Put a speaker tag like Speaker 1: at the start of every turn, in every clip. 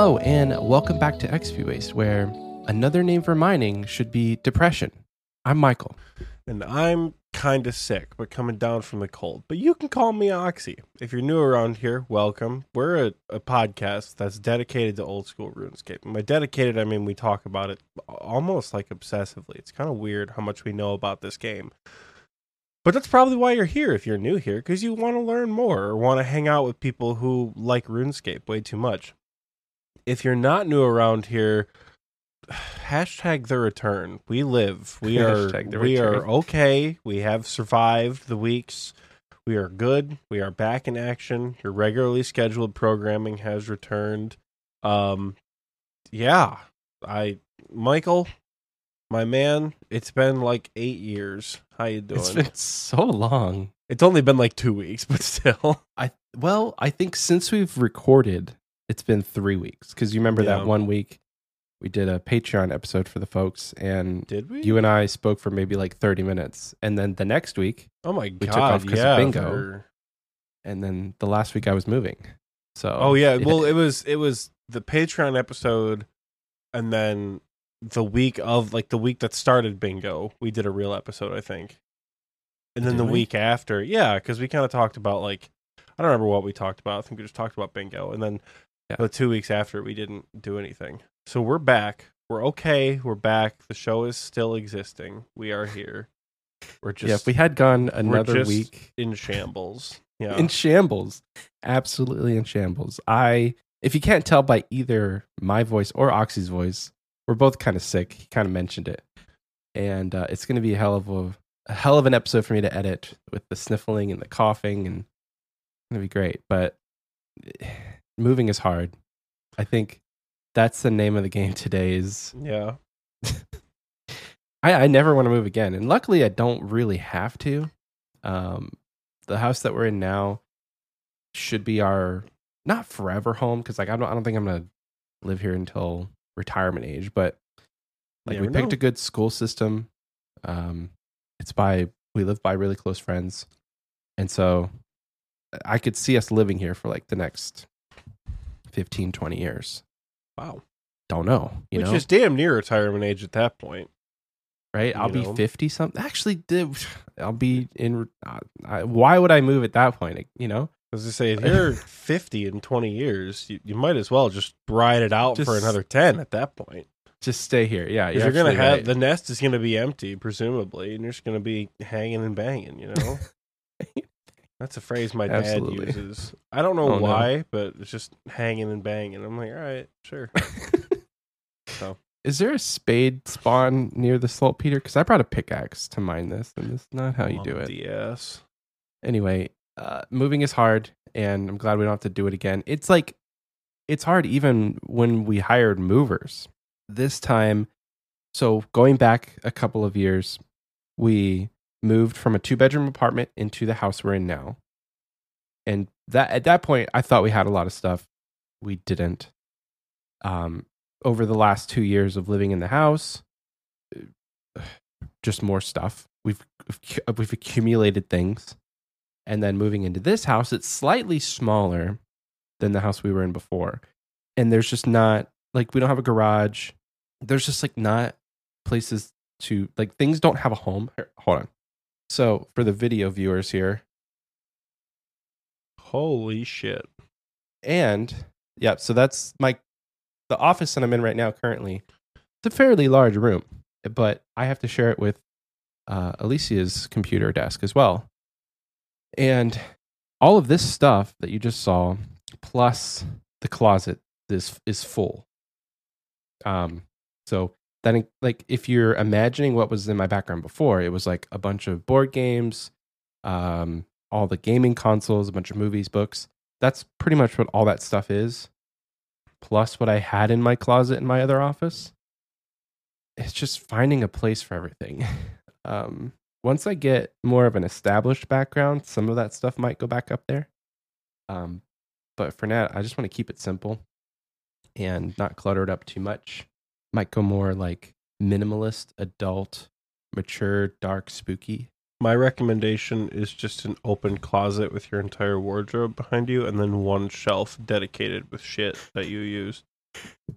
Speaker 1: Hello, and welcome back to XP Waste, where another name for mining should be depression. I'm Michael.
Speaker 2: And I'm kind of sick, but coming down from the cold. But you can call me Oxie. If you're new around here, welcome. We're a, a podcast that's dedicated to old school RuneScape. And by dedicated, I mean we talk about it almost like obsessively. It's kind of weird how much we know about this game. But that's probably why you're here if you're new here, because you want to learn more or want to hang out with people who like RuneScape way too much. If you're not new around here, hashtag the return. We live. We are we are okay. We have survived the weeks. We are good. We are back in action. Your regularly scheduled programming has returned. Um yeah. I Michael, my man, it's been like 8 years. How you doing?
Speaker 1: It's been so long.
Speaker 2: It's only been like 2 weeks, but still.
Speaker 1: I well, I think since we've recorded, it's been three weeks. Because you remember
Speaker 2: Yeah.
Speaker 1: that one week we did a Patreon episode for the folks, and
Speaker 2: Did we?
Speaker 1: you and I spoke for maybe like 30 minutes, and then the next week,
Speaker 2: oh my
Speaker 1: took
Speaker 2: god.
Speaker 1: off 'cause of
Speaker 2: yeah.
Speaker 1: bingo.
Speaker 2: for-
Speaker 1: and then the last week I was moving. So
Speaker 2: Oh yeah, well it was it was the Patreon episode and then the week of like the week that started bingo, we did a real episode, I think. And then
Speaker 1: Did
Speaker 2: the
Speaker 1: we?
Speaker 2: week after, yeah, cuz we kind of talked about like I don't remember what we talked about. I think we just talked about bingo and then
Speaker 1: Yeah.
Speaker 2: the 2 weeks after we didn't do anything. So we're back. We're okay. We're back. The show is still existing. We are here. We're just
Speaker 1: yeah, if we had gone
Speaker 2: we're
Speaker 1: another
Speaker 2: just
Speaker 1: week
Speaker 2: in shambles. Yeah.
Speaker 1: in shambles, absolutely in shambles. I, if you can't tell by either my voice or Oxie's voice, we're both kind of sick. He kind of mentioned it, and uh, it's going to be a hell of a, a hell of an episode for me to edit with the sniffling and the coughing, and it's going to be great. But moving is hard. I think that's the name of the game today. Is
Speaker 2: yeah.
Speaker 1: I, I never want to move again, and luckily I don't really have to. Um, the house that we're in now should be our not forever home because like I don't I don't think I'm gonna live here until retirement age, but like
Speaker 2: You
Speaker 1: we picked
Speaker 2: know.
Speaker 1: a good school system. Um, it's by we live by really close friends, and so I could see us living here for like the next 15, 20 years.
Speaker 2: Wow.
Speaker 1: Don't know, you
Speaker 2: Which
Speaker 1: know,
Speaker 2: is damn near retirement age at that point.
Speaker 1: right? I'll
Speaker 2: you
Speaker 1: be
Speaker 2: know.
Speaker 1: 50 something. Actually, I'll be in. Uh, I, why would I move at that point? You know,
Speaker 2: As I say, if you're 50 in 20 years, you, you might as well just ride it out for another 10 at that point.
Speaker 1: just stay here. Yeah, you're,
Speaker 2: you're going to have the nest is going to be empty, presumably, and you're just going to be hanging and banging, you know? That's a phrase my dad
Speaker 1: Absolutely.
Speaker 2: uses. I don't know
Speaker 1: Oh, no.
Speaker 2: why, but it's just hanging and banging. I'm like, all right, sure. So.
Speaker 1: Is there a spade spawn near the saltpeter? Because I brought a pickaxe to mine this, and that's not how you do it.
Speaker 2: Yes.
Speaker 1: Anyway, uh, moving is hard, and I'm glad we don't have to do it again. It's like it's hard even when we hired movers. This time, so going back a couple of years, we moved from a two bedroom apartment into the house we're in now. And that at that point I thought we had a lot of stuff. We didn't. Um over the last 2 years of living in the house, just more stuff. We've we've accumulated things. And then moving into this house, it's slightly smaller than the house we were in before. And there's just not like we don't have a garage. There's just like not places to like things don't have a home. Here, hold on. So for the video viewers here,
Speaker 2: Holy shit.
Speaker 1: and yeah, so that's my the office that I'm in right now currently. It's a fairly large room, but I have to share it with uh, Alicia's computer desk as well. And all of this stuff that you just saw, plus the closet, is is full. Um, so that like if you're imagining what was in my background before, it was like a bunch of board games, um, all the gaming consoles, a bunch of movies, books. That's pretty much what all that stuff is. Plus what I had in my closet in my other office. It's just finding a place for everything. Um, once I get more of an established background, some of that stuff might go back up there. Um, but for now, I just want to keep it simple and not clutter it up too much. Might go more like minimalist, adult, mature, dark, spooky.
Speaker 2: My recommendation is just an open closet with your entire wardrobe behind you and then one shelf dedicated with shit that you use.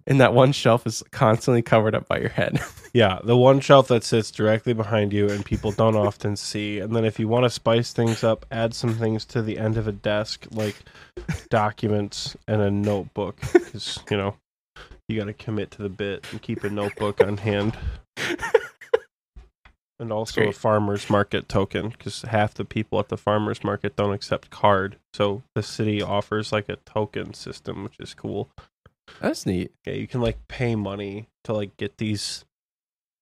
Speaker 1: and that one shelf is constantly covered up by your head.
Speaker 2: Yeah, the one shelf that sits directly behind you and people don't often see. And then if you want to spice things up, add some things to the end of a desk like documents and a notebook cuz you know, you got to commit to the bit and keep a notebook on hand. And also a farmers market token because half the people at the farmers market don't accept card. So the city offers like a token system, which is cool.
Speaker 1: That's neat.
Speaker 2: Yeah, you can like pay money to like get these.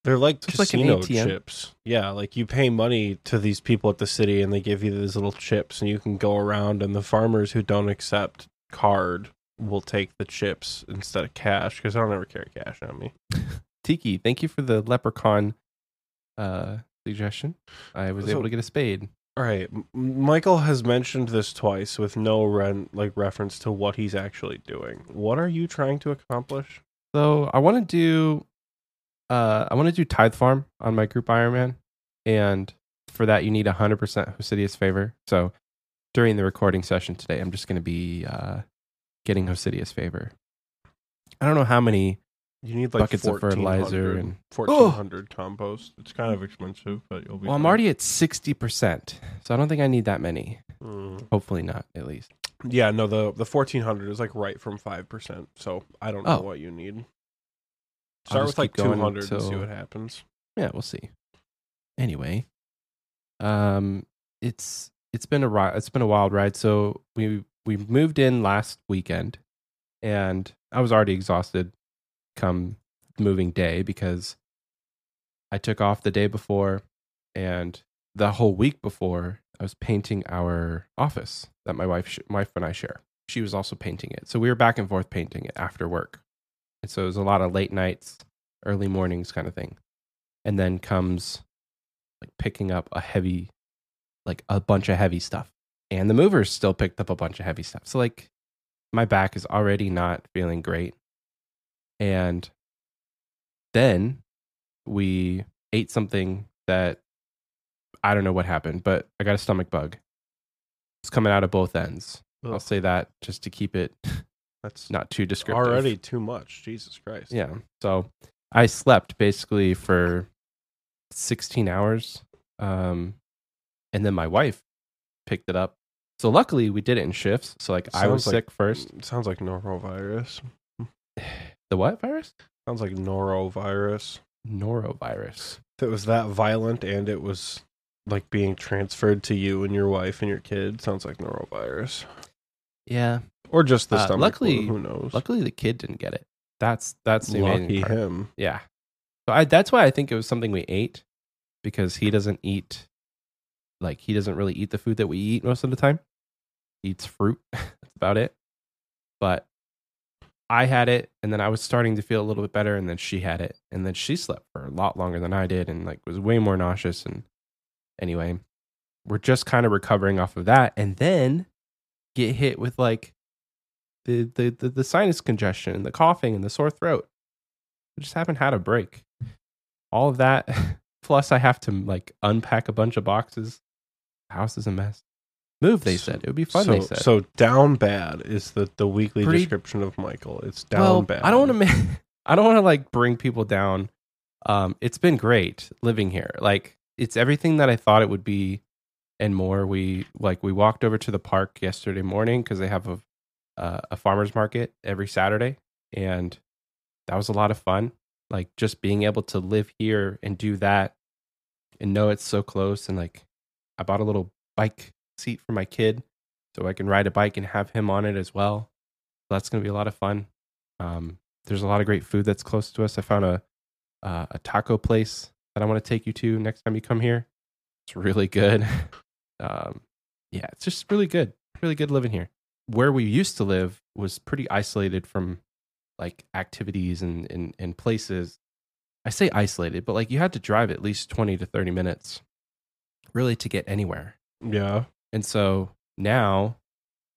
Speaker 2: They're like
Speaker 1: like an
Speaker 2: casino
Speaker 1: ATM?
Speaker 2: chips. Yeah, like you pay money to these people at the city, and they give you these little chips, and you can go around. And the farmers who don't accept card will take the chips instead of cash because I don't ever carry cash on me.
Speaker 1: Tiki, thank you for the leprechaun uh, suggestion. I was
Speaker 2: So-
Speaker 1: able to get a spade.
Speaker 2: All right, Michael has mentioned this twice with no ren- like reference to what he's actually doing. What are you trying to accomplish?
Speaker 1: So I want to do, uh, I want to do Tithe Farm on my group Ironman, and for that you need hundred percent Hosidius favor. So during the recording session today, I'm just going to be uh, getting Hosidius favor. I don't know how many.
Speaker 2: You need like
Speaker 1: Buckets of fertilizer and-
Speaker 2: 1400 compost. It's kind of expensive, but you'll be.
Speaker 1: Well, I'm already at sixty percent, so I don't think I need that many.
Speaker 2: Mm.
Speaker 1: Hopefully not, at least.
Speaker 2: Yeah, no, the the 1400 is like right from 5%. So I don't know
Speaker 1: Oh.
Speaker 2: what you need. Start with like
Speaker 1: keep going
Speaker 2: 200 and see what happens.
Speaker 1: yeah, we'll see. Anyway, um, it's it's been a ri- it's been a wild ride. So we we moved in last weekend, and I was already exhausted come moving day because I took off the day before, and the whole week before I was painting our office that my wife sh- wife and I share. She was also painting it, so we were back and forth painting it after work, and so it was a lot of late nights, early mornings kind of thing. And then comes like picking up a heavy like a bunch of heavy stuff and the movers still picked up a bunch of heavy stuff so like my back is already not feeling great and then we ate something that i don't know what happened but i got a stomach bug it's coming out of both ends i'll say that just to keep it
Speaker 2: That's
Speaker 1: not too descriptive
Speaker 2: already too much. Jesus Christ.
Speaker 1: yeah. So I slept basically for 16 hours. Um, and then my wife picked it up. So luckily we did it in shifts. So like I was
Speaker 2: Sounds like-
Speaker 1: sick first.
Speaker 2: Sounds like norovirus.
Speaker 1: The what virus?
Speaker 2: Sounds like norovirus.
Speaker 1: Norovirus.
Speaker 2: If it was that violent and it was like being transferred to you and your wife and your kid, sounds like norovirus.
Speaker 1: Yeah.
Speaker 2: Or just the
Speaker 1: Uh,
Speaker 2: stomach.
Speaker 1: luckily-
Speaker 2: flu, who knows?
Speaker 1: Luckily the kid didn't get it. That's that's the amazing
Speaker 2: Lucky
Speaker 1: part.
Speaker 2: him.
Speaker 1: Yeah. So I that's why I think it was something we ate because he doesn't eat like he doesn't really eat the food that we eat most of the time. Eats fruit. That's about it. But I had it and then I was starting to feel a little bit better and then she had it and then she slept for a lot longer than I did and like was way more nauseous and anyway, we're just kind of recovering off of that and then get hit with like the the the, the sinus congestion and the coughing and the sore throat. I just haven't had a break. All of that, plus I have to like unpack a bunch of boxes. House is a mess. Move, they said. It would be fun,
Speaker 2: so,
Speaker 1: they said.
Speaker 2: so down bad is the, the weekly
Speaker 1: Pretty-
Speaker 2: description of Michael. It's down
Speaker 1: well,
Speaker 2: bad.
Speaker 1: I don't want to make, I don't want to like bring people down. Um, it's been great living here. Like it's everything that I thought it would be and more. We like we walked over to the park yesterday morning because they have a uh, a farmers market every Saturday, and that was a lot of fun. Like just being able to live here and do that, and know it's so close. And like, I bought a little bike seat for my kid, so I can ride a bike and have him on it as well. That's gonna be a lot of fun. Um, there's a lot of great food that's close to us. I found a uh, a taco place that I want to take you to next time you come here. It's really good. um, yeah, it's just really good. Really good living here. Where we used to live was pretty isolated from like activities and, and, and places. I say isolated, but like you had to drive at least 20 to 30 minutes really to get anywhere.
Speaker 2: Yeah.
Speaker 1: And so now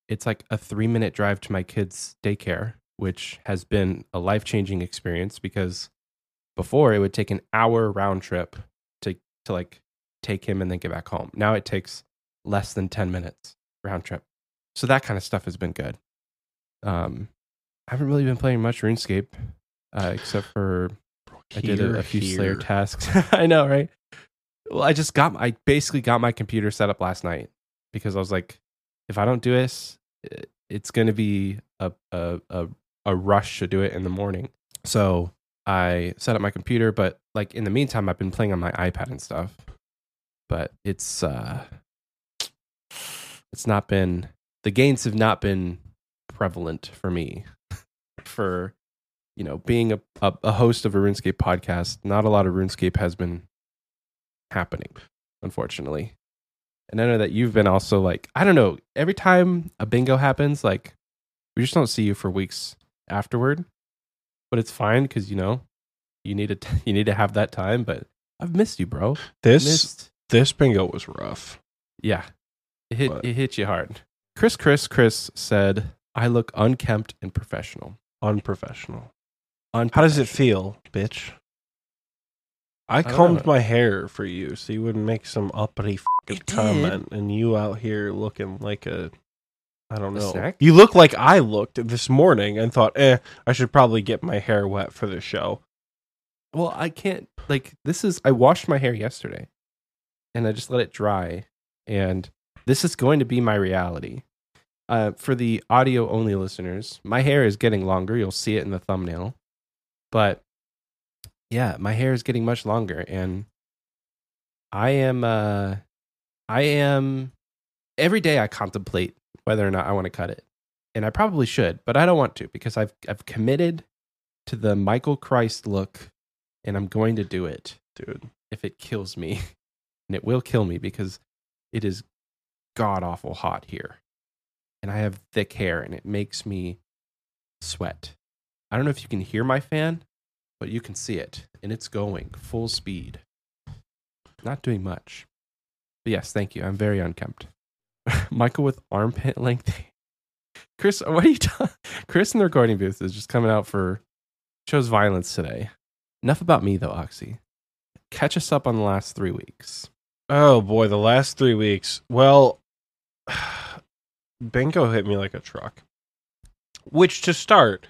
Speaker 1: it's like a three minute drive to my kid's daycare, which has been a life changing experience because before it would take an hour round trip to, to like take him and then get back home. Now it takes less than 10 minutes round trip. So that kind of stuff has been good. Um, I haven't really been playing much RuneScape, uh, except for I did a, a few Slayer tasks. I know, right? Well, I just got I basically got my computer set up last night because I was like, if I don't do this, it's going to be a, a a a rush to do it in the morning. So I set up my computer, but like in the meantime, I've been playing on my iPad and stuff. But it's uh, it's not been the gains have not been prevalent for me for you know being a, a, a host of a RuneScape podcast. Not a lot of RuneScape has been happening, unfortunately. And I know that you've been also like I don't know. Every time a bingo happens, like we just don't see you for weeks afterward. But it's fine because you know you need to you need to have that time. But I've missed you, bro.
Speaker 2: This
Speaker 1: Missed.
Speaker 2: this bingo was rough.
Speaker 1: Yeah, it hit
Speaker 2: What?
Speaker 1: it hit you hard. Chris Chris Chris said, "I look unkempt and professional."
Speaker 2: Unprofessional.
Speaker 1: Unprofessional.
Speaker 2: How does it feel, bitch? I
Speaker 1: don't
Speaker 2: combed my hair for you so you wouldn't make some uppity
Speaker 1: It did.
Speaker 2: comment and you out here looking like a I don't know. You look like I looked this morning and thought, eh, I should probably get my hair wet for the show.
Speaker 1: Well, I can't like this is I washed my hair yesterday and I just let it dry and this is going to be my reality. Uh, for the audio only listeners, my hair is getting longer. You'll see it in the thumbnail. But yeah, my hair is getting much longer and I am uh I am every day I contemplate whether or not I want to cut it. And I probably should, but I don't want to because I've I've committed to the Michael Christ look and I'm going to do it
Speaker 2: Dude.
Speaker 1: if it kills me. And it will kill me because it is god awful hot here. And I have thick hair and it makes me sweat. I don't know if you can hear my fan, but you can see it and it's going full speed. Not doing much. But yes, thank you. I'm very unkempt. Michael with armpit length. Chris, what are you talking? Chris in the recording booth is just coming out for chose violence today. Enough about me though, Oxie. Catch us up on the last three weeks.
Speaker 2: Oh boy, the last three weeks. Well, bingo hit me like a truck. Which to start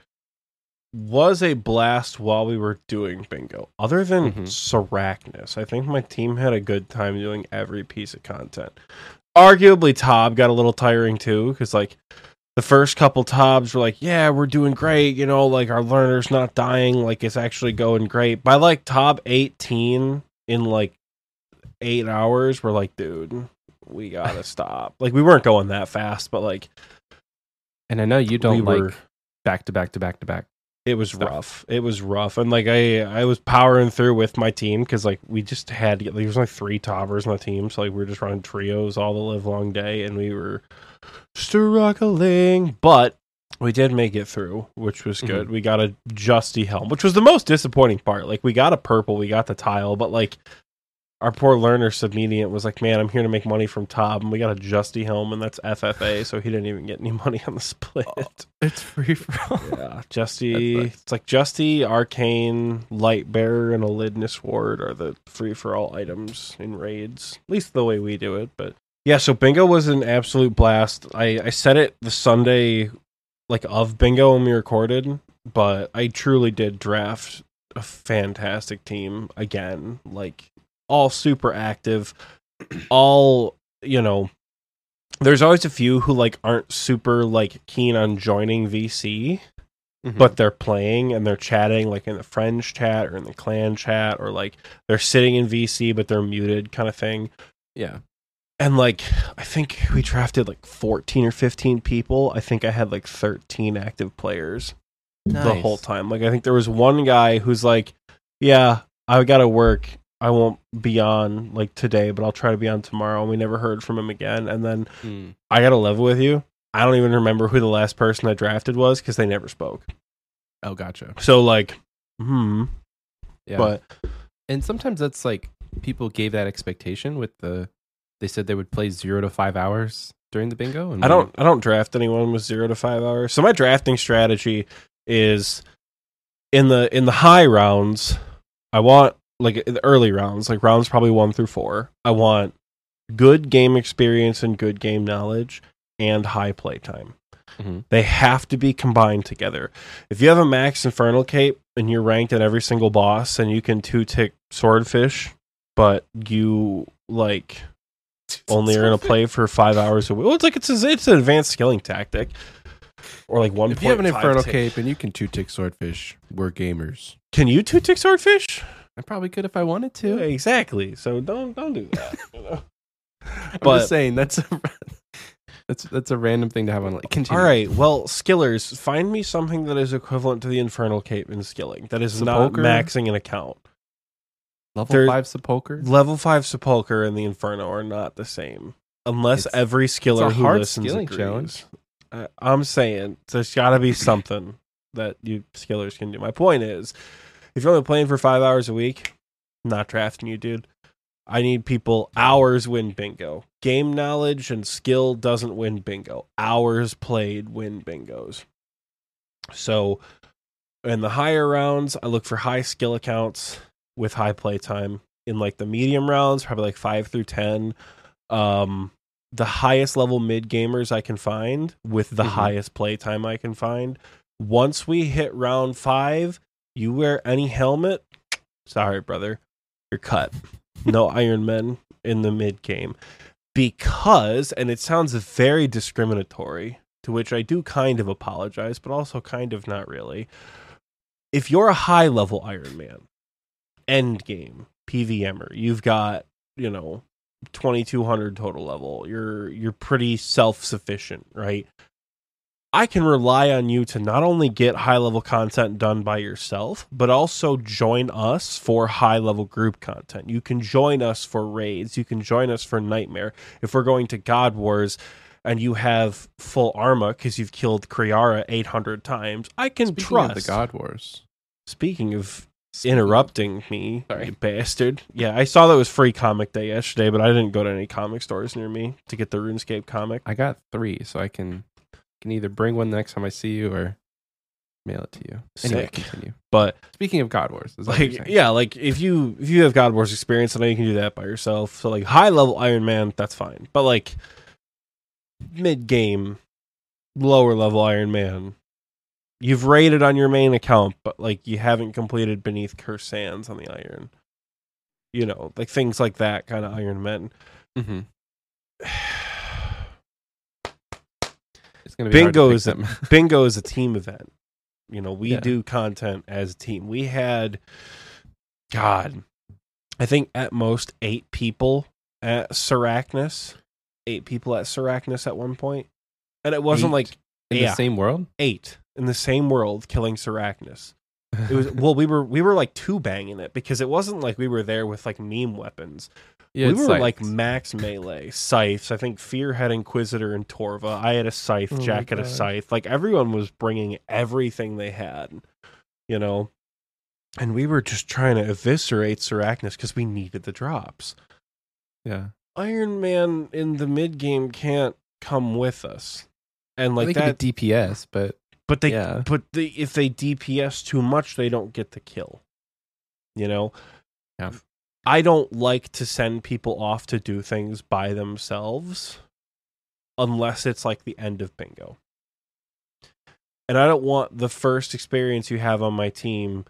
Speaker 2: was a blast while we were doing bingo. Other than
Speaker 1: Mhm.
Speaker 2: Sarachnis, I think my team had a good time doing every piece of content. Arguably, Tob got a little tiring too, because like the first couple Tobs were like, "Yeah, we're doing great," you know, like our learner's not dying, like it's actually going great. By like Tob eighteen in like eight hours, we're like, dude, we gotta stop. Like we weren't going that fast, but like
Speaker 1: And I know you don't
Speaker 2: we
Speaker 1: like
Speaker 2: were
Speaker 1: back to back to back to back.
Speaker 2: It was
Speaker 1: stuff.
Speaker 2: rough. It was rough, and like I I was powering through with my team because like we just had there was like three toppers on the team, so like we were just running trios all the live long day, and we were struggling, but we did make it through, which was mm-hmm. good. We got a Justy helm, which was the most disappointing part. Like we got a purple, we got the tile, but like our poor learner submediate was like, "Man, I'm here to make money from Tob," and we got a Justy helm, and that's FFA, so he didn't even get any money on the split.
Speaker 1: It's free for all.
Speaker 2: Yeah, Justy.
Speaker 1: nice.
Speaker 2: It's like Justy, Arcane, Light Bearer, and Elidinis' Ward are the free for all items in raids. At least the way we do it. But yeah, so Bingo was an absolute blast. I, I said it the Sunday like of Bingo when we recorded, but I truly did draft a fantastic team again. Like all super active, all you know there's always a few who like aren't super like keen on joining VC,
Speaker 1: Mhm.
Speaker 2: but they're playing and they're chatting like in the friends chat or in the clan chat or like they're sitting in VC but they're muted kind of thing.
Speaker 1: yeah,
Speaker 2: And like I think we drafted like 14 or 15 people. I think I had like 13 active players the whole time. Like I think there was one guy who's like, "Yeah, I got to work. I won't be on like today, but I'll try to be on tomorrow." And we never heard from him again. And then
Speaker 1: Mm.
Speaker 2: I got to level with you. I don't even remember who the last person I drafted was because they never spoke.
Speaker 1: Oh, gotcha.
Speaker 2: So like, hmm.
Speaker 1: Yeah,
Speaker 2: But
Speaker 1: and sometimes that's like people gave that expectation with the. They said they would play zero to five hours during the bingo. And
Speaker 2: I don't. I don't draft anyone with zero to five hours. So my drafting strategy is in the in the high rounds. I want like the early rounds, like rounds probably one through four. I want good game experience and good game knowledge and high play time.
Speaker 1: Mhm.
Speaker 2: They have to be combined together. If you have a max infernal cape and you're ranked at every single boss and you can two tick swordfish, but you like only are gonna play for five hours a week. Well, it's like it's a, it's an advanced skilling tactic, or like one.
Speaker 1: If you have an infernal cape and you can two tick swordfish, we're gamers.
Speaker 2: can you two tick swordfish?
Speaker 1: I probably could if I wanted
Speaker 2: Yeah,
Speaker 1: to.
Speaker 2: exactly. So don't don't do that. you know?
Speaker 1: I'm
Speaker 2: but-
Speaker 1: just saying that's a that's that's a random thing to have on. Like, continue.
Speaker 2: All right. Well, skillers, find me something that is equivalent to the infernal cape in skilling. That is not maxing an account.
Speaker 1: level
Speaker 2: there-
Speaker 1: five sepulcher.
Speaker 2: Level five sepulcher and the inferno are not the same, unless
Speaker 1: It's-
Speaker 2: every skiller who listens agrees.
Speaker 1: challenge.
Speaker 2: I, I'm saying there's got to be something that you skillers can do. My point is, if you're only playing for five hours a week, I'm not drafting you, dude. I need people hours win bingo. Game knowledge and skill doesn't win bingo. Hours played win bingos. So in the higher rounds, I look for high skill accounts with high play time. In like the medium rounds, probably like five through ten. Um the highest level mid gamers I can find with the
Speaker 1: Mhm.
Speaker 2: highest play time I can find. Once we hit round five, you wear any helmet. Sorry, brother. You're cut. No Iron Men in the mid game. Because, and it sounds very discriminatory, to which I do kind of apologize, but also kind of not really. If you're a high level Iron Man, end game, PVMer, you've got, you know, 2200 total level. You're you're pretty self-sufficient, right? I can rely on you to not only get high level content done by yourself, but also join us for high level group content. You can join us for raids. You can join us for Nightmare. If we're going to God Wars and you have full armor because you've killed Kree'arra 800 times, I can
Speaker 1: Speaking
Speaker 2: trust.
Speaker 1: the God Wars.
Speaker 2: Speaking of interrupting me,
Speaker 1: Sorry.
Speaker 2: you bastard. Yeah, I saw that was free comic day yesterday, but I didn't go to any comic stores near me to get the RuneScape comic.
Speaker 1: I got three, so I can can either bring one the next time I see you or mail it to you. Anyway,
Speaker 2: Sick.
Speaker 1: continue.
Speaker 2: But
Speaker 1: Speaking of God Wars, is that what you're
Speaker 2: like
Speaker 1: saying?
Speaker 2: yeah like if you if you have god wars experience i know you can do that by yourself so like high level iron man that's fine but like mid game lower level iron man you've rated on your main account but like you haven't completed Beneath Cursed Sands on the iron you know like things like that kind of iron men
Speaker 1: Mhm. It's be hard to
Speaker 2: Bingo is a- bingo is a team event. You know, we
Speaker 1: Yeah.
Speaker 2: do content as a team. We had, God, I think at most eight people at Sarachnis. Eight people at Sarachnis at one point, and it wasn't
Speaker 1: Eight?
Speaker 2: like
Speaker 1: in
Speaker 2: yeah.
Speaker 1: the same world.
Speaker 2: eight in the same world killing Sarachnis. It was well, we were we were like two banging it because it wasn't like we were there with like meme weapons
Speaker 1: yeah,
Speaker 2: we
Speaker 1: it's
Speaker 2: were like max melee scythes. I think Fear had Inquisitor and Torva. I had a scythe.
Speaker 1: Oh
Speaker 2: Jack had a scythe. Like everyone was bringing everything they had, you know. And we were just trying to eviscerate Sarachnis because we needed the drops.
Speaker 1: yeah.
Speaker 2: Iron Man in the mid game can't come with us, and like
Speaker 1: they
Speaker 2: that.
Speaker 1: DPS, but
Speaker 2: but they,
Speaker 1: yeah.
Speaker 2: but they, if they DPS too much, they don't get the kill. You know.
Speaker 1: Yeah.
Speaker 2: I don't like to send people off to do things by themselves unless it's like the end of bingo. And I don't want the first experience you have on my team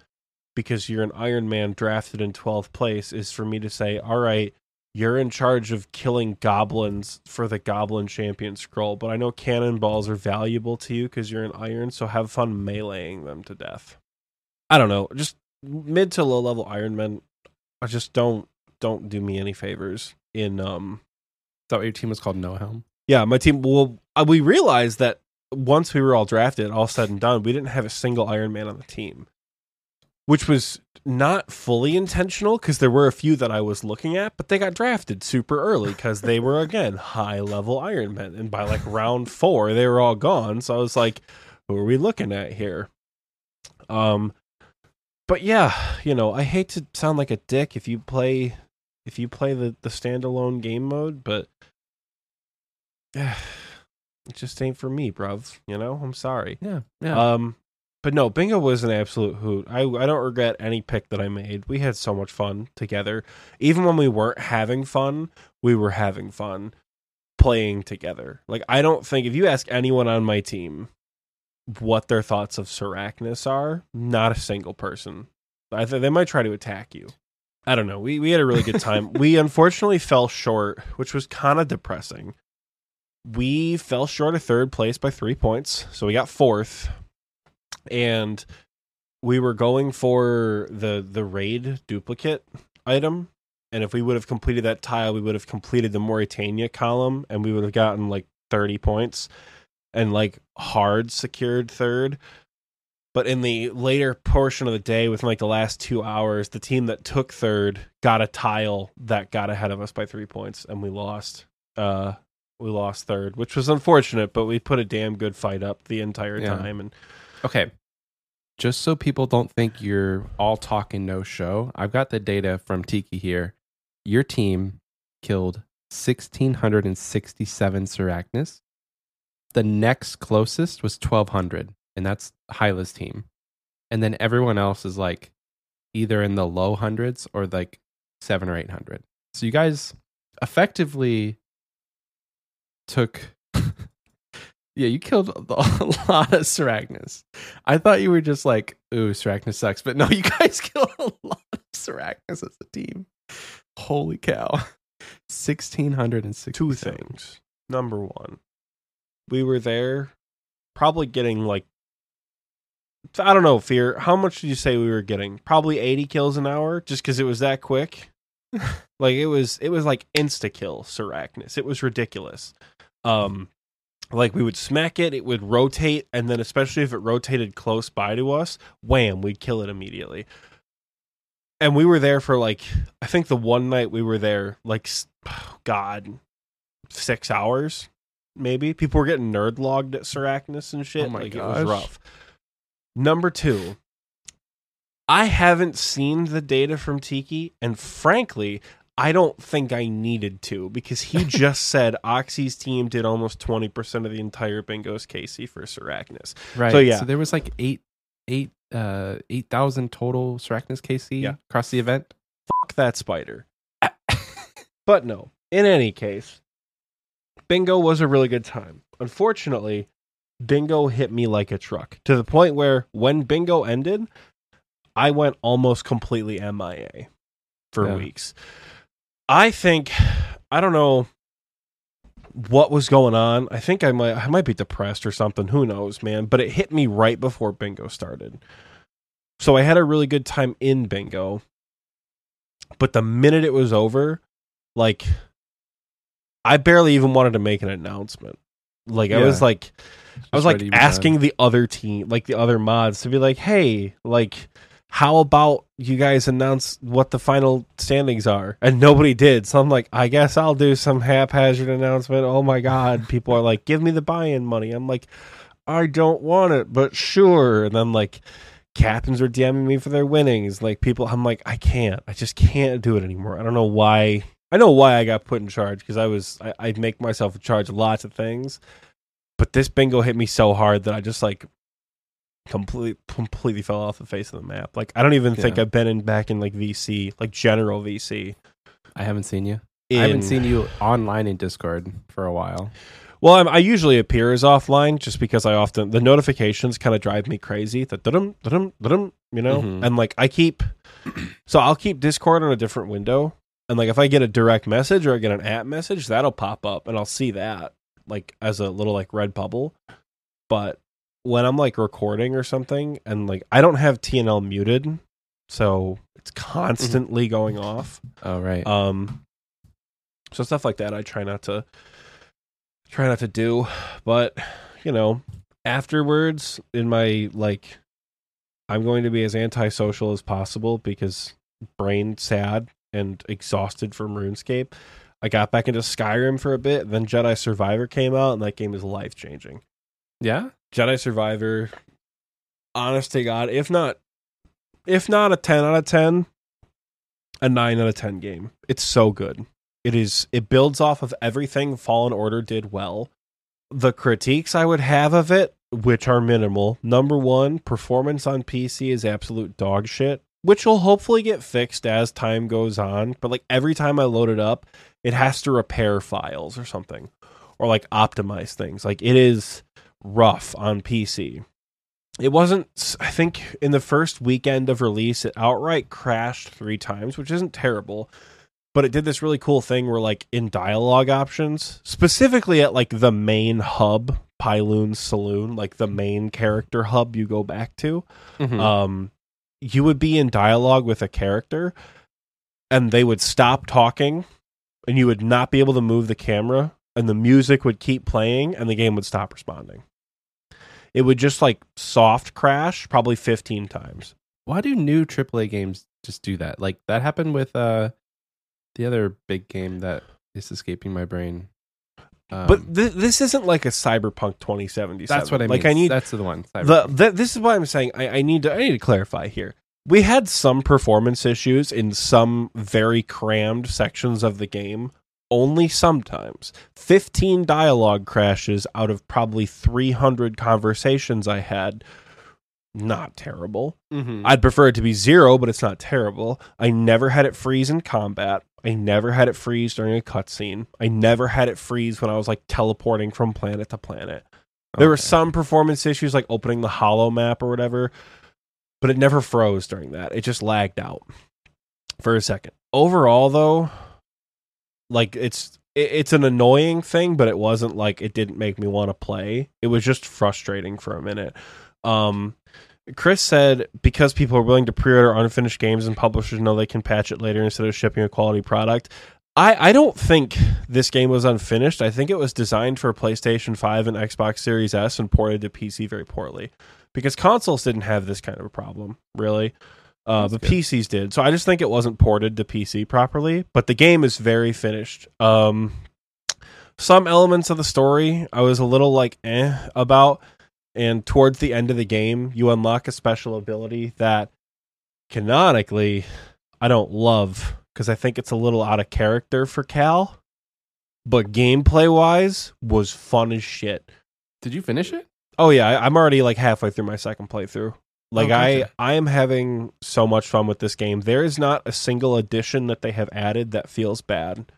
Speaker 2: because you're an Iron Man drafted in 12th place is for me to say, "All right, you're in charge of killing goblins for the Goblin Champion scroll, but I know cannonballs are valuable to you because you're an iron, so have fun meleeing them to death." I don't know, just mid to low level Iron Men I just don't don't do me any favors in um
Speaker 1: that your team was called? No Helm.
Speaker 2: yeah my team well uh, we realized that once we were all drafted all said and done we didn't have a single Iron Man on the team which was not fully intentional because there were a few that I was looking at but they got drafted super early because they were again high level Iron Men and by like round four they were all gone so I was like who are we looking at here um but yeah, you know, I hate to sound like a dick if you play if you play the the standalone game mode, but yeah, it just ain't for me, bruv. You know, I'm sorry.
Speaker 1: Yeah. Yeah.
Speaker 2: Um, but no, bingo was an absolute hoot. I I don't regret any pick that I made. We had so much fun together. Even when we weren't having fun, we were having fun. playing together. Like I don't think if you ask anyone on my team what their thoughts of Sarachnis are, not a single person. I think they might try to attack you. I don't know. We we had a really good time. we unfortunately fell short, which was kind of depressing. We fell short of third place by 3 points. So we got fourth. And we were going for the the raid duplicate item and if we would have completed that tile, we would have completed the Morytania column, and we would have gotten like 30 points and like hard secured third. But in the later portion of the day, within like the last two hours, the team that took third got a tile that got ahead of us by three points, and we lost. Uh, we lost third, which was unfortunate, but we put a damn good fight up the entire
Speaker 1: Yeah.
Speaker 2: time. And
Speaker 1: Okay. Just so people don't think you're all talk and no show, I've got the data from Tiki here. Your team killed 1,667 Sarachnis. The next closest was 1,200, and that's Hyla's team. And then everyone else is like either in the low hundreds or like seven or 800. So you guys effectively took Yeah, you killed a lot of Sarachnis. I thought you were just like, ooh, Sarachnis sucks. But no, you guys killed a lot of Sarachnis as a team. Holy cow. 1,660.
Speaker 2: two things. Number one, we were there probably getting like I don't know, fear. How much did you say we were getting? Probably 80 kills an hour just cuz it was that quick. like it was it was like insta kill Sarachnis. It was ridiculous. Um like we would smack it, it would rotate and then especially if it rotated close by to us, wham, we'd kill it immediately. And we were there for like I think the one night we were there like god six hours, maybe. People were getting nerd logged at Sarachnis and shit.
Speaker 1: Oh my
Speaker 2: like it was rough. Number two, I haven't seen the data from Tiki, and frankly, I don't think I needed to because he just said Oxie's team did almost twenty percent of the entire bingo's KC for Sarachnis.
Speaker 1: Right.
Speaker 2: So, yeah.
Speaker 1: So there was like eight, eight, uh, 8,000 total Sarachnis KC
Speaker 2: Yeah.
Speaker 1: across the event.
Speaker 2: Fuck that spider. but no, in any case, bingo was a really good time. Unfortunately, bingo hit me like a truck to the point where when bingo ended, I went almost completely MIA for
Speaker 1: Yeah.
Speaker 2: weeks. I think I don't know what was going on. I think I might I might be depressed or something. Who knows, man? But it hit me right before bingo started. So I had a really good time in bingo. But the minute it was over, like I barely even wanted to make an announcement. Like I was
Speaker 1: Yeah.
Speaker 2: like I was like
Speaker 1: ready to be
Speaker 2: asking
Speaker 1: done.
Speaker 2: the other team, like the other mods to be like, "Hey, like how about you guys announce what the final standings are?" And nobody did. So I'm like, "I guess I'll do some haphazard announcement." Oh my god, people are like, "Give me the buy-in money." I'm like, "I don't want it, but sure." And then like captains are DMing me for their winnings. Like people, I'm like, I can't. I just can't do it anymore. I don't know why. I know why I got put in charge because I was I, I make myself in charge of lots of things, but this bingo hit me so hard that I just like completely completely fell off the face of the map. Like I don't even think I've been in back in like VC, like general VC.
Speaker 1: I haven't seen you. I haven't seen you online in Discord for a while.
Speaker 2: Well, I'm, I usually appear as offline just because I often the notifications kind of drive me crazy. The dum dum dum, you know,
Speaker 1: Mhm.
Speaker 2: and like I keep, so I'll keep Discord on a different window, and like if I get a direct message or I get an app message, that'll pop up, and I'll see that like as a little like red bubble. But when I'm like recording or something, and like I don't have TNL muted, so it's constantly going off.
Speaker 1: Oh, right.
Speaker 2: Um, so stuff like that, I try not to try not to do. But you know, afterwards, in my like, I'm going to be as antisocial as possible because brain sad and exhausted from RuneScape. I got back into Skyrim for a bit, then Jedi Survivor came out, and that game is life changing.
Speaker 1: yeah?
Speaker 2: Jedi Survivor, honest to God, if not, if not a ten out of ten, a nine out of ten game. It's so good. It is. It builds off of everything Fallen Order did well. The critiques I would have of it, which are minimal. Number one, performance on PC is absolute dog shit, which will hopefully get fixed as time goes on. But like every time I load it up, it has to repair files or something. or like optimize things. Like it is rough on PC. It wasn't I think in the first weekend of release it outright crashed 3 times, which isn't terrible. But it did this really cool thing where like in dialogue options, specifically at like the main hub, Pyloon's Saloon, like the main character hub you go back to,
Speaker 1: Mhm.
Speaker 2: um, you would be in dialogue with a character and they would stop talking and you would not be able to move the camera and the music would keep playing and the game would stop responding. It would just like soft crash probably 15 times.
Speaker 1: Why do new AAA games just do that? Like that happened with uh the other big game that is escaping my brain. Um,
Speaker 2: but th- this isn't like a Cyberpunk 2077.
Speaker 1: that's what I mean.
Speaker 2: Like I need
Speaker 1: that's the one.
Speaker 2: the, this is why I'm saying I, I need to I need to clarify here. We had some performance issues in some very crammed sections of the game. Only sometimes. 15 dialogue crashes out of probably 300 conversations I had. Not terrible.
Speaker 1: Mhm.
Speaker 2: I'd prefer it to be zero, but it's not terrible. I never had it freeze in combat. I never had it freeze during a cutscene. I never had it freeze when I was like teleporting from planet to planet. There were some performance issues like opening the hollow map or whatever, but it never froze during that. It just lagged out for a second. Overall though, like it's it's an annoying thing, but it wasn't like it didn't make me want to play. It was just frustrating for a minute. Um Chris said because people are willing to pre-order unfinished games and publishers know they can patch it later instead of shipping a quality product. I, I don't think this game was unfinished. I think it was designed for PlayStation 5 and Xbox Series S and ported to PC very poorly. Because consoles didn't have this kind of a problem, really. Uh, but
Speaker 1: good.
Speaker 2: PCs did. So I just think it wasn't ported to PC properly. But the game is very finished. Um, some elements of the story I was a little like eh about. And towards the end of the game, you unlock a special ability that canonically I don't love because I think it's a little out of character for Cal. But gameplay wise, was fun as shit.
Speaker 1: Did you finish it?
Speaker 2: Oh yeah, I, I'm already like halfway through my second playthrough. Like
Speaker 1: Oh,
Speaker 2: I. I am having so much fun with this game. There is not a single addition that they have added that feels bad.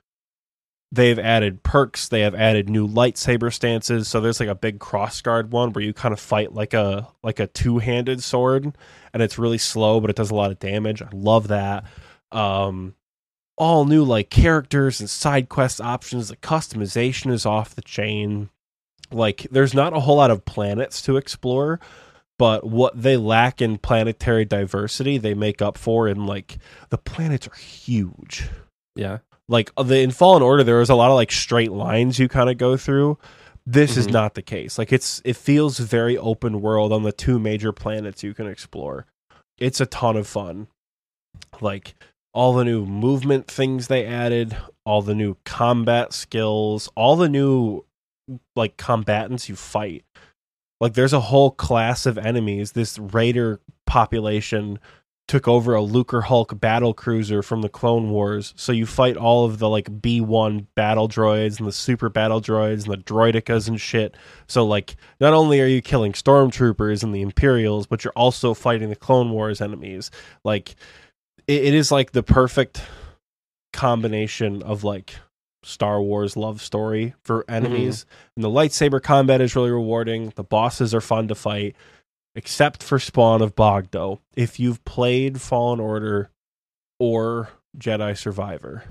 Speaker 2: They've added perks. They have added new lightsaber stances. So there's like a big crossguard one where you kind of fight like a like a two handed sword, and it's really slow, but it does a lot of damage. I love that. Um, all new like characters and side quest options. The customization is off the chain. Like there's not a whole lot of planets to explore, but what they lack in planetary diversity, they make up for in like the planets are huge
Speaker 1: Yeah.
Speaker 2: Like uh, the in Fallen Order, there was a lot of like straight lines you kind of go through. This is
Speaker 1: Mhm.
Speaker 2: not the case. Like it's it feels very open world on the two major planets you can explore. It's a ton of fun. Like all the new movement things they added, all the new combat skills, all the new like combatants you fight. Like there's a whole class of enemies. This raider population took over a Lucrehulk battle cruiser from the Clone Wars. So you fight all of the like B1 battle droids and the super battle droids and the droidekas and shit. So like not only are you killing stormtroopers and the Imperials, but you're also fighting the Clone Wars enemies. Like it, it is like the perfect combination of like Star Wars love story for enemies. Mm-hmm. And the lightsaber combat is really rewarding. The bosses are fun to fight except for Spawn of Bogdo. If you've played Fallen Order or Jedi Survivor,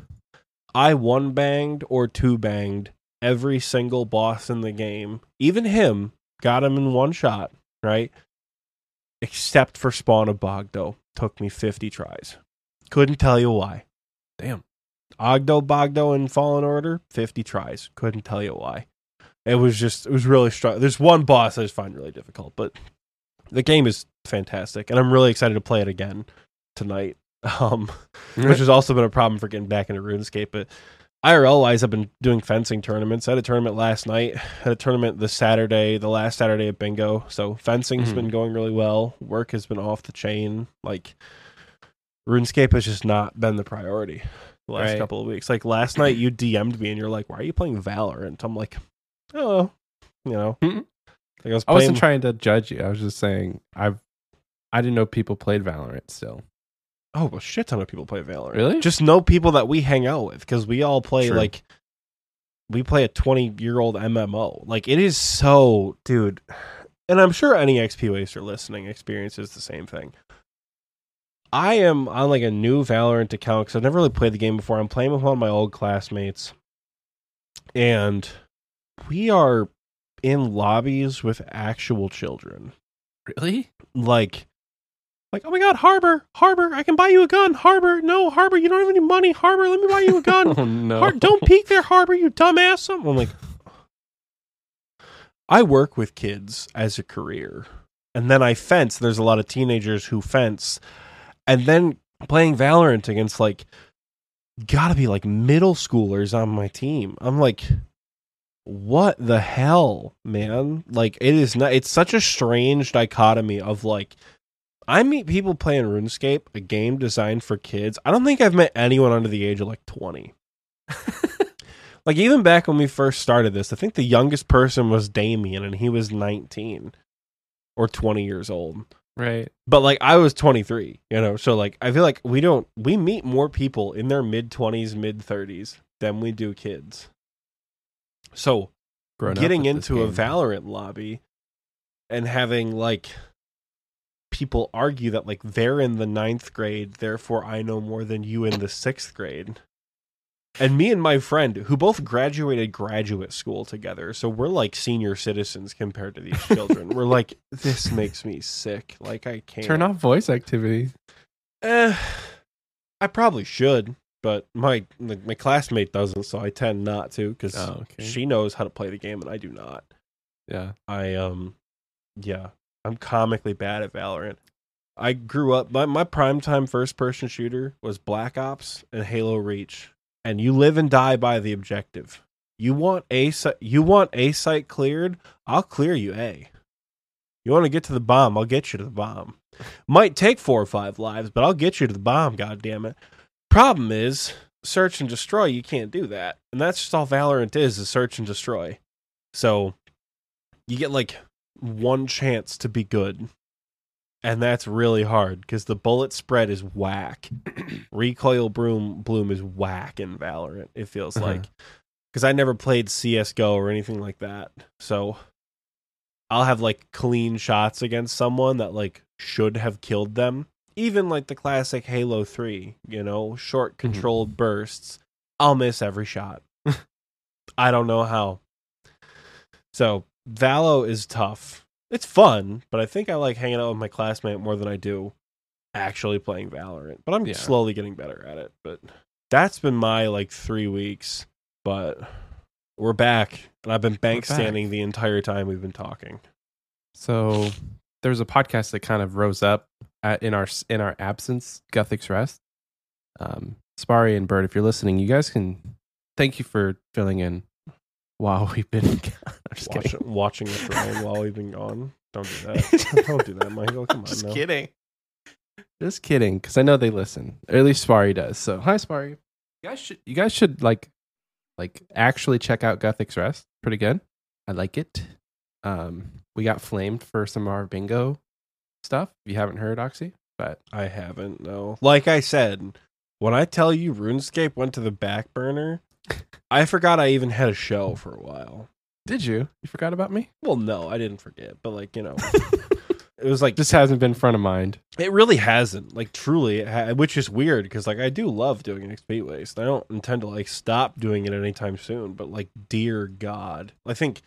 Speaker 2: I one banged or two banged every single boss in the game. Even him, got him in one shot, right? Except for Spawn of Bogdo. Took me 50 tries. Couldn't tell you why.
Speaker 1: Damn.
Speaker 2: Oggdo Bogdo in Fallen Order, 50 tries. Couldn't tell you why. It was just, it was really strong. There's one boss I just find really difficult, but the game is fantastic, and I'm really excited to play it again tonight. Um, which has also been a problem for getting back into RuneScape. But IRL wise, I've been doing fencing tournaments. I had a tournament last night. Had a tournament this Saturday, the last Saturday at bingo. So fencing's
Speaker 1: Mhm.
Speaker 2: been going really well. Work has been off the chain. Like RuneScape has just not been the priority the last
Speaker 1: Right.
Speaker 2: couple of weeks. Like last night, you DM'd me and you're like, "Why are you playing Valorant?" I'm like, "Oh, you know." Like I was
Speaker 1: I wasn't trying to judge you. I was just saying I've I didn't know people played Valorant still.
Speaker 2: Oh, a shit ton of people play Valorant.
Speaker 1: Really?
Speaker 2: Just know people that we hang out with because we all play
Speaker 1: True.
Speaker 2: like we play a 20 year old MMO. Like it is so, dude. And I'm sure any XP waster listening experiences the same thing. I am on like a new Valorant account because I've never really played the game before. I'm playing with one of my old classmates, and we are in lobbies with actual children.
Speaker 1: Really?
Speaker 2: Like, like, oh my god, Harbor, Harbor, I can buy you a gun. Harbor, no, Harbor, you don't have any money. Harbor, let me buy you a gun.
Speaker 1: Oh no!
Speaker 2: Har- don't peek there, Harbor, you dumbass. I'm like, I work with kids as a career, and then I fence. There's a lot of teenagers who fence, and then playing Valorant against like, gotta be like middle schoolers on my team. I'm like, what the hell, man? Like, it is not. It's such a strange dichotomy of like. I meet people playing RuneScape, a game designed for kids. I don't think I've met anyone under the age of like 20. like even back when we first started this, I think the youngest person was Damien and he was 19 or 20 years old.
Speaker 1: right.
Speaker 2: But like I was 23, you know. So like I feel like we don't we meet more people in their mid 20s, mid 30s than we do kids. So
Speaker 1: Grown
Speaker 2: getting into a. Valorant lobby and having like people argue that like they're in the ninth grade, therefore I know more than you in the sixth grade. And me and my friend, who both graduated graduate school together, so we're like senior citizens compared to these children. we're like, this makes me sick. Like I can't
Speaker 1: Turn off voice activity.
Speaker 2: Eh, I probably should, but my my classmate doesn't, so I tend not to because
Speaker 1: Oh, okay.
Speaker 2: she knows how to play the game and I do not.
Speaker 1: Yeah.
Speaker 2: I um yeah, I'm comically bad at Valorant. I grew up my my primetime first person shooter was Black Ops and Halo Reach. And you live and die by the objective. You want a you want a site cleared, I'll clear you A. You want to get to the bomb, I'll get you to the bomb. Might take 4 or 5 lives, but I'll get you to the bomb, god damn it. Problem is, search and destroy, you can't do that. And that's just all Valorant is, is search and destroy. So you get like one chance to be good. And that's really hard because the bullet spread is whack. Recoil bloom bloom is whack in Valorant. It feels
Speaker 1: Uh-huh.
Speaker 2: like because I never played CS:GO or anything like that, so I'll have like clean shots against someone that like should have killed them. Even like the classic Halo Three, you know, short mm-hmm. controlled bursts. I'll miss every shot. I don't know how. So Valo is tough. It's fun, but I think I like hanging out with my classmate more than I do actually playing Valorant. But I'm
Speaker 1: Yeah.
Speaker 2: slowly getting better at it. But that's been my like three weeks. But we're back, and I've been bank standing the entire time we've been talking.
Speaker 1: So there was a podcast that kind of rose up at, in our in our absence, Guthix Rest. Um, Spari and Bird, if you're listening, you guys can thank you for filling in while we've been.
Speaker 2: Watch, watching it while we've been gone. Don't do that. Don't do that, Michael. Come on,
Speaker 1: just
Speaker 2: no.
Speaker 1: kidding. Just kidding, because I know they listen. Or at least Spari does. So hi, Spari. You guys should you guys should like like actually check out Guthix Rest. Pretty good. I like it. Um, we got flamed for some of our bingo stuff. If you haven't heard, Oxie, but
Speaker 2: I haven't. No. Like I said, when I tell you RuneScape went to the back burner, I forgot I even had a show for a while.
Speaker 1: did you? You forgot about me?
Speaker 2: Well, no, I didn't forget, but like you know, it was like
Speaker 1: Just hasn't been front of mind.
Speaker 2: it really hasn't. Like truly, ha- which is weird because like I do love doing XP waste. I don't intend to like stop doing it anytime soon. But like, dear God, I think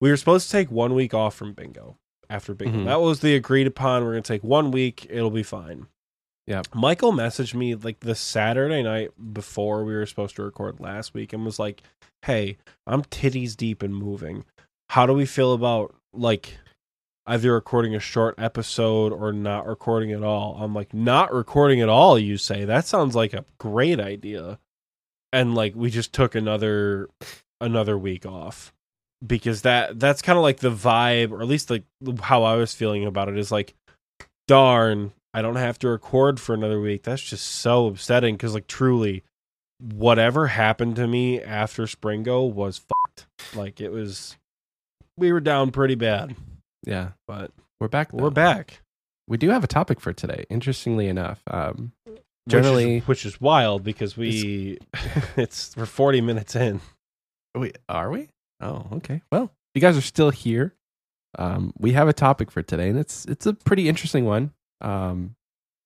Speaker 2: we were supposed to take one week off from bingo after bingo.
Speaker 1: Mhm.
Speaker 2: That was the agreed upon. We're gonna take one week. It'll be fine.
Speaker 1: Yeah.
Speaker 2: Michael messaged me like the Saturday night before we were supposed to record last week and was like, "Hey, I'm titties deep and moving. How do we feel about like either recording a short episode or not recording at all?" I'm like, "Not recording at all." You say that sounds like a great idea, and like we just took another another week off because that that's kind of like the vibe, or at least like how I was feeling about it is like, darn, I don't have to record for another week. That's just so upsetting because like truly, whatever happened to me after Springo was fucked. Like it was, we were down pretty bad,
Speaker 1: Yeah,
Speaker 2: but
Speaker 1: we're back.
Speaker 2: we're back.
Speaker 1: We do have a topic for today. Interestingly enough, um,
Speaker 2: Which is-
Speaker 1: Generally-
Speaker 2: which is, wild because we it's we're 40 minutes in
Speaker 1: Wait, are we? Oh, okay. Well, you guys are still here. Um, we have a topic for today, and it's it's a pretty interesting one. Um,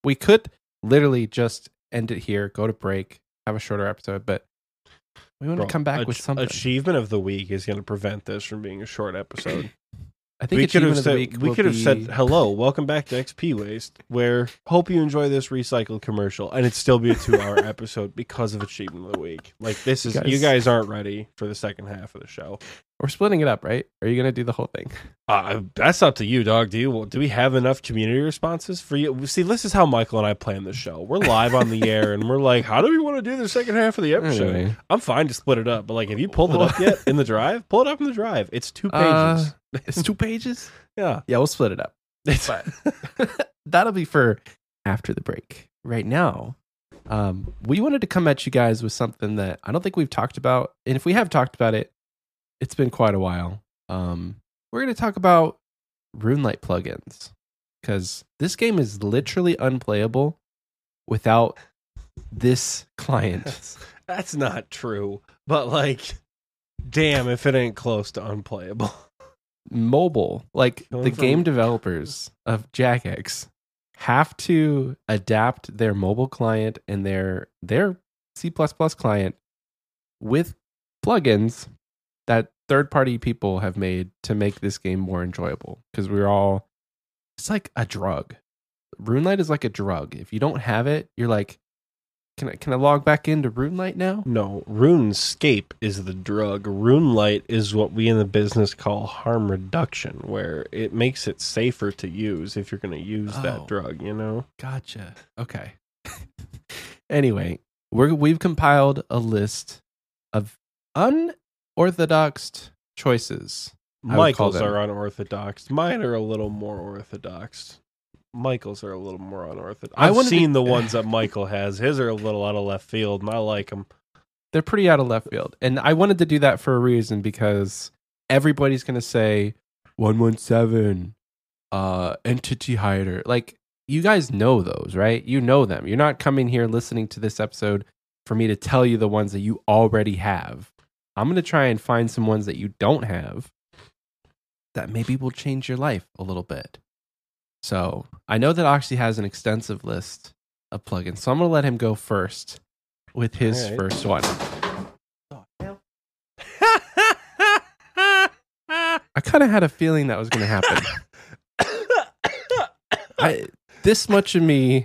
Speaker 1: we could literally just end it here, go to break, have a shorter episode, but we want
Speaker 2: Bro,
Speaker 1: to come back with something.
Speaker 2: Achievement of the week is going to prevent this from being a short episode.
Speaker 1: I think
Speaker 2: we could have
Speaker 1: achievement of the
Speaker 2: said
Speaker 1: week
Speaker 2: we could have
Speaker 1: be-
Speaker 2: said hello, welcome back to XP Waste. Where hope you enjoy this recycled commercial, and it'd still be a two-hour episode because of achievement of the week. Like this is
Speaker 1: You
Speaker 2: you
Speaker 1: guys-
Speaker 2: guys aren't ready for the second half of the show.
Speaker 1: We're splitting it up, right? Are you gonna do the whole thing?
Speaker 2: Uh, that's up to you, dog. Do you do we have enough community responses for you? See, this is how Michael and I plan the show. We're live on the air, and we're like, how do we want to do the second half of the episode?
Speaker 1: Anyway.
Speaker 2: I'm fine to split it up, but like, have you pulled it up yet in the drive? Pull it up in the drive. It's two pages.
Speaker 1: Uh, it's two pages.
Speaker 2: yeah,
Speaker 1: Yeah, we'll split it up. But that'll be for after the break. Right now, um, we wanted to come at you guys with something that I don't think we've talked about, and if we have talked about it, it's been quite a while. Um, we're going to talk about RuneLite plugins because this game is literally unplayable without this client.
Speaker 2: That's, that's not true. But like, damn, if it ain't close to unplayable.
Speaker 1: mobile like
Speaker 2: Going
Speaker 1: the
Speaker 2: from-
Speaker 1: game developers of Jagex have to adapt their mobile client and their their c++ client with plugins that third party people have made to make this game more enjoyable because we're all it's like a drug runelite is like a drug if you don't have it you're like can I, can I log back into runelite now
Speaker 2: No, RuneScape is the drug. RuneLite is what we in the business call harm reduction, where it makes it safer to use if you're going to use
Speaker 1: Oh.
Speaker 2: that drug. You know.
Speaker 1: Gotcha. Okay. anyway, we're we've compiled a list of unorthodox choices. I would call
Speaker 2: Michael's are unorthodox. Mine are a little more orthodox. Michael's are a little more unorthodox. I've
Speaker 1: wanted to-
Speaker 2: seen the ones that Michael has. His are a little out of left field, and I like them.
Speaker 1: They're pretty out of left field. And I wanted to do that for a reason because everybody's going to say 117 uh entity hider. Like you guys know those, right? You know them. You're not coming here listening to this episode for me to tell you the ones that you already have. I'm going to try and find some ones that you don't have that maybe will change your life a little bit. So I know that Oxie has an extensive list of plugins. So I'm going to let him go first with his
Speaker 2: right.
Speaker 1: first one. I kind of had a feeling that was going to happen. I this much of me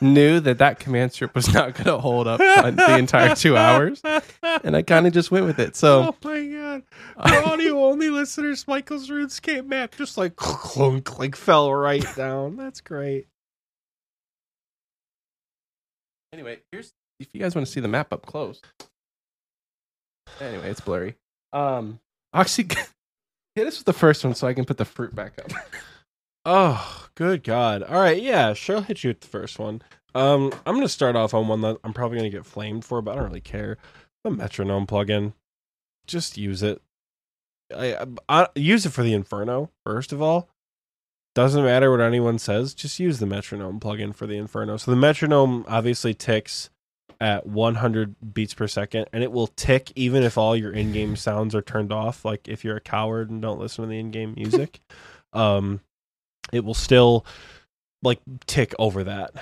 Speaker 1: knew that that command strip was not going to hold up the entire two hours, and I kind of just went with it. So
Speaker 2: oh my god! For audio only listeners, Michael's RuneScape map just like clunk, like fell right down. That's great.
Speaker 1: anyway, here's if you guys want to see the map up close. Anyway, it's blurry. Um, Oxie, hit us with the first one so I can put the fruit back up.
Speaker 2: Oh, good God. All right, yeah, sure, I'll hit you with the first one. Um, I'm going to start off on one that I'm probably going to get flamed for, but I don't really care. The metronome plugin. Just use it. I, I, I use it for the Inferno, first of all. Doesn't matter what anyone says, just use the metronome plugin for the Inferno. So the metronome obviously ticks at 100 beats per second, and it will tick even if all your in-game sounds are turned off. Like if you're a coward and don't listen to the in-game music, um, it will still like tick over that.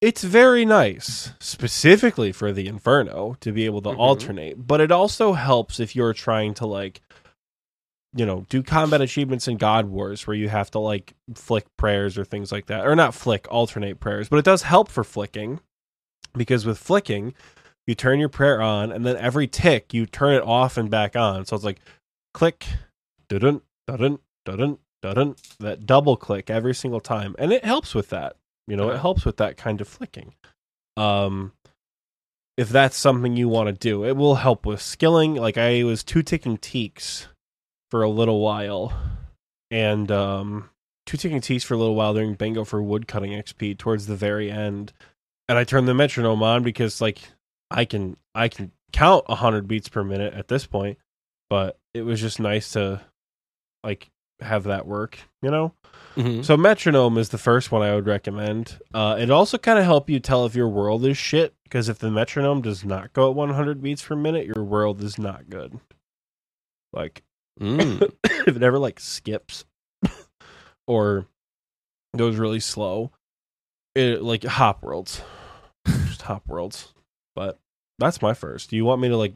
Speaker 2: It's very nice, specifically for the Inferno, to be able to
Speaker 1: Mhm.
Speaker 2: alternate. But it also helps if you're trying to like, you know, do combat achievements in God Wars where you have to like flick prayers or things like that, or not flick, alternate prayers. But it does help for flicking because with flicking, you turn your prayer on, and then every tick you turn it off and back on. So it's like click, dun dun dun dun that double click every single time, and it helps with that. You know, it
Speaker 1: Uh-huh.
Speaker 2: helps with that kind of flicking. Um, if that's something you want to do, it will help with skilling. Like I was two ticking teaks for a little while, and um, two ticking teaks for a little while during bingo for woodcutting XP towards the very end, and I turned the metronome on because like I can I can count hundred beats per minute at this point, but it was just nice to like have that work, you know?
Speaker 1: Mhm.
Speaker 2: So metronome is the first one I would recommend. Uh, it also kind of help you tell if your world is shit because if the metronome does not go at 100 beats per minute, your world is not good. Like
Speaker 1: Mm.
Speaker 2: if it ever like skips or goes really slow, it like hop worlds, just hop worlds. But that's my first. Do you want me to like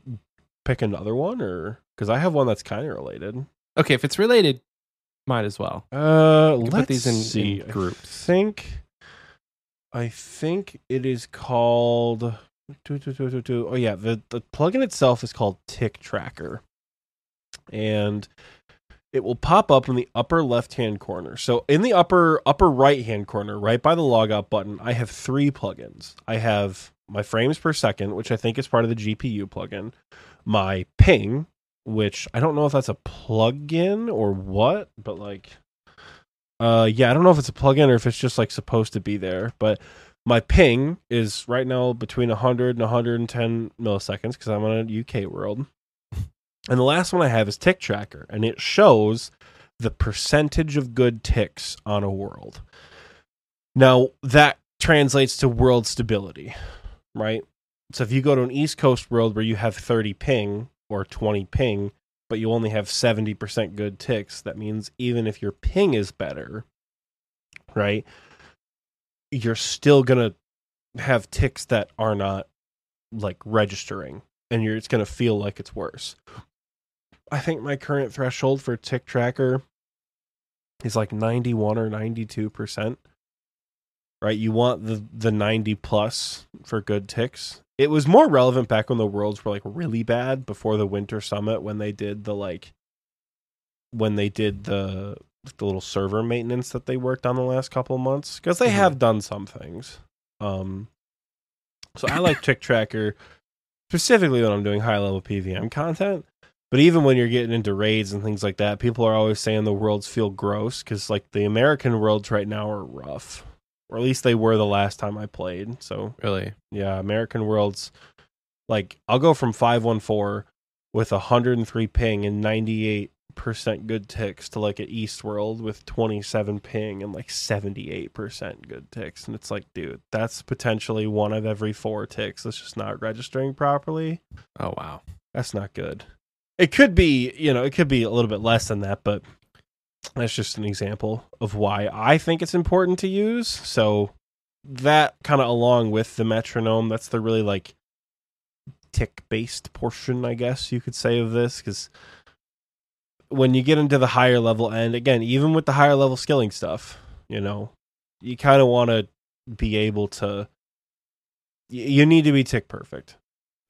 Speaker 2: pick another one or because I have one that's kind of related?
Speaker 1: Okay, if it's related, might as well.
Speaker 2: Uh, let's
Speaker 1: put these in,
Speaker 2: see.
Speaker 1: in groups.
Speaker 2: I think, I think it is called. Oh yeah, the the plugin itself is called Tick Tracker, and it will pop up in the upper left hand corner. So in the upper upper right hand corner, right by the logout button, I have three plugins. I have my frames per second, which I think is part of the GPU plugin, my ping, which I don't know if that's a plugin or what, but like uh yeah, I don't know if it's a plugin or if it's just like supposed to be there, but my ping is right now between 100 and 110 milliseconds because I'm on a UK world. And the last one I have is Tick Tracker, and it shows the percentage of good ticks on a world. Now, that translates to world stability, right? So if you go to an East Coast world where you have 30 ping or 20 ping, but you only have 70% good ticks, that means even if your ping is better, right? You're still going to have ticks that are not like registering and you're it's going to feel like it's worse. I think my current threshold for tick tracker is like 91 or 92%. Right? You want the the 90 plus for good ticks. It was more relevant back when the worlds were like really bad before the winter summit when they did the like when they did the the little server maintenance that they worked on the last couple of months because they
Speaker 1: Mhm.
Speaker 2: have done some things. Um so I like tick tracker specifically when I'm doing high level PVM content. But even when you're getting into raids and things like that, people are always saying the worlds feel gross because like the American worlds right now are rough, or at least they were the last time I played. So
Speaker 1: Really?
Speaker 2: yeah, American worlds, like I'll go from five one four with hundred and three ping and ninety eight percent good ticks to like an East world with twenty seven ping and like seventy eight percent good ticks, and it's like, dude, that's potentially one of every four ticks that's just not registering properly
Speaker 1: Oh wow.
Speaker 2: that's not good. It could be, you know, it could be a little bit less than that, but that's just an example of why I think it's important to use. So that kind of along with the metronome, that's the really like tick based portion, I guess you could say of this because when you get into the higher level end, again, even with the higher level skilling stuff, you know, you kind of want to be able to you need to be tick perfect.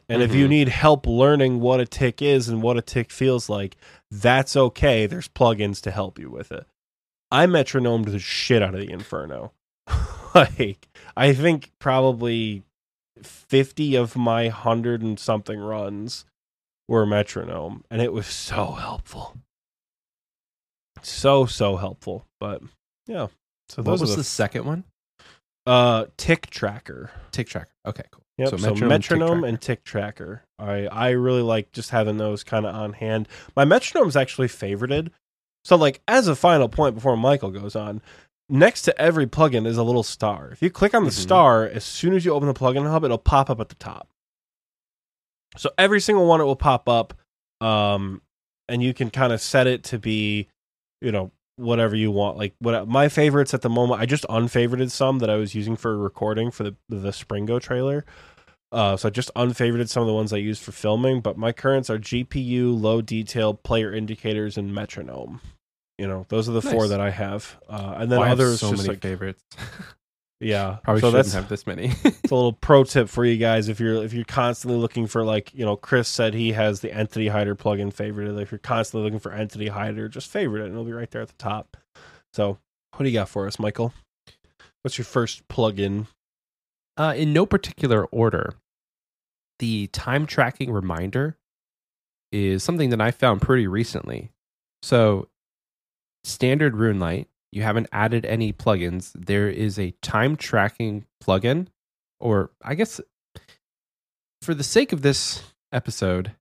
Speaker 2: And if you
Speaker 1: Mhm.
Speaker 2: need help learning what a tick is and what a tick feels like, that's okay. There's plugins to help you with it. I metronomed the shit out of the Inferno. like, I think probably 50 of my 100 and something runs were metronome, and it was so helpful. So, so helpful. But yeah. So
Speaker 1: What was the,
Speaker 2: the,
Speaker 1: second one?
Speaker 2: uh, tick tracker.
Speaker 1: Tick tracker. Okay, cool.
Speaker 2: Yep.
Speaker 1: So
Speaker 2: So,
Speaker 1: metronome
Speaker 2: metronome,
Speaker 1: and tick
Speaker 2: and tick tracker. I I really like just having those kind of on hand. My metronome's actually favorited. So like as a final point before Michael goes on, next to every plugin is a little star. If you click on the
Speaker 1: Mhm.
Speaker 2: star, as soon as you open the plugin hub, it'll pop up at the top. So every single one it will pop up, um, and you can kind of set it to be, you know, whatever you want. Like what my favorites at the moment, I just unfavorited some that I was using for recording for the the Springo trailer. Uh, so I just unfavorited some of the ones I used for filming, but my currents are GPU, low detail, player indicators, and metronome. You know, those are the four that I have, uh, and then
Speaker 1: Oh,
Speaker 2: others
Speaker 1: so
Speaker 2: just
Speaker 1: many
Speaker 2: like
Speaker 1: favorites.
Speaker 2: yeah.
Speaker 1: Probably
Speaker 2: so
Speaker 1: shouldn't
Speaker 2: that's
Speaker 1: have this many.
Speaker 2: it's a little pro tip for you guys if you're if you're constantly looking for like you know Chris said he has the entity hider plugin favorited. If you're constantly looking for entity hider, just favorite it and it'll be right there at the top. So what do you got for us, Michael? What's your first plugin?
Speaker 1: Uh, in no particular order, the time tracking reminder is something that I found pretty recently. So, standard RuneLite, you haven't added any plugins. There is a time tracking plugin, or I guess for the sake of this episode,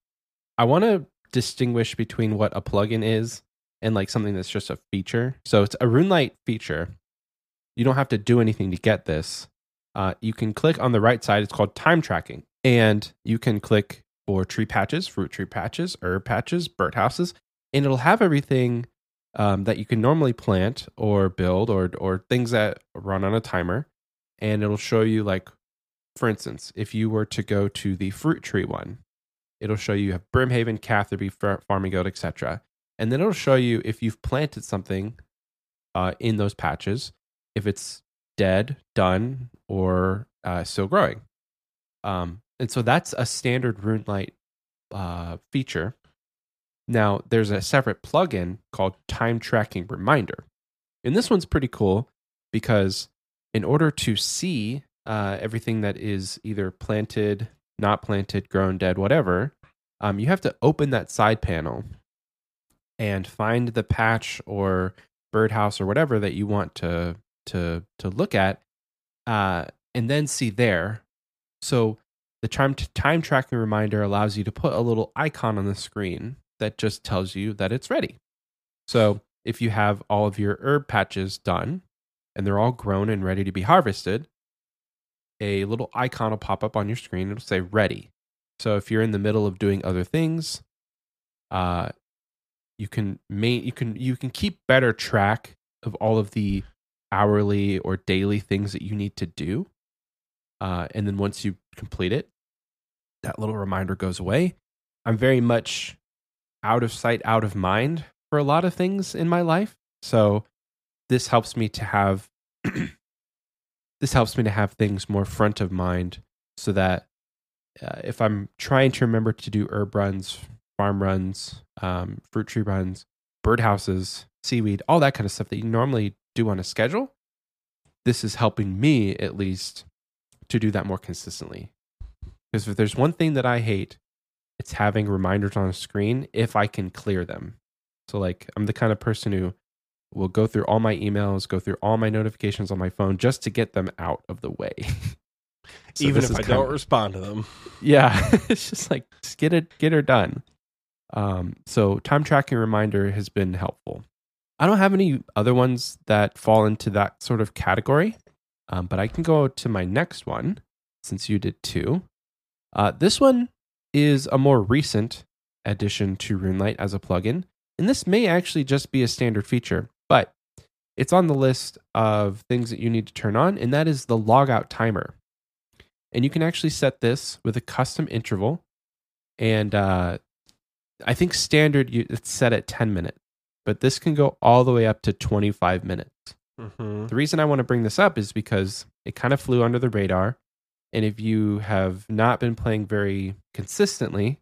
Speaker 1: I want to distinguish between what a plugin is and like something that's just a feature. So it's a RuneLite feature. You don't have to do anything to get this. Uh, you can click on the right side. It's called time tracking, and you can click for tree patches, fruit tree patches, herb patches, birdhouses, and it'll have everything um, that you can normally plant or build or or things that run on a timer, and it'll show you like, for instance, if you were to go to the fruit tree one, it'll show you have Brimhaven, Catherby, Farming Guild, etc. And then it'll show you if you've planted something uh, in those patches, if it's dead, done, or uh, still growing. Um, and so that's a standard RuneLite uh, feature. Now, there's a separate plugin called Time Tracking Reminder. And this one's pretty cool because in order to see uh, everything that is either planted, not planted, grown, dead, whatever, um, you have to open that side panel and find the patch or birdhouse or whatever that you want to to to look at, uh, and then see there. So the time time tracking reminder allows you to put a little icon on the screen that just tells you that it's ready. So if you have all of your herb patches done and they're all grown and ready to be harvested, a little icon will pop up on your screen. It'll say ready. So if you're in the middle of doing other things, uh, you can main, you can you can keep better track of all of the hourly or daily things that you need to do. Uh, and then once you complete it, that little reminder goes away. I'm very much out of sight, out of mind for a lot of things in my life. So this helps me to have this helps me to have things more front of mind so that uh, if I'm trying to remember to do herb runs, farm runs, um, fruit tree runs, birdhouses, seaweed, all that kind of stuff that you normally do on a schedule, this is helping me at least to do that more consistently. Because if there's one thing that I hate, it's having reminders on a screen if I can clear them. So, like, I'm the kind of person who will go through all my emails, go through all my notifications on my phone just to get them out of the way.
Speaker 2: so Even if I don't of, respond to them.
Speaker 1: Yeah, it's just like just get it, get her done. Um, so time tracking reminder has been helpful. I don't have any other ones that fall into that sort of category, um, but I can go to my next one since you did two. Uh, this one is a more recent addition to RuneLite as a plugin, and this may actually just be a standard feature, but it's on the list of things that you need to turn on, and that is the logout timer. And you can actually set this with a custom interval, and uh, I think standard it's set at 10 minutes, but this can go all the way up to 25 minutes. Mm-hmm. The reason I want to bring this up is because it kind of flew under the radar. And if you have not been playing very consistently,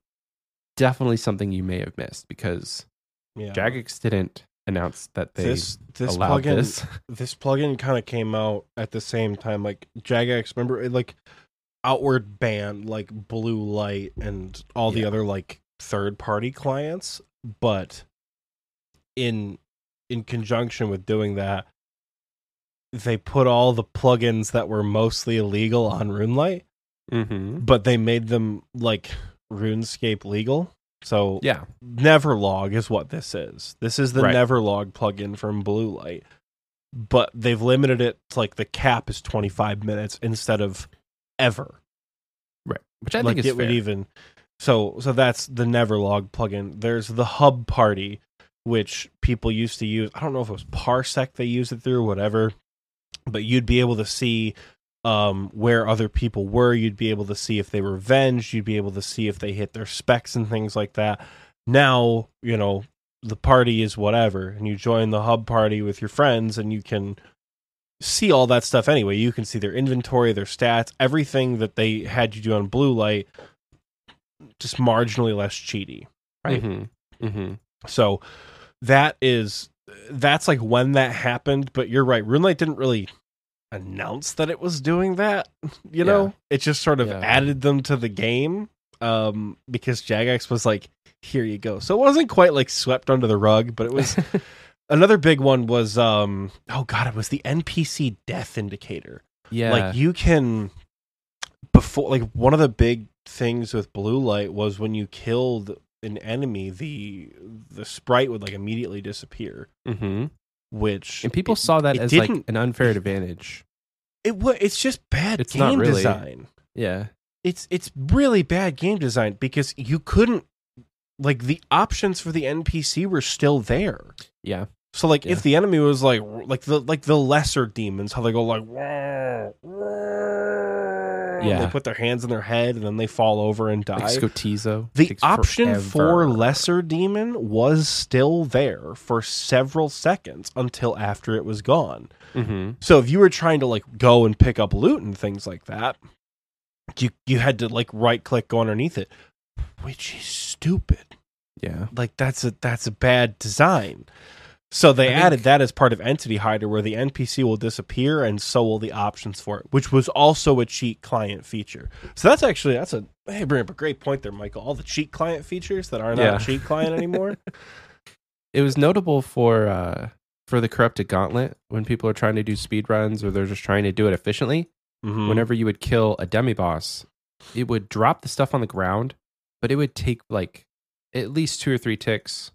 Speaker 1: definitely something you may have missed because yeah. Jagex didn't announce that they this, this allowed
Speaker 2: plugin,
Speaker 1: this.
Speaker 2: This plugin kind of came out at the same time. Like Jagex, remember, like Outward banned like Blue Light and all yeah. the other like third party clients, but in in conjunction with doing that, they put all the plugins that were mostly illegal on RuneLite, mm-hmm. but they made them like RuneScape legal. So
Speaker 1: yeah,
Speaker 2: Neverlog is what this is. This is the right. Neverlog plugin from Blue Light, but they've limited it to like the cap is 25 minutes instead of ever.
Speaker 1: Right, which I like think is
Speaker 2: it fair. would even. So so that's the Neverlog plugin. There's the Hub Party, which people used to use. I don't know if it was Parsec they used it through, whatever but you'd be able to see um, where other people were. You'd be able to see if they were avenged. You'd be able to see if they hit their specs and things like that. Now, you know, the party is whatever, and you join the hub party with your friends, and you can see all that stuff anyway. You can see their inventory, their stats, everything that they had you do on blue light, just marginally less cheaty, right? Mm-hmm. Mm-hmm. So that is that's like when that happened. But you're right, RuneLite didn't really announce that it was doing that. You know, yeah. it just sort of yeah. added them to the game um, because Jagex was like, "Here you go." So it wasn't quite like swept under the rug, but it was. Another big one was um oh god, it was the NPC death indicator.
Speaker 1: Yeah.
Speaker 2: Like you can before like one of the big things with blue light was when you killed an enemy, the the sprite would like immediately disappear.
Speaker 1: Mm-hmm.
Speaker 2: Which
Speaker 1: And people
Speaker 2: it-
Speaker 1: saw that as like an unfair advantage.
Speaker 2: it wa- it's just bad
Speaker 1: It's
Speaker 2: game
Speaker 1: really.
Speaker 2: design.
Speaker 1: Yeah.
Speaker 2: It's it's really bad game design because you couldn't like the options for the NPC were still there.
Speaker 1: Yeah.
Speaker 2: So like
Speaker 1: Yeah.
Speaker 2: if the enemy was like like the like the lesser demons, how they go like "Wah, wah," and
Speaker 1: Yeah.
Speaker 2: they put their hands in their head and then they fall over and die.
Speaker 1: Skotizo.
Speaker 2: the option for lesser demon was still there for several seconds until after it was gone.
Speaker 1: Mhm.
Speaker 2: So if you were trying to like go and pick up loot and things like that, you you had to like right click go underneath it, which is stupid.
Speaker 1: Yeah.
Speaker 2: Like that's a that's a bad design. So they
Speaker 1: I think-
Speaker 2: added that as part of Entity Hider, where the NPC will disappear and so will the options for it, which was also a cheat client feature. So that's actually that's a hey, bring up a great point there, Michael. All the cheat client features that are not
Speaker 1: Yeah.
Speaker 2: a cheat client anymore.
Speaker 1: It was notable for uh for the corrupted gauntlet when people are trying to do speed runs or they're just trying to do it efficiently.
Speaker 2: Mhm.
Speaker 1: Whenever you would kill a demi boss, it would drop the stuff on the ground, but it would take like at least two or three ticks.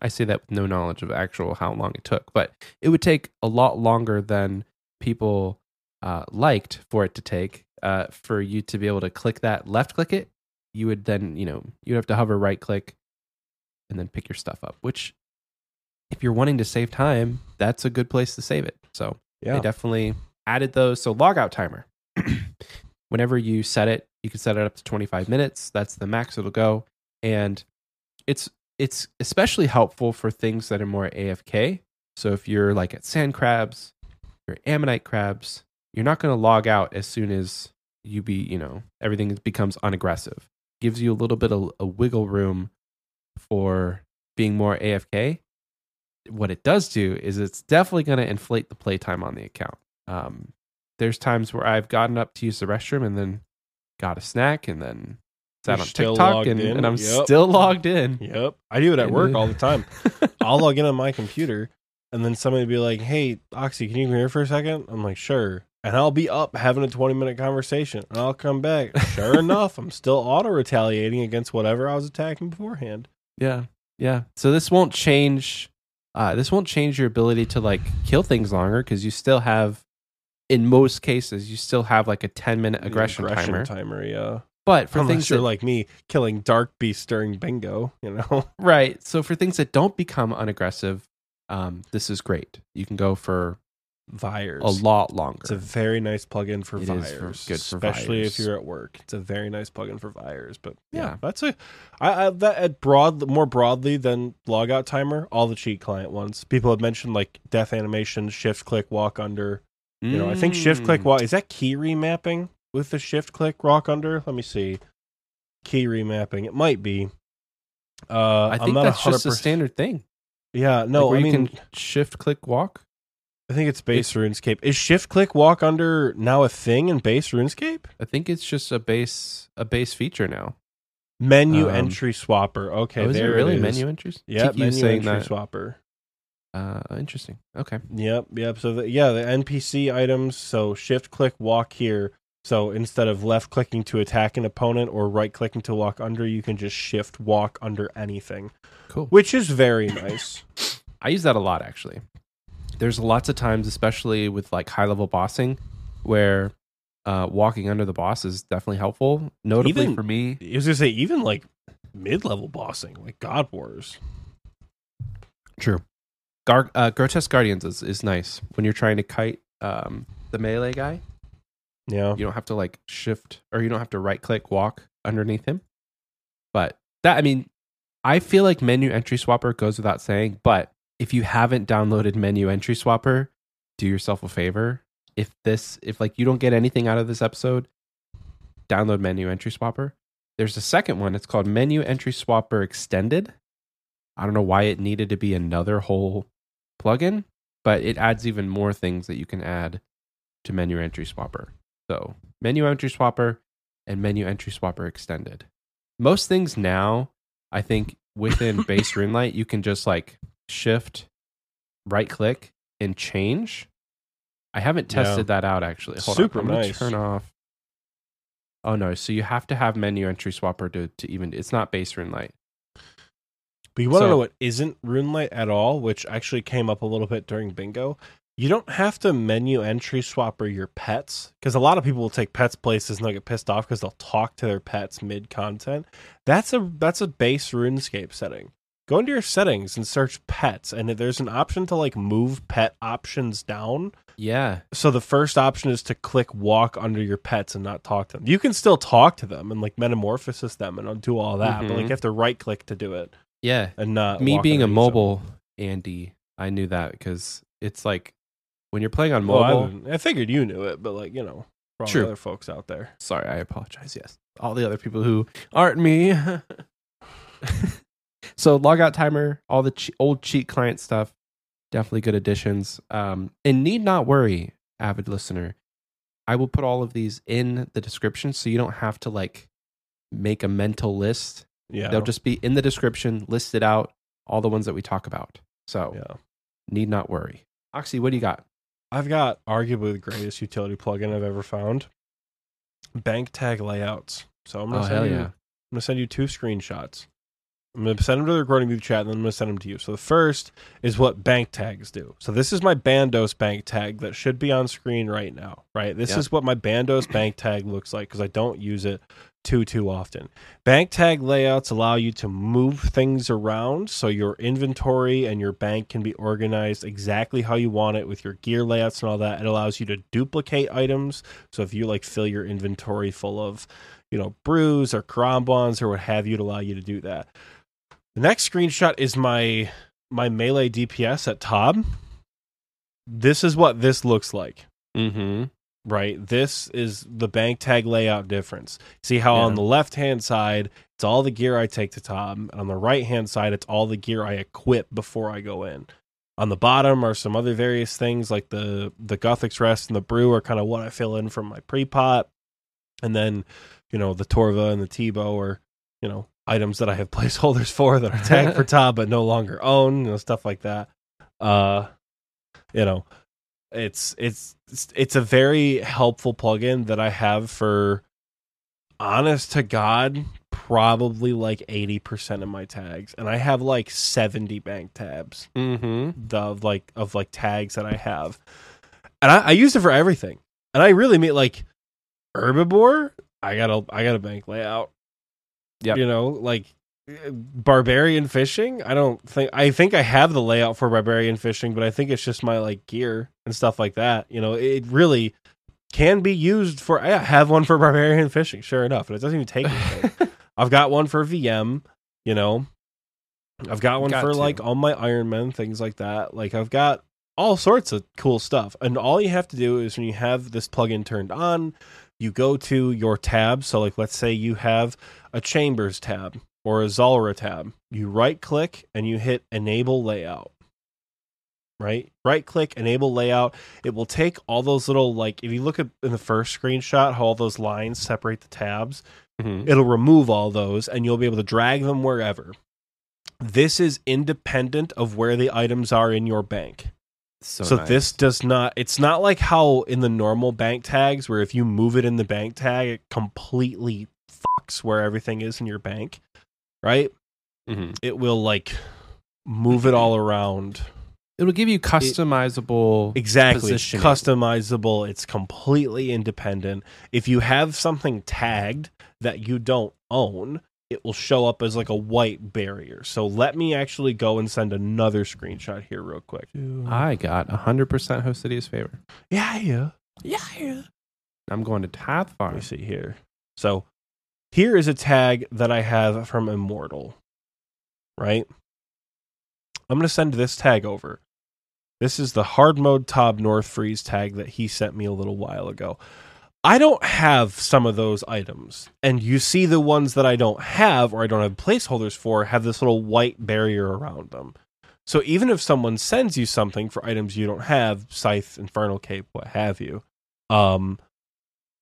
Speaker 1: I say that with no knowledge of actual how long it took, but it would take a lot longer than people uh, liked for it to take uh, for you to be able to click that left click it. You would then, you know, you'd have to hover right click and then pick your stuff up, which if you're wanting to save time, that's a good place to save it. So
Speaker 2: yeah,
Speaker 1: they definitely added those. So logout timer. Whenever you set it, you can set it up to 25 minutes. That's the max it'll go. And it's it's especially helpful for things that are more AFK. So if you're like at sand crabs, your ammonite crabs, you're not going to log out as soon as you be, you know, everything becomes unaggressive. Gives you a little bit of a wiggle room for being more AFK. What it does do is it's definitely going to inflate the playtime on the account. Um, there's times where I've gotten up to use the restroom and then got a snack and then sat
Speaker 2: You're
Speaker 1: on
Speaker 2: still
Speaker 1: TikTok
Speaker 2: logged
Speaker 1: and,
Speaker 2: in?
Speaker 1: and I'm
Speaker 2: Yep.
Speaker 1: still logged in.
Speaker 2: Yep. I do it at work all the time. I'll log in on my computer and then somebody be like, Hey, Oxie, can you come here for a second? I'm like, Sure. And I'll be up having a 20 minute conversation and I'll come back. Sure enough, I'm still auto retaliating against whatever I was attacking beforehand.
Speaker 1: Yeah, yeah. So this won't change. Uh, this won't change your ability to like kill things longer because you still have, in most cases, you still have like a ten minute aggression, timer.
Speaker 2: timer, yeah.
Speaker 1: But for
Speaker 2: Unless
Speaker 1: things
Speaker 2: you're
Speaker 1: that,
Speaker 2: like me, killing dark beasts during bingo, you know?
Speaker 1: right, so for things that don't become unaggressive, um, this is great. You can go for
Speaker 2: Vires.
Speaker 1: a lot longer.
Speaker 2: It's a very nice plugin for
Speaker 1: It
Speaker 2: Vires,
Speaker 1: for- good
Speaker 2: especially if you're at work. It's a very nice plugin for Vires. But yeah,
Speaker 1: Yeah.
Speaker 2: that's a I, I that at broad more broadly than logout timer. All the cheat client ones. People have mentioned like death animation, shift click, walk under. You know, I think shift click
Speaker 1: Mm.
Speaker 2: walk is that key remapping with the shift click rock under. Let me see, key remapping. It might be. Uh,
Speaker 1: I think that's just a standard thing.
Speaker 2: Yeah, no,
Speaker 1: where
Speaker 2: I mean,
Speaker 1: shift click walk.
Speaker 2: I think it's base RuneScape. Is shift click walk under now a thing in base RuneScape?
Speaker 1: I think it's just a base a base feature now.
Speaker 2: Menu
Speaker 1: Um,
Speaker 2: entry swapper. Okay,
Speaker 1: oh, is it
Speaker 2: there
Speaker 1: really
Speaker 2: it is.
Speaker 1: menu entries? You
Speaker 2: menu
Speaker 1: saying
Speaker 2: entry
Speaker 1: that.
Speaker 2: swapper.
Speaker 1: Uh, interesting. Okay.
Speaker 2: Yep, yep. So the, yeah, the NPC items. So shift click walk here. So instead of left clicking to attack an opponent or right clicking to walk under, you can just shift walk under anything,
Speaker 1: Cool.
Speaker 2: which is very nice.
Speaker 1: I use that a lot actually. There's lots of times, especially with like high level bossing, where uh, walking under the boss is definitely helpful. Notably
Speaker 2: Even-
Speaker 1: for me,
Speaker 2: I was gonna say even like mid level bossing, like God Wars.
Speaker 1: true. Gar- uh, Grotesque Guardians is, is nice when you're trying to kite um, the melee guy.
Speaker 2: Yeah,
Speaker 1: You don't have to like shift or you don't have to right click walk underneath him. But that, I mean, I feel like menu entry swapper goes without saying, but if you haven't downloaded menu entry swapper, do yourself a favor. If this, if like you don't get anything out of this episode, download menu entry swapper. There's a second one. It's called menu entry swapper extended. I don't know why it needed to be another whole plugin, but it adds even more things that you can add to menu entry swapper. So menu entry swapper and menu entry swapper extended. Most things now, I think within base Runelite, you can just like shift, right click, and change. I haven't
Speaker 2: Yeah.
Speaker 1: tested that out actually. Hold
Speaker 2: Super
Speaker 1: on. I'm
Speaker 2: nice.
Speaker 1: Turn off. Oh no! So you have to have menu entry swapper to to even. It's not base Runelite.
Speaker 2: But you want to
Speaker 1: So-
Speaker 2: know what isn't RuneLite at all, which actually came up a little bit during bingo. You don't have to menu entry swap or your pets because a lot of people will take pets places and they'll get pissed off because they'll talk to their pets mid content. That's a that's a base RuneScape setting. Go into your settings and search pets, and there's an option to like move pet options down.
Speaker 1: Yeah.
Speaker 2: So the first option is to click walk under your pets and not talk to them. You can still talk to them and like metamorphosis them and do all that, but like
Speaker 1: Mhm.
Speaker 2: you have to right click to do it
Speaker 1: Yeah.
Speaker 2: and not
Speaker 1: Me being a mobile Andy, I knew that because it's like when you're playing on
Speaker 2: Well, I,
Speaker 1: mobile.
Speaker 2: I figured you knew it, but like you know, for all the other folks out there.
Speaker 1: sorry, I apologize. Yes. All the other people who aren't me. so logout timer, all the che- old cheat client stuff, definitely good additions. Um, and need not worry, avid listener. I will put all of these in the description so you don't have to like make a mental list.
Speaker 2: Yeah,
Speaker 1: They'll just be in the description, listed out, all the ones that we talk about. So
Speaker 2: yeah.
Speaker 1: need not worry. Oxie, what do you got?
Speaker 2: I've got arguably the greatest utility plugin I've ever found. Bank tag layouts. So I'm gonna
Speaker 1: Oh,
Speaker 2: send
Speaker 1: hell
Speaker 2: you.
Speaker 1: yeah.
Speaker 2: I'm gonna send you two screenshots. I'm gonna send them to the recording group chat, and then I'm gonna send them to you. So the first is what bank tags do. So this is my Bandos bank tag that should be on screen right now. Right. This
Speaker 1: Yeah.
Speaker 2: is what my Bandos bank tag looks like because I don't use it too too often. Bank tag layouts allow you to move things around so your inventory and your bank can be organized exactly how you want it with your gear layouts and all that. It allows you to duplicate items. So if you like fill your inventory full of, you know, brews or karambwans or what have you, it allow you to do that. The next screenshot is my my melee DPS at Tob. This is what this looks like
Speaker 1: Mm-hmm.
Speaker 2: right? This is the bank tag layout difference. See how
Speaker 1: Yeah.
Speaker 2: on the left hand side, it's all the gear I take to and On the right hand side, it's all the gear I equip before I go in. On the bottom are some other various things like the the Guthix Rest and the Brew are kind of what I fill in from my pre pot, and then you know the Torva and the Tebow are you know items that I have placeholders for that are tagged for top but no longer own, you know stuff like that. Uh, you know, it's it's it's, it's a very helpful plugin that I have for honest to god probably like 80% of my tags and I have like 70 bank tabs
Speaker 1: Mm-hmm.
Speaker 2: of like of like tags that I have. And I, I use it for everything. And I really mean like Herbiboar, I got a I got a bank layout.
Speaker 1: Yep.
Speaker 2: You know, like uh, barbarian fishing. I don't think I think I have the layout for barbarian fishing, but I think it's just my like gear and stuff like that. You know, it really can be used for I have one for barbarian fishing, sure enough, and it doesn't even take anything. I've got one for VM, you know. I've got one
Speaker 1: Got
Speaker 2: for
Speaker 1: to.
Speaker 2: like all my Iron Men, things like that. Like I've got all sorts of cool stuff. And all you have to do is when you have this plugin turned on, you go to your tab. So like let's say you have a Chambers tab or a Zulrah tab. You right click and you hit enable layout. Right? Right click, enable layout. It will take all those little like if you look at in the first screenshot how all those lines separate the tabs,
Speaker 1: Mm-hmm.
Speaker 2: it'll remove all those and you'll be able to drag them wherever. This is independent of where the items are in your bank.
Speaker 1: So,
Speaker 2: So,
Speaker 1: nice.
Speaker 2: this does not it's not like how in the normal bank tags where if you move it in the bank tag it completely fucks where everything is in your bank, right?
Speaker 1: Mhm.
Speaker 2: It will like move it all around.
Speaker 1: it'll give you customizable.
Speaker 2: Exactly. Customizable. It's completely independent. If you have something tagged that you don't own, it will show up as like a white barrier. So let me actually go and send another screenshot here real quick.
Speaker 1: I got 100% Hosidius favor.
Speaker 2: Yeah, yeah.
Speaker 1: Yeah, yeah. I'm going to Tath
Speaker 2: Let me see here. So here is a tag that I have from Immortal. Right? I'm going to send this tag over. This is the hard mode Tob North Freeze tag that he sent me a little while ago. I don't have some of those items. And you see the ones that I don't have or I don't have placeholders for have this little white barrier around them. So even if someone sends you something for items you don't have, Scythe, Infernal Cape, what have you, um,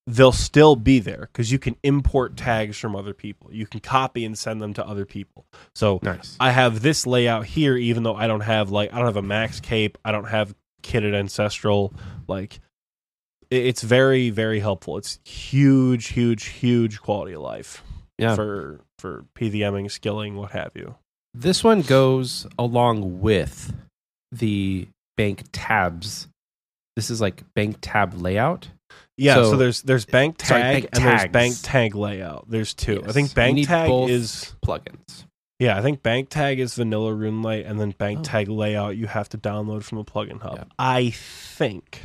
Speaker 2: they'll still be there because you can import tags from other people. You can copy and send them to other people. So
Speaker 1: Nice.
Speaker 2: I have this layout here, even though I don't have like I don't have a max cape, I don't have kitted ancestral. Like it's very very helpful. It's huge, huge, huge quality of life
Speaker 1: Yeah.
Speaker 2: for for PVMing, skilling, what have you.
Speaker 1: This one goes along with the bank tabs. This is like bank tab layout.
Speaker 2: Yeah, so,
Speaker 1: So-
Speaker 2: there's there's bank tag
Speaker 1: Sorry, bank
Speaker 2: and there's bank tag layout. There's two. I think bank tag is
Speaker 1: plugins.
Speaker 2: yeah, I think bank tag is vanilla RuneLite, and then bank
Speaker 1: Oh.
Speaker 2: tag layout you have to download from the plugin hub.
Speaker 1: Yeah.
Speaker 2: I think,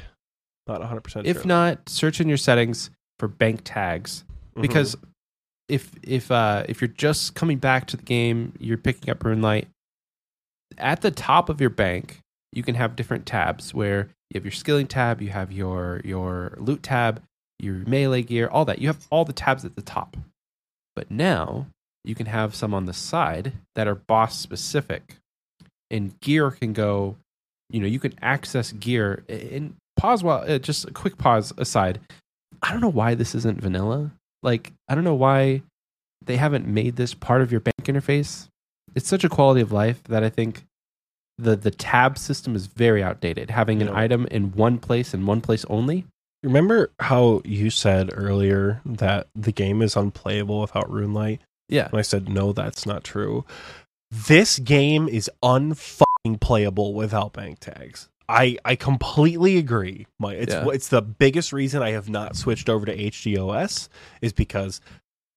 Speaker 2: not 100. percent
Speaker 1: If not, search in your settings for bank tags
Speaker 2: Mm-hmm.
Speaker 1: because if if uh if you're just coming back to the game, you're picking up RuneLite. At the top of your bank, you can have different tabs where you have your skilling tab, you have your your loot tab, your melee gear, all that. You have all the tabs at the top. But now you can have some on the side that are boss specific. And gear can go, you know, you can access gear. And pause while, uh, just a quick pause aside. I don't know why this isn't vanilla. Like, I don't know why they haven't made this part of your bank interface. It's such a quality of life that I think the the tab system is very outdated. Having an
Speaker 2: Yeah.
Speaker 1: item in one place and one place only.
Speaker 2: remember how you said earlier that the game is unplayable without RuneLite,
Speaker 1: Yeah.
Speaker 2: and I said no, that's not true. This game is unfucking playable without bank tags. I, I completely agree. My it's
Speaker 1: Yeah.
Speaker 2: it's the biggest reason I have not switched over to HDOS is because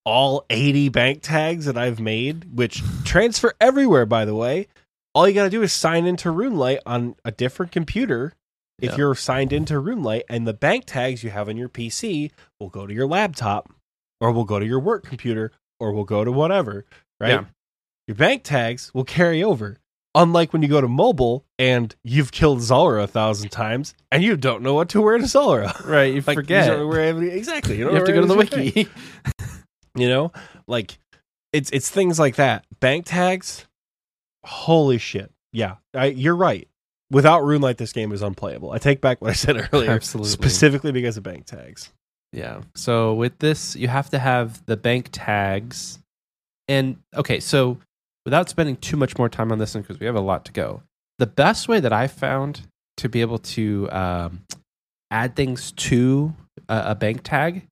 Speaker 2: all 80 bank tags that I've made, which transfer everywhere by the way, all you got to do is sign into RuneLite on a different computer if
Speaker 1: Yeah.
Speaker 2: you're signed into RuneLite and the bank tags you have on your PC will go to your laptop or will go to your work computer or will go to whatever, right?
Speaker 1: Yeah.
Speaker 2: Your bank tags will carry over. Unlike when you go to mobile and you've killed Zulrah a thousand times and you don't know what to wear to Zulrah.
Speaker 1: Right. You
Speaker 2: Like,
Speaker 1: forget.
Speaker 2: You where every- exactly. You,
Speaker 1: You have to go to the wiki.
Speaker 2: You know, like it's it's things like that. Bank tags. Holy shit! Yeah, I, you're right. Without RuneLite, this game is unplayable. I take back what I said earlier,
Speaker 1: Absolutely.
Speaker 2: specifically because of bank tags.
Speaker 1: Yeah. So with this, you have to have the bank tags. And okay, so without spending too much more time on this one, because we have a lot to go, the best way that I found to be able to um, add things to a, a bank tag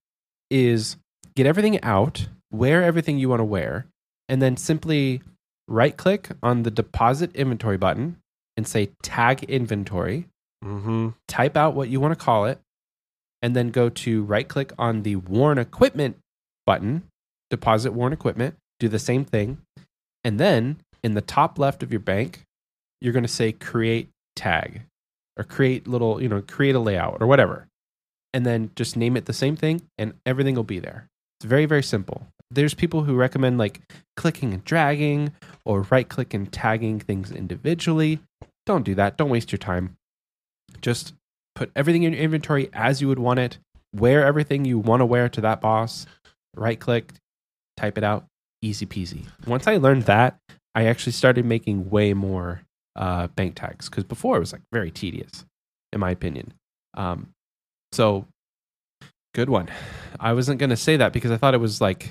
Speaker 1: is get everything out, wear everything you want to wear, and then simply right click on the deposit inventory button and say tag inventory
Speaker 2: Mm-hmm.
Speaker 1: type out what you want to call it, and then go to right click on the worn equipment button, deposit worn equipment, do the same thing. And then in the top left of your bank, you're going to say create tag or create little, you know, create a layout or whatever. And then just name it the same thing and everything will be there. It's very, very simple. There's people who recommend like clicking and dragging or right click and tagging things individually. Don't do that. Don't waste your time. Just put everything in your inventory as you would want it, wear everything you want to wear to that boss, right click, type it out, easy peasy. Once I learned that, I actually started making way more uh, bank tags because before it was like very tedious, in my opinion. Um, so, good one. I wasn't going to say that because I thought it was like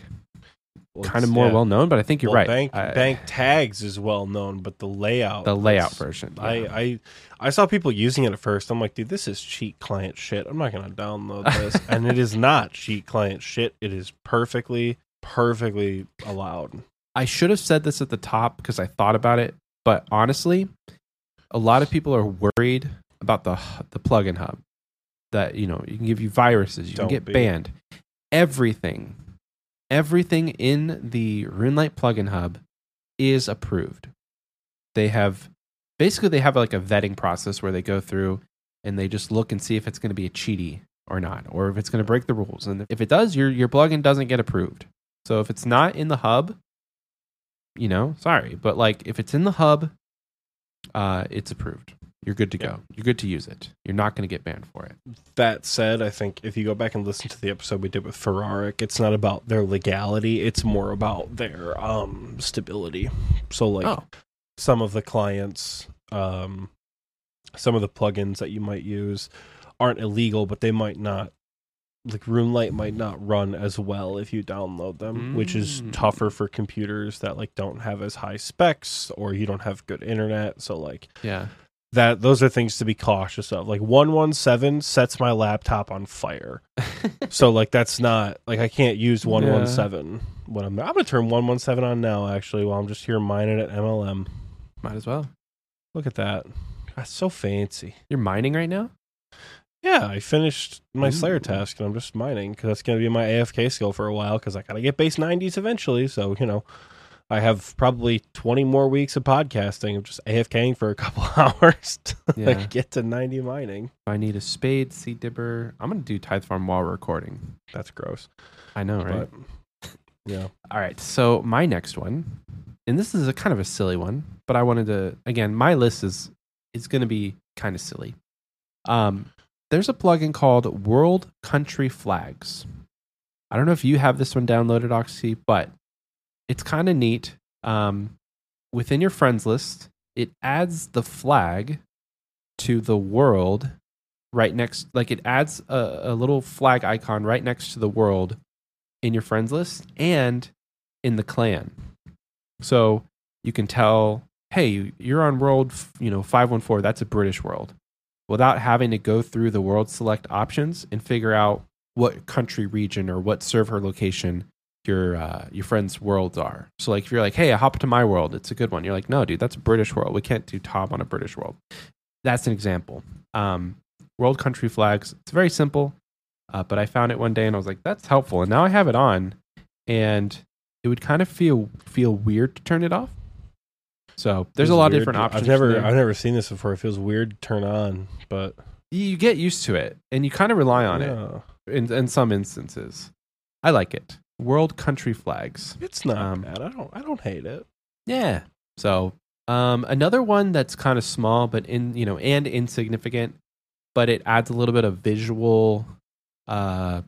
Speaker 1: kind of more well known, but I think you're
Speaker 2: Well,
Speaker 1: right.
Speaker 2: Bank
Speaker 1: I-
Speaker 2: bank tags is well known, but the layout,
Speaker 1: the layout version.
Speaker 2: I. I I saw people using it at first. I'm like, dude, this is cheat client shit. I'm not gonna download this, and it is not cheat client shit. It is perfectly, perfectly allowed.
Speaker 1: I should have said this at the top because I thought about it, but honestly, a lot of people are worried about the the plugin hub that you know you can give you viruses, you
Speaker 2: Don't
Speaker 1: can get
Speaker 2: be.
Speaker 1: banned. Everything, everything in the RuneLite plugin hub is approved. They have basically they have like a vetting process where they go through and they just look and see if it's going to be a cheaty or not, or if it's going to break the rules. And if it does, your your plugin doesn't get approved. So if it's not in the hub, you know, sorry, but like if it's in the hub, uh, it's approved. You're good to
Speaker 2: Yeah.
Speaker 1: go. You're good to use it. You're not going to get banned for it.
Speaker 2: That said, I think if you go back and listen to the episode we did with Ferrariic, it's not about their legality. It's more about their um stability. So like
Speaker 1: oh,
Speaker 2: some of the clients, um, some of the plugins that you might use aren't illegal, but they might not. Like RuneLite might not run as well if you download them, which is
Speaker 1: Mm.
Speaker 2: tougher for computers that like don't have as high specs or you don't have good internet. So like
Speaker 1: yeah.
Speaker 2: That, those are things to be cautious of. Like one one seven sets my laptop on fire, so like that's not like I can't use one one seven when I'm I'm gonna turn one one seven on now. Actually, while I'm just here mining at MLM.
Speaker 1: Might as well.
Speaker 2: Look at that. That's so fancy.
Speaker 1: You're mining right now?
Speaker 2: Yeah, I finished my
Speaker 1: Ooh.
Speaker 2: Slayer task and I'm just mining because that's going to be my AFK skill for a while because I got to get base 90s eventually. So, you know, I have probably 20 more weeks of podcasting of just AFKing for a couple hours to
Speaker 1: Yeah.
Speaker 2: like, get to 90 mining.
Speaker 1: If I need a spade, seed dipper, I'm gonna do Tithe Farm while recording.
Speaker 2: That's gross.
Speaker 1: I know, right?
Speaker 2: But, yeah.
Speaker 1: All right. So my next one, and this is a kind of a silly one, but I wanted to again, my list is is going to be kind of silly. Um, there's a plugin called World Country Flags. I don't know if you have this one downloaded, Oxie, but it's kind of neat. Um, within your friends list, it adds the flag to the world right next, like it adds a, a little flag icon right next to the world in your friends list and in the clan. So you can tell, hey, you're on world, you know, 514, that's a British world, without having to go through the world select options and figure out what country region or what server location your uh, your friends' worlds are. So like if you're like, hey, I hop to my world, it's a good one. You're like, no, dude, that's a British world. We can't do top on a British world. That's an example. Um, world country flags. It's very simple, uh, but I found it one day and I was like, that's helpful. And now I have it on, and it would kind of feel feel weird to turn it off. So there's a lot of different options.
Speaker 2: I've never,
Speaker 1: there.
Speaker 2: I've never seen this before. It feels weird to turn on, but
Speaker 1: you get used to it, and you kind of rely on it in in some instances. I like it. World country flags.
Speaker 2: It's not
Speaker 1: Um,
Speaker 2: bad. I don't, I don't hate it.
Speaker 1: Yeah. So um, another one that's kind of small, but in you know and insignificant, but it adds a little bit of visual, uh,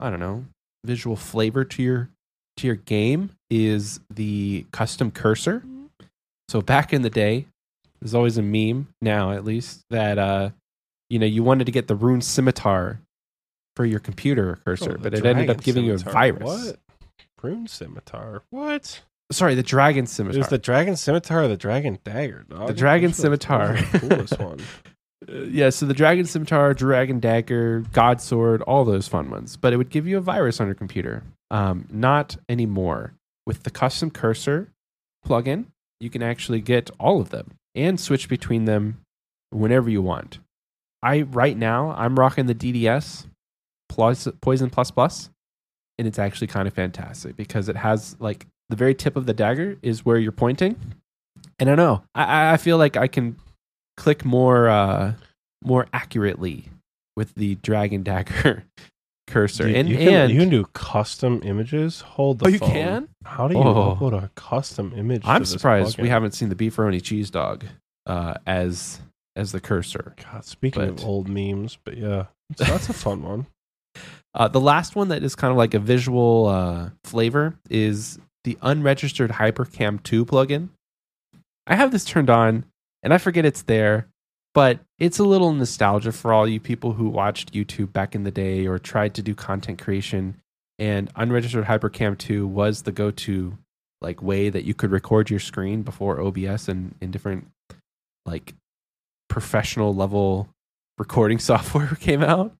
Speaker 1: I don't know, visual flavor to your to your game is the custom cursor. So back in the day, there's always a meme now, at least that uh, you know you wanted to get the rune scimitar for your computer cursor,
Speaker 2: Oh,
Speaker 1: but it ended up giving you a virus.
Speaker 2: What? Rune scimitar. What?
Speaker 1: Sorry, the dragon scimitar.
Speaker 2: It was the dragon scimitar or the dragon dagger, dog?
Speaker 1: The dragon scimitar.
Speaker 2: the coolest one.
Speaker 1: Uh, yeah, so the dragon scimitar, dragon dagger, god sword, all those fun ones. But it would give you a virus on your computer. Um, not anymore. With the custom cursor plugin, you can actually get all of them and switch between them whenever you want. I right now I'm rocking the DDS plus Poison Plus Plus, and it's actually kind of fantastic because it has like the very tip of the dagger is where you're pointing, and I know I- I feel like I can click more uh more accurately with the dragon dagger cursor
Speaker 2: Dude,
Speaker 1: and
Speaker 2: you can,
Speaker 1: and
Speaker 2: you can do custom images. Hold the
Speaker 1: oh you
Speaker 2: phone.
Speaker 1: can
Speaker 2: How do you
Speaker 1: Oh.
Speaker 2: upload a custom image?
Speaker 1: i'm surprised we haven't seen the beefaroni cheese dog uh as as the cursor
Speaker 2: God, speaking
Speaker 1: but-
Speaker 2: of old memes, but yeah, so that's a fun one.
Speaker 1: Uh, the last one that is kind of like a visual uh, flavor is the unregistered Hypercam 2 plugin. I have this turned on and I forget it's there, but it's a little nostalgia for all you people who watched YouTube back in the day or tried to do content creation. And unregistered Hypercam 2 was the go to like way that you could record your screen before OBS and in different like professional level recording software came out.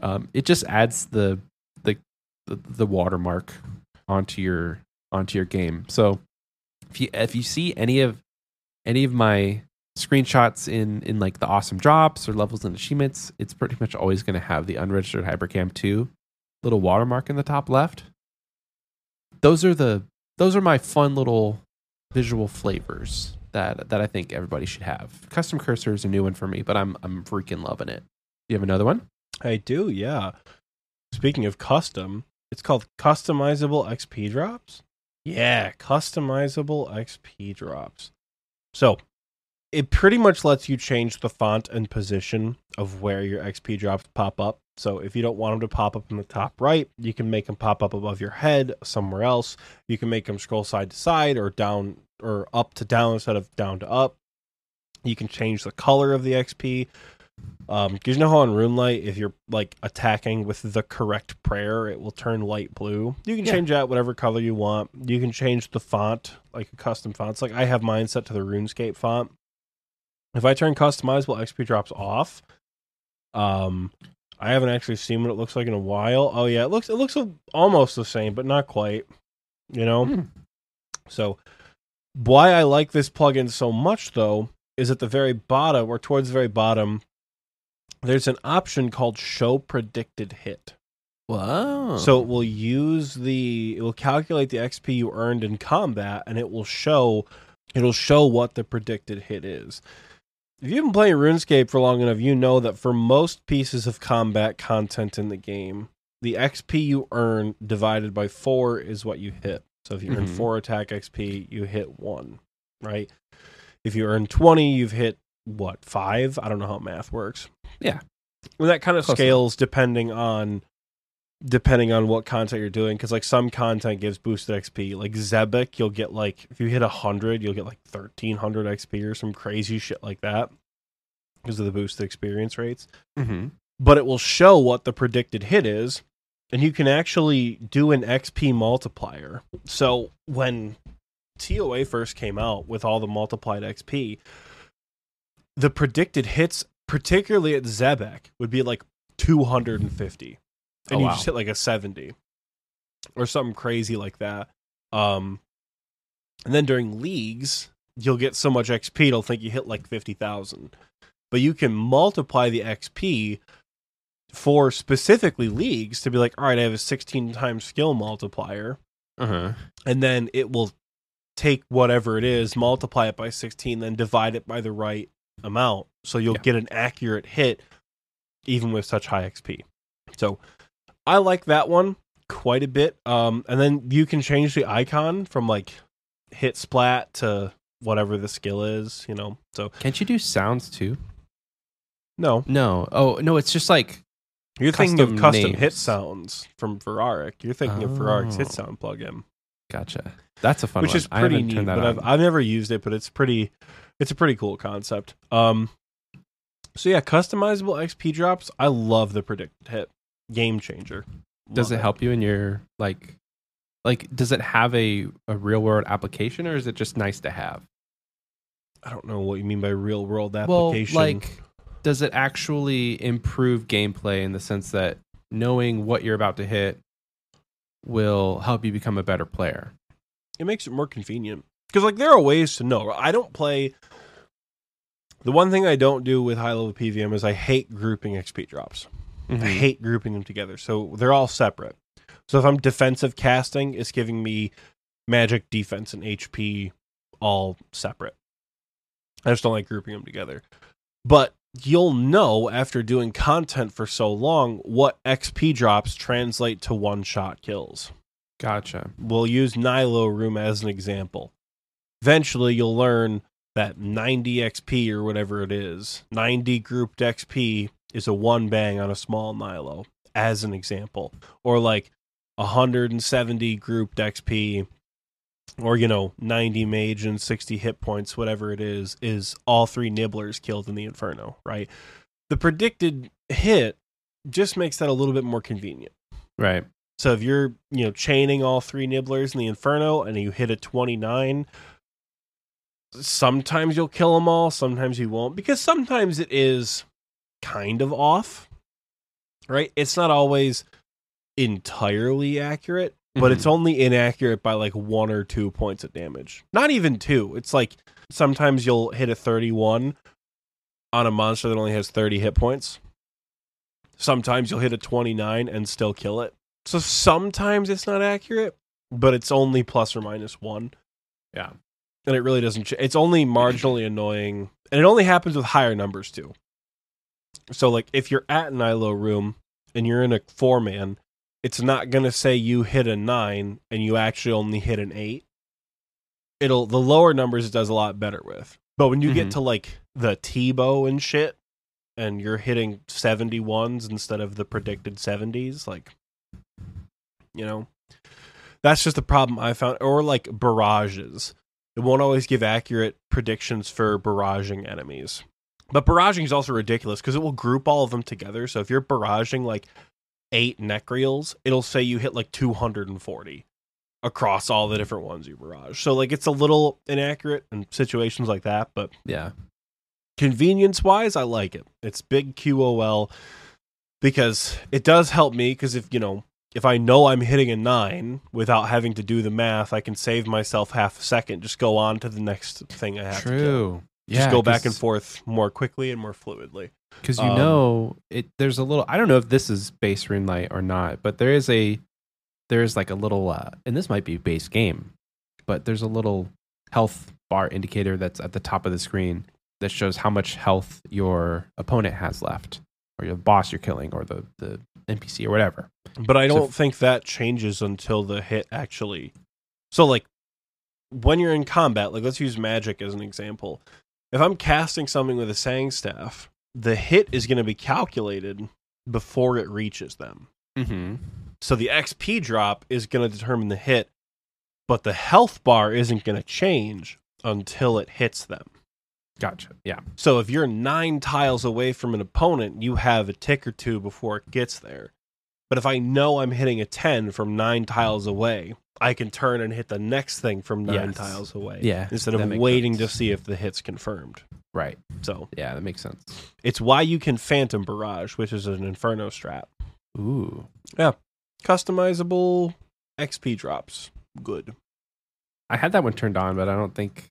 Speaker 1: Um, it just adds the, the the the watermark onto your onto your game. So if you if you see any of any of my screenshots in in like the awesome drops or levels and achievements, it's pretty much always going to have the unregistered Hypercam 2 little watermark in the top left. Those are the those are my fun little visual flavors that that I think everybody should have. Custom cursor is a new one for me, but I'm I'm freaking loving it. Do you have another one?
Speaker 2: I do, yeah. Speaking of custom, it's called customizable XP drops. Yeah, customizable XP drops. So it pretty much lets you change the font and position of where your XP drops pop up. So if you don't want them to pop up in the top right, you can make them pop up above your head somewhere else. You can make them scroll side to side or down or up to down instead of down to up. You can change the color of the XP. Um, because you know how on RuneLite, if you're like attacking with the correct prayer, it will turn light blue. You can
Speaker 1: Yeah.
Speaker 2: change that whatever color you want. You can change the font, like a custom fonts. Like I have mine set to the RuneScape font. If I turn customizable XP drops off, um, I haven't actually seen what it looks like in a while. Oh yeah, it looks it looks almost the same, but not quite. You know?
Speaker 1: Hmm.
Speaker 2: So why I like this plugin so much though is at the very bottom or towards the very bottom there's an option called show predicted hit.
Speaker 1: Whoa.
Speaker 2: So it will use the it will calculate the XP you earned in combat and it will show it'll show what the predicted hit is. If you've been playing RuneScape for long enough, you know that for most pieces of combat content in the game, the XP you earn divided by 4 is what you hit. So if you earn
Speaker 1: Mhm.
Speaker 2: 4 attack XP, you hit 1, right? If you earn 20, you've hit what, 5? I don't know how math works.
Speaker 1: Yeah.
Speaker 2: And that kind of
Speaker 1: Close enough.
Speaker 2: scales depending on depending on what content you're doing because like some content gives boosted xp like Zebak you'll get like if you hit 100 you'll get like 1300 xp or some crazy shit like that because of the boosted experience rates
Speaker 1: hmm
Speaker 2: but it will show what the predicted hit is and you can actually do an xp multiplier so when toa first came out with all the multiplied xp the predicted hits particularly at Zebak would be like 250 and
Speaker 1: Oh,
Speaker 2: you
Speaker 1: wow.
Speaker 2: just hit like a 70 or something crazy like that. Um and then during leagues you'll get so much xp it'll think you hit like 50000 but you can multiply the xp for specifically leagues to be like all right i have a 16 times skill multiplier.
Speaker 1: Uh-huh.
Speaker 2: and then it will take whatever it is, multiply it by 16, then divide it by the right amount. So you'll
Speaker 1: Yeah.
Speaker 2: get an accurate hit even with such high XP. So I like that one quite a bit. Um, and then you can change the icon from like hit splat to whatever the skill is, you know. So
Speaker 1: Can't you do sounds too?
Speaker 2: no,
Speaker 1: No. Oh, no, it's just like
Speaker 2: you're thinking of
Speaker 1: Custom
Speaker 2: custom hit sounds from Ferrariic. You're thinking of Ferrariic's hit
Speaker 1: Oh.
Speaker 2: sound plugin.
Speaker 1: gotcha. That's a fun
Speaker 2: which
Speaker 1: one.
Speaker 2: is pretty neat.
Speaker 1: that
Speaker 2: But I've. I've never used it, but it's pretty. It's a pretty cool concept. Um, so yeah, customizable XP drops. I love the predicted hit. Game changer.
Speaker 1: Does
Speaker 2: Love
Speaker 1: it help you in your like like does it have a, a real world application or is it just nice to have?
Speaker 2: I don't know what you mean by real world
Speaker 1: Well,
Speaker 2: application.
Speaker 1: like does it actually improve gameplay in the sense that knowing what you're about to hit will help you become a better player?
Speaker 2: it makes it more convenient because like there are ways to know. I don't play. The one thing I don't do with high level PVM is I hate grouping XP drops. I
Speaker 1: Mhm.
Speaker 2: hate grouping them together. So they're all separate. So if I'm defensive casting, it's giving me magic, defense, and HP all separate. I just don't like grouping them together. But you'll know after doing content for so long what XP drops translate to one shot kills.
Speaker 1: Gotcha.
Speaker 2: We'll use Nylo Room as an example. Eventually, you'll learn that 90 XP or whatever it is, 90 grouped XP is a one bang on a small Nylo, as an example. Or like 170 grouped XP, or you know, 90 mage and 60 hit points, whatever it is, is all three nibblers killed in the Inferno, right? The predicted hit just makes that a little bit more convenient.
Speaker 1: Right.
Speaker 2: So if you're, you know, chaining all three nibblers in the Inferno and you hit a 29, sometimes you'll kill them all, sometimes you won't because sometimes it is kind of off. Right? It's not always entirely accurate, but it's mm-hmm. only inaccurate by like 1 or 2 points of damage. Not even 2. It's like sometimes you'll hit a 31 on a monster that only has 30 hit points. Sometimes you'll hit a 29 and still kill it. So sometimes it's not accurate, but it's only plus or minus one.
Speaker 1: Yeah.
Speaker 2: And it really doesn't. Ch- it's only marginally annoying, and it only happens with higher numbers too. So, like, if you're at Nylo room and you're in a four man, it's not gonna say you hit a nine and you actually only hit an eight. It'll the lower numbers it does a lot better with. But when you
Speaker 1: Mhm.
Speaker 2: get to like the T-bow and shit, and you're hitting 71s instead of the predicted 70s, like you know that's just the problem i found or like barrages it won't always give accurate predictions for barraging enemies. But barraging is also ridiculous because it will group all of them together. So if you're barraging like eight nechryaels it'll say you hit like 240 across all the different ones you barrage. So like it's a little inaccurate in situations like that but
Speaker 1: Yeah.
Speaker 2: convenience wise i like it. It's big qol because it does help me because if you know if I know I'm hitting a nine without having to do the math, I can save myself half a second. Just go on to the next thing I have to kill.
Speaker 1: True.
Speaker 2: Just go back and forth more quickly and more fluidly.
Speaker 1: because you
Speaker 2: Um,
Speaker 1: know it. There's a little. I don't know if this is base RuneLite or not, but there is a there is like a little, uh, and this might be base game, but there's a little health bar indicator that's at the top of the screen that shows how much health your opponent has left, or your boss you're killing, or the the NPC or whatever.
Speaker 2: But I don't think that changes until the hit actually. So, like, when you're in combat, like, let's use magic as an example. If I'm casting something with a Sang Staff, the hit is going to be calculated before it reaches them.
Speaker 1: Mm-hmm.
Speaker 2: So the XP drop is going to determine the hit, but the health bar isn't going to change until it hits them.
Speaker 1: Gotcha. Yeah.
Speaker 2: So if you're nine tiles away from an opponent, you have a tick or two before it gets there. But if I know I'm hitting a 10 from nine tiles away, I can turn and hit the next thing from nine
Speaker 1: Yes.
Speaker 2: tiles away.
Speaker 1: Yeah,
Speaker 2: Instead of waiting
Speaker 1: sense.
Speaker 2: to see if the hit's confirmed.
Speaker 1: Right.
Speaker 2: So
Speaker 1: Yeah, that makes sense.
Speaker 2: it's why you can Phantom Barrage, which is an Inferno strat.
Speaker 1: Ooh. Yeah.
Speaker 2: Customizable XP drops. Good.
Speaker 1: I had that one turned on, but I don't think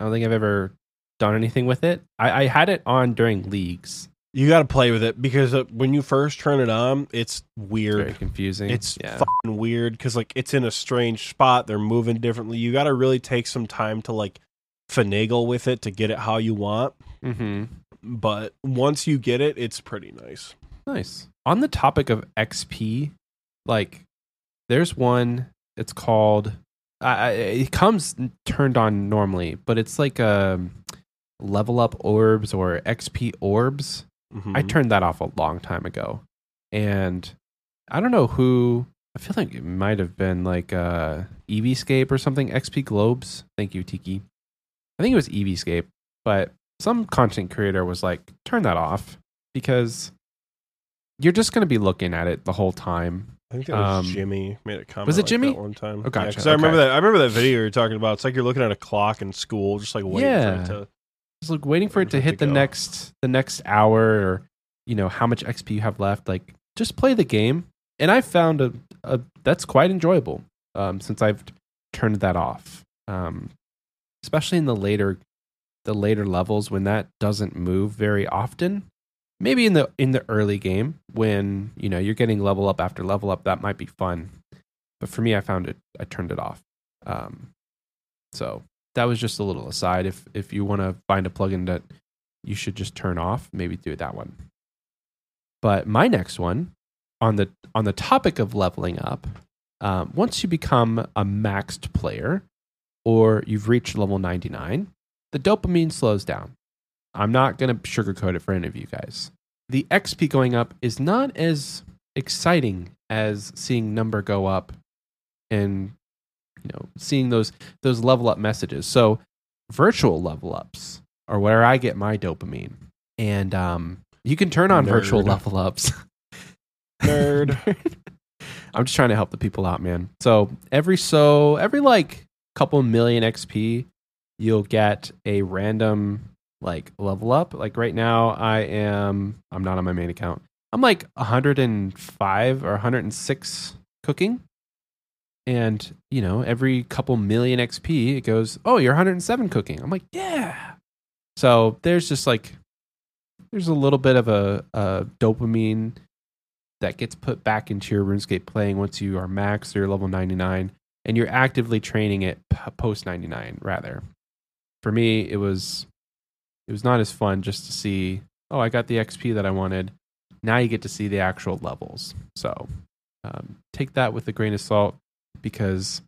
Speaker 1: I don't think I've ever done anything with it. I, I had it on during leagues.
Speaker 2: You got to play with it because uh, when you first turn it on, it's weird.
Speaker 1: very confusing.
Speaker 2: It's
Speaker 1: yeah.
Speaker 2: fucking weird because like it's in a strange spot. They're moving differently. You got to really take some time to like finagle with it to get it how you want.
Speaker 1: mm-hmm.
Speaker 2: But once you get it, it's pretty nice.
Speaker 1: Nice. On the topic of XP, like there's one. It's called. I I it comes turned on normally, but it's like a level up orbs or XP orbs.
Speaker 2: Mhm.
Speaker 1: I turned that off a long time ago, and I don't know who. I feel like it might have been like uh, EVScape or something. XP Globes. Thank you, Tiki. I think it was EVScape, but some content creator was like, "Turn that off," because you're just going to be looking at it the whole time.
Speaker 2: I think that was
Speaker 1: um,
Speaker 2: Jimmy made a comment.
Speaker 1: was it
Speaker 2: like
Speaker 1: Jimmy?
Speaker 2: one time?
Speaker 1: Oh, gotcha.
Speaker 2: Because I remember that. I remember that video you were talking about. It's like you're looking at a clock in school, just like waiting
Speaker 1: Yeah.
Speaker 2: for it to.
Speaker 1: Just like waiting for it to
Speaker 2: Waiting for it
Speaker 1: hit
Speaker 2: to
Speaker 1: the
Speaker 2: go.
Speaker 1: next the next hour, or you know how much XP you have left. Like just play the game, and I found a, a that's quite enjoyable um, since I've turned that off. Um, especially in the later the later levels when that doesn't move very often. Maybe in the in the early game when you know you're getting level up after level up, that might be fun. But for me, I found it. I turned it off. Um, so that was just a little aside. If if you want to find a plugin that you should just turn off, maybe do that one. But my next one on the on the topic of leveling up, um, once you become a maxed player or you've reached level 99, the dopamine slows down. I'm not going to sugarcoat it for any of you guys. The XP going up is not as exciting as seeing number go up and you know seeing those those level up messages. So virtual level ups are where I get my dopamine. And um, you can turn on virtual level ups.
Speaker 2: Nerd.
Speaker 1: I'm just trying to help the people out, man. So every so every like couple million XP, you'll get a random like level up. Like right now, I am I'm not on my main account. I'm like 105 or 106 cooking. And, you know, every couple million XP, it goes, oh, you're 107 cooking. I'm like, yeah. So there's just like, there's a little bit of a, a dopamine that gets put back into your RuneScape playing once you are maxed or level 99 and you're actively training it post 99 rather. For me, it was it was not as fun just to see, oh, I got the XP that I wanted. Now you get to see the actual levels. So um, take that with a grain of salt because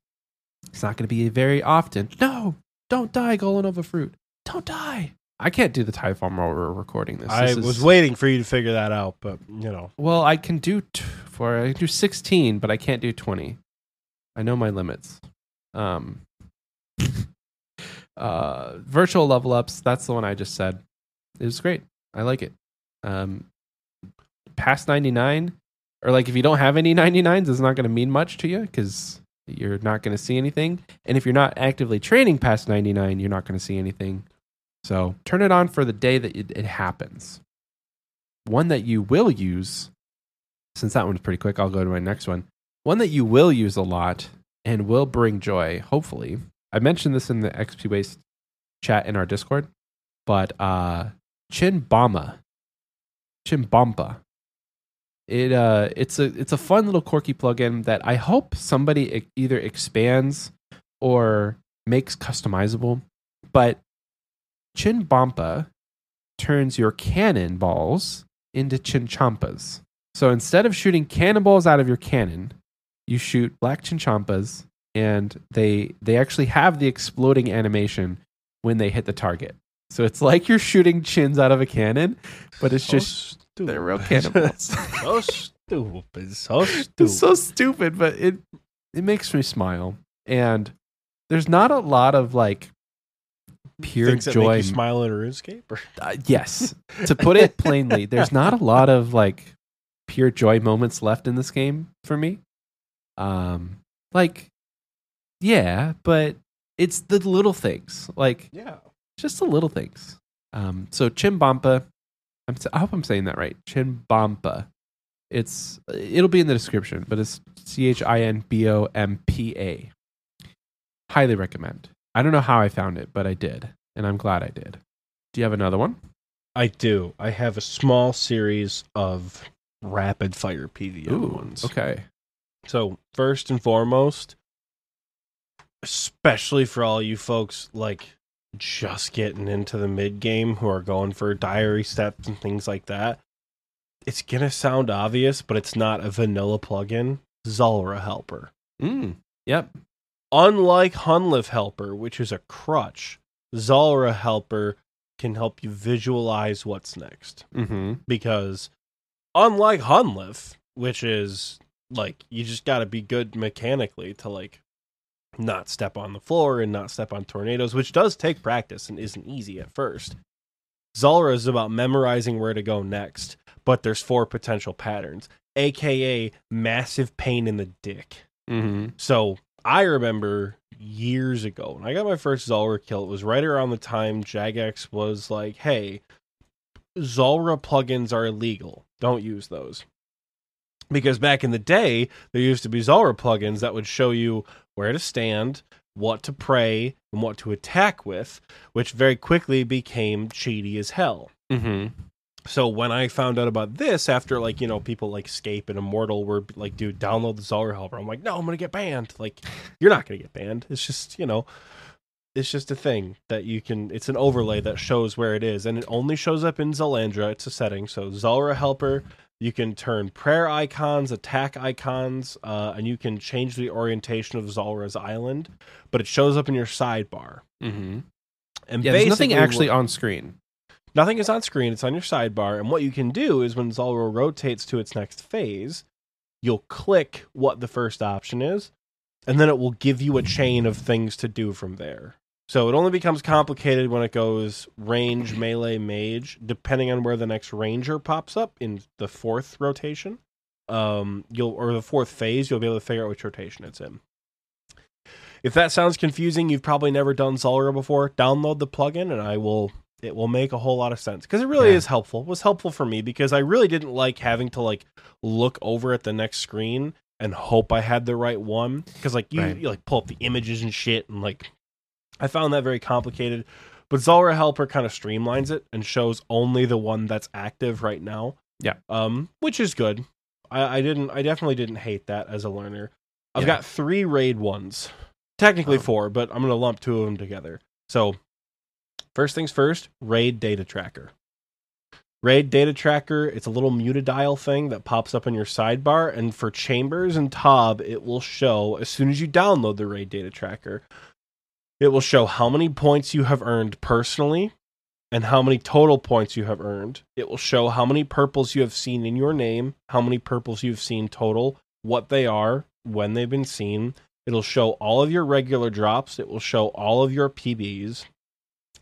Speaker 1: it's not going to be very often. No, don't die, Golovanova fruit. Don't die. I can't do the tithe farm while we're recording this.
Speaker 2: I
Speaker 1: This is-
Speaker 2: was waiting for you to figure that out, but you know,
Speaker 1: well, I can do t- for I can do 16, but I can't do 20. I know my limits. Um, uh, virtual level ups. That's the one I just said. It was great. I like it. Um, past 99, or like if you don't have any 99s, it's not going to mean much to you because you're not going to see anything. And if you're not actively training past 99, you're not going to see anything. So turn it on for the day that it, it happens. One that you will use since that one's pretty quick, I'll go to my next one. One that you will use a lot and will bring joy, hopefully. I mentioned this in the XP Waste chat in our Discord, but uh Chinbama. Chimbomba. It uh it's a it's a fun little quirky plugin that I hope somebody either expands or makes customizable. But Chinbompa turns your cannonballs into chinchompas. So instead of shooting cannonballs out of your cannon, you shoot black chinchompas and they they actually have the exploding animation when they hit the target. So it's like you're shooting chins out of a cannon, but it's just
Speaker 2: stupid.
Speaker 1: they're real cannonballs.
Speaker 2: so stupid. So stupid.
Speaker 1: it's so stupid, but it it makes me smile. And there's not a lot of like pure
Speaker 2: Things
Speaker 1: joy.
Speaker 2: make you smile in RuneScape. Or?
Speaker 1: Uh, yes. to put it plainly, there's not a lot of like pure joy moments left in this game for me. Um like yeah, but it's the little things. Like
Speaker 2: Yeah.
Speaker 1: just the little things. Um so Chinbompa I'm, I hope I'm saying that right. Chinbompa. It's it'll be in the description, but it's C H I N B O M P A. Highly recommend. I don't know how I found it, but I did, and I'm glad I did. Do you have another one?
Speaker 2: I do. I have a small series of rapid fire PVM ones.
Speaker 1: okay.
Speaker 2: So first and foremost, especially for all you folks like just getting into the mid game who are going for diary steps and things like that, it's gonna sound obvious, but it's not a vanilla plugin. Zulrah Helper.
Speaker 1: Mm. Yep.
Speaker 2: Unlike Hunllef Helper, which is a crutch, Zulrah Helper can help you visualize what's next
Speaker 1: Mm-hmm.
Speaker 2: because unlike Hunllef, which is like you just got to be good mechanically to like not step on the floor and not step on tornadoes, which does take practice and isn't easy at first. Zulrah is about memorizing where to go next, but there's four potential patterns, aka massive pain in the dick.
Speaker 1: Mm-hmm.
Speaker 2: So I remember years ago when I got my first Zulrah kill, it was right around the time Jagex was like, hey, Zulrah plugins are illegal. Don't use those. Because back in the day, there used to be Zulrah plugins that would show you where to stand, what to pray, and what to attack with, which very quickly became cheaty as hell.
Speaker 1: Mm-hmm.
Speaker 2: So when I found out about this, after like you know people like Escape and Immortal were like, dude, download the Zulrah helper. I'm like, no, I'm gonna get banned. Like, you're not gonna get banned. It's just you know, it's just a thing that you can. It's an overlay that shows where it is, and it only shows up in Zul-Andra. It's a setting. So Zulrah helper, you can turn prayer icons, attack icons, uh, and you can change the orientation of Zulrah's island. But it shows up in your sidebar.
Speaker 1: Mm-hmm.
Speaker 2: And
Speaker 1: Yeah, there's nothing actually on screen.
Speaker 2: Nothing is on screen, it's on your sidebar. And what you can do is when Zulra rotates to its next phase, you'll click what the first option is, and then it will give you a chain of things to do from there. So it only becomes complicated when it goes range, melee, mage, depending on where the next ranger pops up in the fourth rotation. Um, you'll or the fourth phase, you'll be able to figure out which rotation it's in. If that sounds confusing, you've probably never done Zulrah before. Download the plugin, and I will it will make a whole lot of sense because it really
Speaker 1: Yeah.
Speaker 2: is helpful. It was helpful for me because I really didn't like having to like look over at the next screen and hope I had the right one because like you,
Speaker 1: Right.
Speaker 2: you like pull up the images and shit and like I found that very complicated. But Zulrah Helper kind of streamlines it and shows only the one that's active right now.
Speaker 1: Yeah.
Speaker 2: Um, which is good. I, I didn't I definitely didn't hate that as a learner. I've
Speaker 1: Yeah.
Speaker 2: got three raid ones. Technically
Speaker 1: Oh.
Speaker 2: four, but I'm gonna lump two of them together. So First things first, RAID data tracker. RAID data tracker, it's a little mutadial thing that pops up in your sidebar. And for chambers and TOB, it will show as soon as you download the RAID data tracker, it will show how many points you have earned personally and how many total points you have earned. It will show how many purples you have seen in your name, how many purples you've seen total, what they are, when they've been seen. It'll show all of your regular drops. It will show all of your PBs.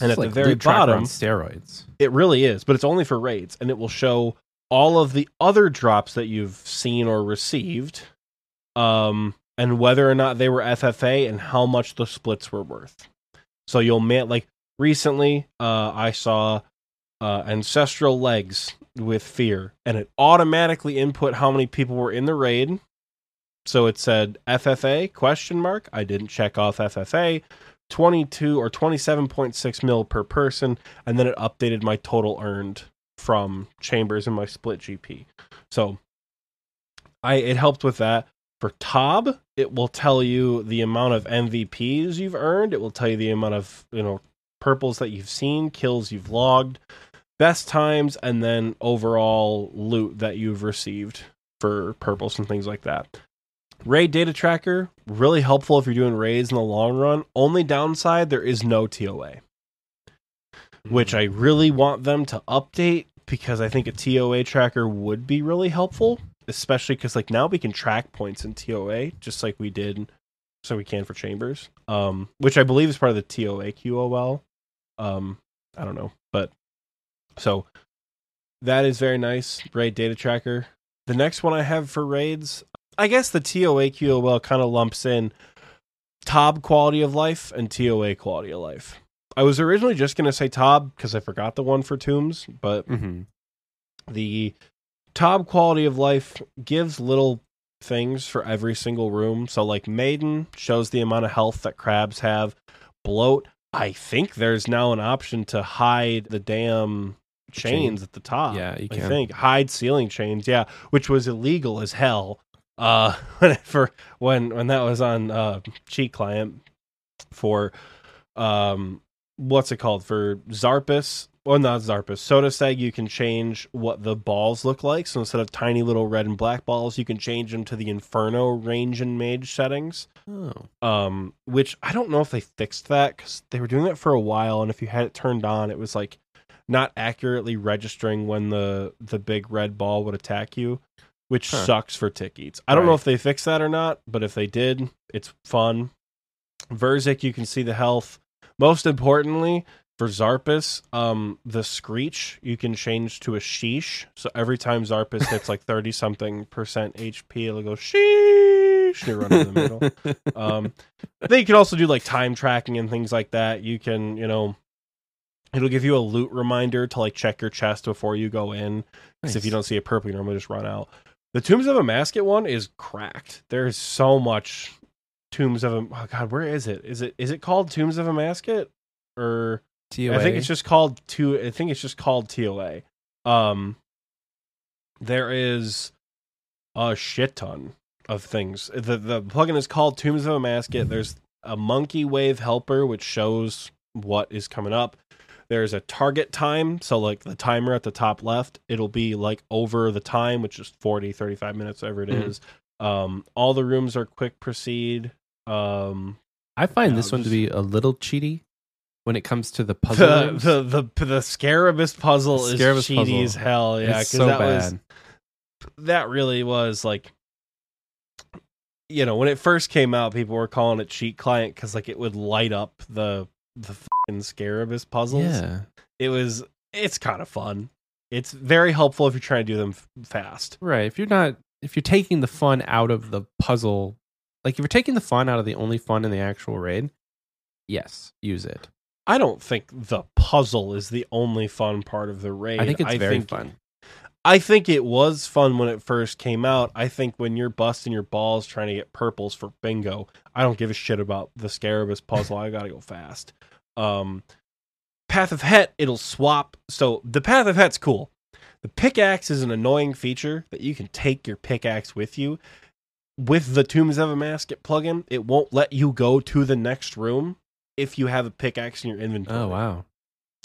Speaker 2: And
Speaker 1: It's
Speaker 2: at
Speaker 1: like
Speaker 2: the very bottom,
Speaker 1: steroids.
Speaker 2: it really is, but it's only for raids, and it will show all of the other drops that you've seen or received, um, and whether or not they were FFA and how much the splits were worth. So you'll man like recently, uh, I saw uh, ancestral legs with fear, and it automatically input how many people were in the raid. So it said FFA question mark. I didn't check off FFA. 22 or 27.6 mil per person, and then it updated my total earned from chambers and my split GP. So I it helped with that. For Tob, it will tell you the amount of MVPs you've earned. It will tell you the amount of, you know, purples that you've seen, kills you've logged, best times, and then overall loot that you've received for purples and things like that. Raid data tracker, really helpful if you're doing raids in the long run. Only downside, there is no TOA, which hmm. I really want them to update because I think a TOA tracker would be really helpful especially because like now we can track points in TOA just like we did, so we can for chambers, um, which I believe is part of the TOA QOL. Um, I don't know, but so that is very nice. Raid data tracker. The next one I have for raids, I guess the TOA QOL kind of lumps in TOB quality of life and TOA quality of life. I was originally just going to say TOB because I forgot the one for tombs, but
Speaker 1: Mm-hmm.
Speaker 2: the Tob quality of life gives little things for every single room. So, like Maiden shows the amount of health that crabs have. Bloat, I think there's now an option to hide the damn chains
Speaker 1: Chain.
Speaker 2: at the top.
Speaker 1: Yeah, you
Speaker 2: I
Speaker 1: can.
Speaker 2: think hide ceiling chains. Yeah, which was illegal as hell. Uh, for when when that was on uh cheat client for um what's it called for Xarpus well not Xarpus Soda Seg you can change what the balls look like so instead of tiny little red and black balls you can change them to the Inferno range and mage settings
Speaker 1: Oh.
Speaker 2: um which I don't know if they fixed that cuz they were doing that for a while and if you had it turned on it was like not accurately registering when the the big red ball would attack you which
Speaker 1: Huh.
Speaker 2: sucks for tick eats. I don't know if they fixed that or not, but if they did, it's fun. Verzik, you can see the health. Most importantly, for Xarpus, um, the screech you can change to a sheesh. So every time Zarpus hits like thirty something percent HP, it'll go sheesh. You run in the middle. Um, then you can also do like time tracking and things like that. You can, you know, it'll give you a loot reminder to like check your chest before you go in. Because if you don't see a purple, you normally just run out. The Tombs of Amascut one is cracked. There's so much Tombs of a. Oh God, where is it? Is it is it called Tombs of Amascut or
Speaker 1: TOA.
Speaker 2: I think it's just called two. I think it's just called TOA. Um, there is a shit ton of things. The the plugin is called Tombs of Amascut. There's a monkey wave helper which shows what is coming up. There's a target time, so like the timer at the top left, it'll be like over the time, which is 40, 35 minutes, whatever it
Speaker 1: Mhm.
Speaker 2: is. Um, all the rooms are quick proceed. Um,
Speaker 1: I find
Speaker 2: Yeah,
Speaker 1: this one to be a little cheaty when it comes to the
Speaker 2: the,
Speaker 1: puzzle.
Speaker 2: the the the Scabaras puzzle
Speaker 1: The
Speaker 2: is
Speaker 1: Scabaras
Speaker 2: cheaty
Speaker 1: puzzle.
Speaker 2: as hell. Yeah,
Speaker 1: it's
Speaker 2: 'cause
Speaker 1: so
Speaker 2: that
Speaker 1: bad.
Speaker 2: was that really was like you know when it first came out people were calling it cheat client because like it would light up the the fucking Scabaras puzzles
Speaker 1: yeah.
Speaker 2: it was it's kind of fun it's very helpful if you're trying to do them f- fast
Speaker 1: Right. If you're not, if you're taking the fun out of the puzzle, like if you're taking the fun out of the only fun in the actual raid, yes, use it.
Speaker 2: I don't think the puzzle is the only fun part of the raid
Speaker 1: I think it's very
Speaker 2: think-
Speaker 1: fun.
Speaker 2: I think it was fun when it first came out. I think when you're busting your balls trying to get purples for bingo, I don't give a shit about the Scabaras puzzle. I gotta go fast. Um, Path of Het, it'll swap. So the Path of Het's cool. The pickaxe is an annoying feature that you can take your pickaxe with you. With the Tombs of Amascut plugin, it won't let you go to the next room if you have a pickaxe in your inventory
Speaker 1: Oh wow.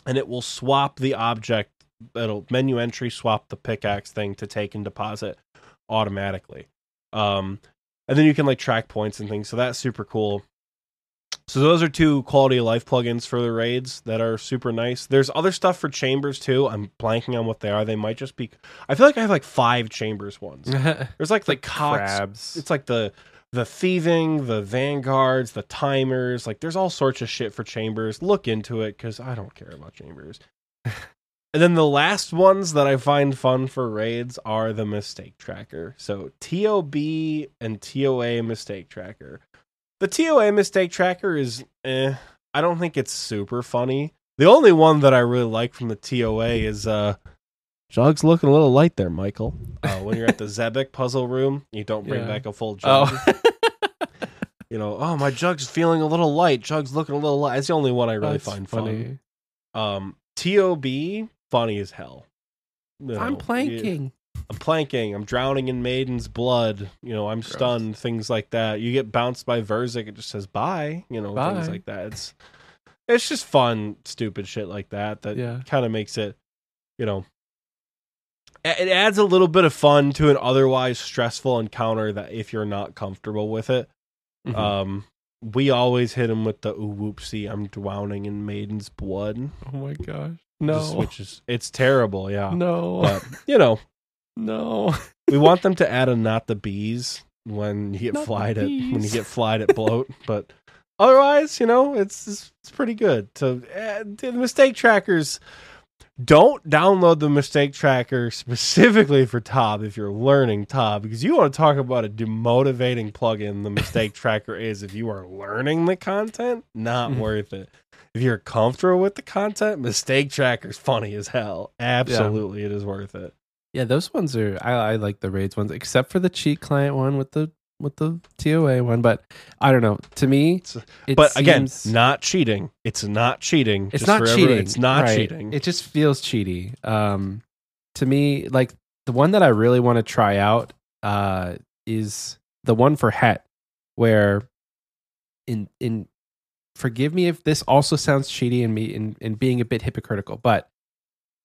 Speaker 2: and it will swap the object. It'll menu entry swap the pickaxe thing to take and deposit automatically. Um, and then you can like track points and things. So that's super cool. So those are two quality of life plugins for the raids that are super nice. There's other stuff for chambers too. I'm blanking on what they are. They might just be. I feel like I have like five chambers ones. There's like the
Speaker 1: like crabs.
Speaker 2: it's like the the thieving, the vanguards, the timers. Like there's all sorts of shit for chambers. Look into it because I don't care about chambers. and then the last ones that I find fun for raids are the mistake tracker. So TOB and TOA mistake tracker. The TOA mistake tracker is eh. I don't think it's super funny. The only one that I really like from the TOA is uh Jug's looking a little light there, Michael. Uh, when you're at the Zebak puzzle room, you don't bring
Speaker 1: Yeah.
Speaker 2: back a full jug.
Speaker 1: Oh,
Speaker 2: You know, oh my jug's feeling a little light. Jug's looking a little light. It's the only one I really
Speaker 1: that's
Speaker 2: find
Speaker 1: funny.
Speaker 2: fun. Um, Tob funny as hell. You know,
Speaker 1: I'm
Speaker 2: you-
Speaker 1: planking.
Speaker 2: I'm planking. I'm drowning in Maiden's blood. You know, I'm stunned. Things like that. You get bounced by Verzik. It just says bye. You know, things like that. It's it's just fun, stupid shit like that. That
Speaker 1: Yeah.
Speaker 2: kind of makes it. You know, a- it adds a little bit of fun to an otherwise stressful encounter. That if you're not comfortable with it,
Speaker 1: Mhm.
Speaker 2: um, we always hit him with the ooh whoopsie. I'm drowning in Maiden's blood.
Speaker 1: oh my gosh.
Speaker 2: Just-
Speaker 1: No.
Speaker 2: which is it's terrible. Yeah,
Speaker 1: No.
Speaker 2: but you know.
Speaker 1: no.
Speaker 2: we want them to add a not the bees when you get
Speaker 1: Not
Speaker 2: flied at when you get flied at bloat but otherwise you know it's it's, it's pretty good so uh, the mistake trackers don't download the mistake tracker specifically for Tob if you're learning Tob because you want to talk about a demotivating plugin the mistake tracker is if you are learning the content not
Speaker 1: Mhm.
Speaker 2: worth it if you're comfortable with the content mistake tracker's funny as hell absolutely it is worth it
Speaker 1: Yeah, those ones are. I, I like the raids ones, except for the cheat client one with the with the TOA one. But I don't know. To me,
Speaker 2: It's-
Speaker 1: it
Speaker 2: but again,
Speaker 1: seems-
Speaker 2: not cheating. It's not cheating.
Speaker 1: it's
Speaker 2: Just
Speaker 1: not
Speaker 2: for everyone,
Speaker 1: cheating.
Speaker 2: It's not
Speaker 1: right.
Speaker 2: cheating.
Speaker 1: It just feels cheaty. Um, to me, like the one that I really want to try out uh, is the one for Het, where in in forgive me if this also sounds cheaty and me and, and being a bit hypocritical, but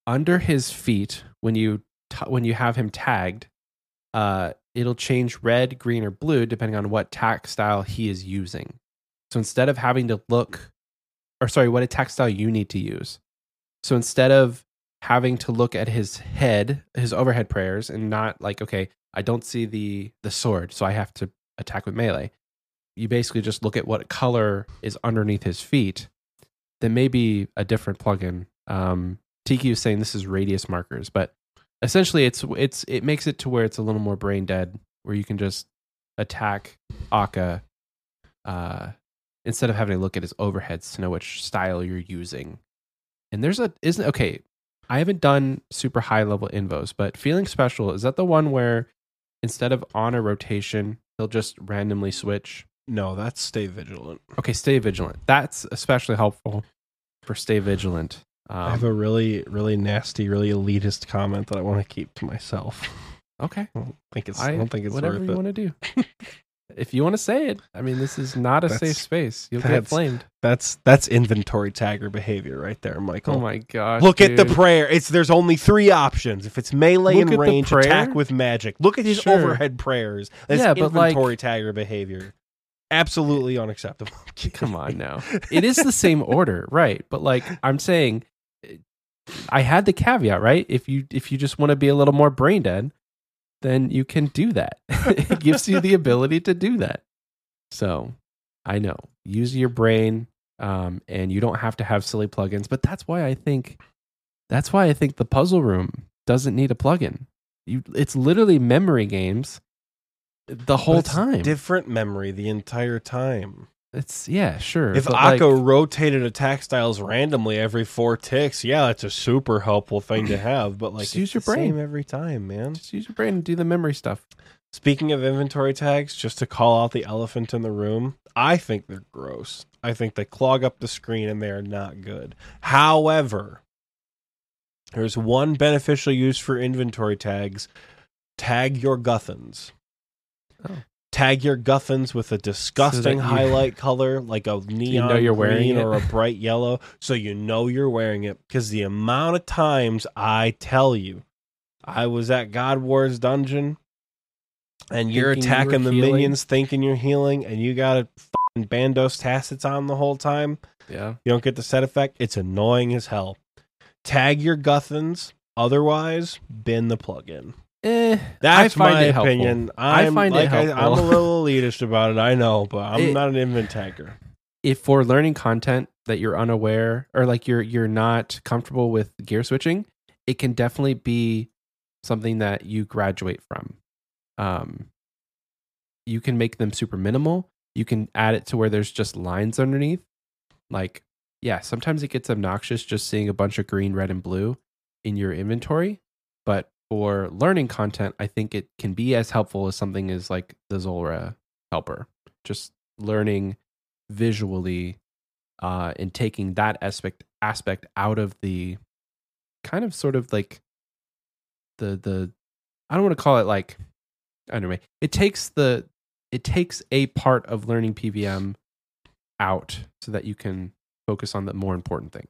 Speaker 1: under his feet when you t- when you have him tagged, uh, it'll change red, green, or blue depending on what tack style he is using. So instead of having to look, or sorry, what attack style you need to use. So instead of having to look at his head, his overhead prayers, and not like, okay, I don't see the the sword, so I have to attack with melee. You basically just look at what color is underneath his feet. Then maybe a different plugin. Um, Tiki is saying this is radius markers, but essentially it's it's it makes it to where it's a little more brain dead, where you can just attack Akkha uh, instead of having to look at his overheads to know which style you're using. And there's a isn't okay. I haven't done super high level invos, but feeling special is that the one where instead of on a rotation, he'll just randomly switch.
Speaker 2: no, that's stay vigilant.
Speaker 1: Okay, stay vigilant. That's especially helpful for stay vigilant.
Speaker 2: I have
Speaker 1: Um,
Speaker 2: a really, really nasty, really elitist comment that I want to keep to myself.
Speaker 1: okay,
Speaker 2: I don't think it's.
Speaker 1: I,
Speaker 2: I, don't think it's
Speaker 1: whatever
Speaker 2: worth
Speaker 1: you want to do. if you want to say it, I mean, this is not a
Speaker 2: That's-
Speaker 1: safe space. You'll get flamed.
Speaker 2: That's that's inventory tagger behavior right there, Michael.
Speaker 1: Oh my god!
Speaker 2: Look at the prayer. It's there's only three options. If it's melee
Speaker 1: Look
Speaker 2: and range, attack with magic. Look at his
Speaker 1: Sure.
Speaker 2: overhead prayers. That's
Speaker 1: Yeah, but, like-
Speaker 2: inventory tagger behavior. Absolutely unacceptable.
Speaker 1: Come on now. It is the same order, right? But like I'm saying I had the caveat, right? If you if you just want to be a little more brain dead, then you can do that. it gives you the ability to do that. So, I know. Use your brain um and you don't have to have silly plugins, but that's why I think that's why I think the puzzle room doesn't need a plugin. You it's literally memory games the whole time.
Speaker 2: Different memory the entire time.
Speaker 1: It's yeah, sure.
Speaker 2: If
Speaker 1: but, like-
Speaker 2: rotated attack styles randomly every four ticks, yeah, that's a super helpful thing to have. But like,
Speaker 1: Just use your brain.
Speaker 2: every time, man.
Speaker 1: Just use your brain and do the memory stuff.
Speaker 2: Speaking of inventory tags, just to call out the elephant in the room, I think they're gross. I think they clog up the screen and they are not good. However, there's one beneficial use for inventory tags. Tag your guthans.
Speaker 1: Oh.
Speaker 2: Tag your guffins with a disgusting
Speaker 1: you-
Speaker 2: highlight color, like a neon
Speaker 1: know you're
Speaker 2: green or a bright yellow, so you know you're wearing it. Because the amount of times I tell you, I was at God Wars Dungeon, and you're
Speaker 1: Thinking you
Speaker 2: attacking the
Speaker 1: healing?
Speaker 2: minions, thinking you're healing, and you got a fucking Bandos Tassets on the whole time.
Speaker 1: Yeah.
Speaker 2: You don't get the set effect. It's annoying as hell. Tag your guffins. Otherwise, bin the plugin.
Speaker 1: Eh,
Speaker 2: That's
Speaker 1: I find
Speaker 2: my
Speaker 1: it
Speaker 2: opinion.
Speaker 1: I
Speaker 2: I'm,
Speaker 1: find it
Speaker 2: like, I,
Speaker 1: helpful.
Speaker 2: I'm a little elitist about it. I know, but I'm
Speaker 1: It-
Speaker 2: not an invent tagger.
Speaker 1: If for learning content that you're unaware or like you're you're not comfortable with gear switching, it can definitely be something that you graduate from. Um, you can make them super minimal. You can add it to where there's just lines underneath. Like yeah, sometimes it gets obnoxious just seeing a bunch of green, red, and blue in your inventory. But for learning content, I think it can be as helpful as something as like the Zulrah helper. Just learning visually uh, and taking that aspect aspect out of the kind of sort of like the the I don't want to call it like anyway. It takes the it takes a part of learning PVM out so that you can focus on the more important thing.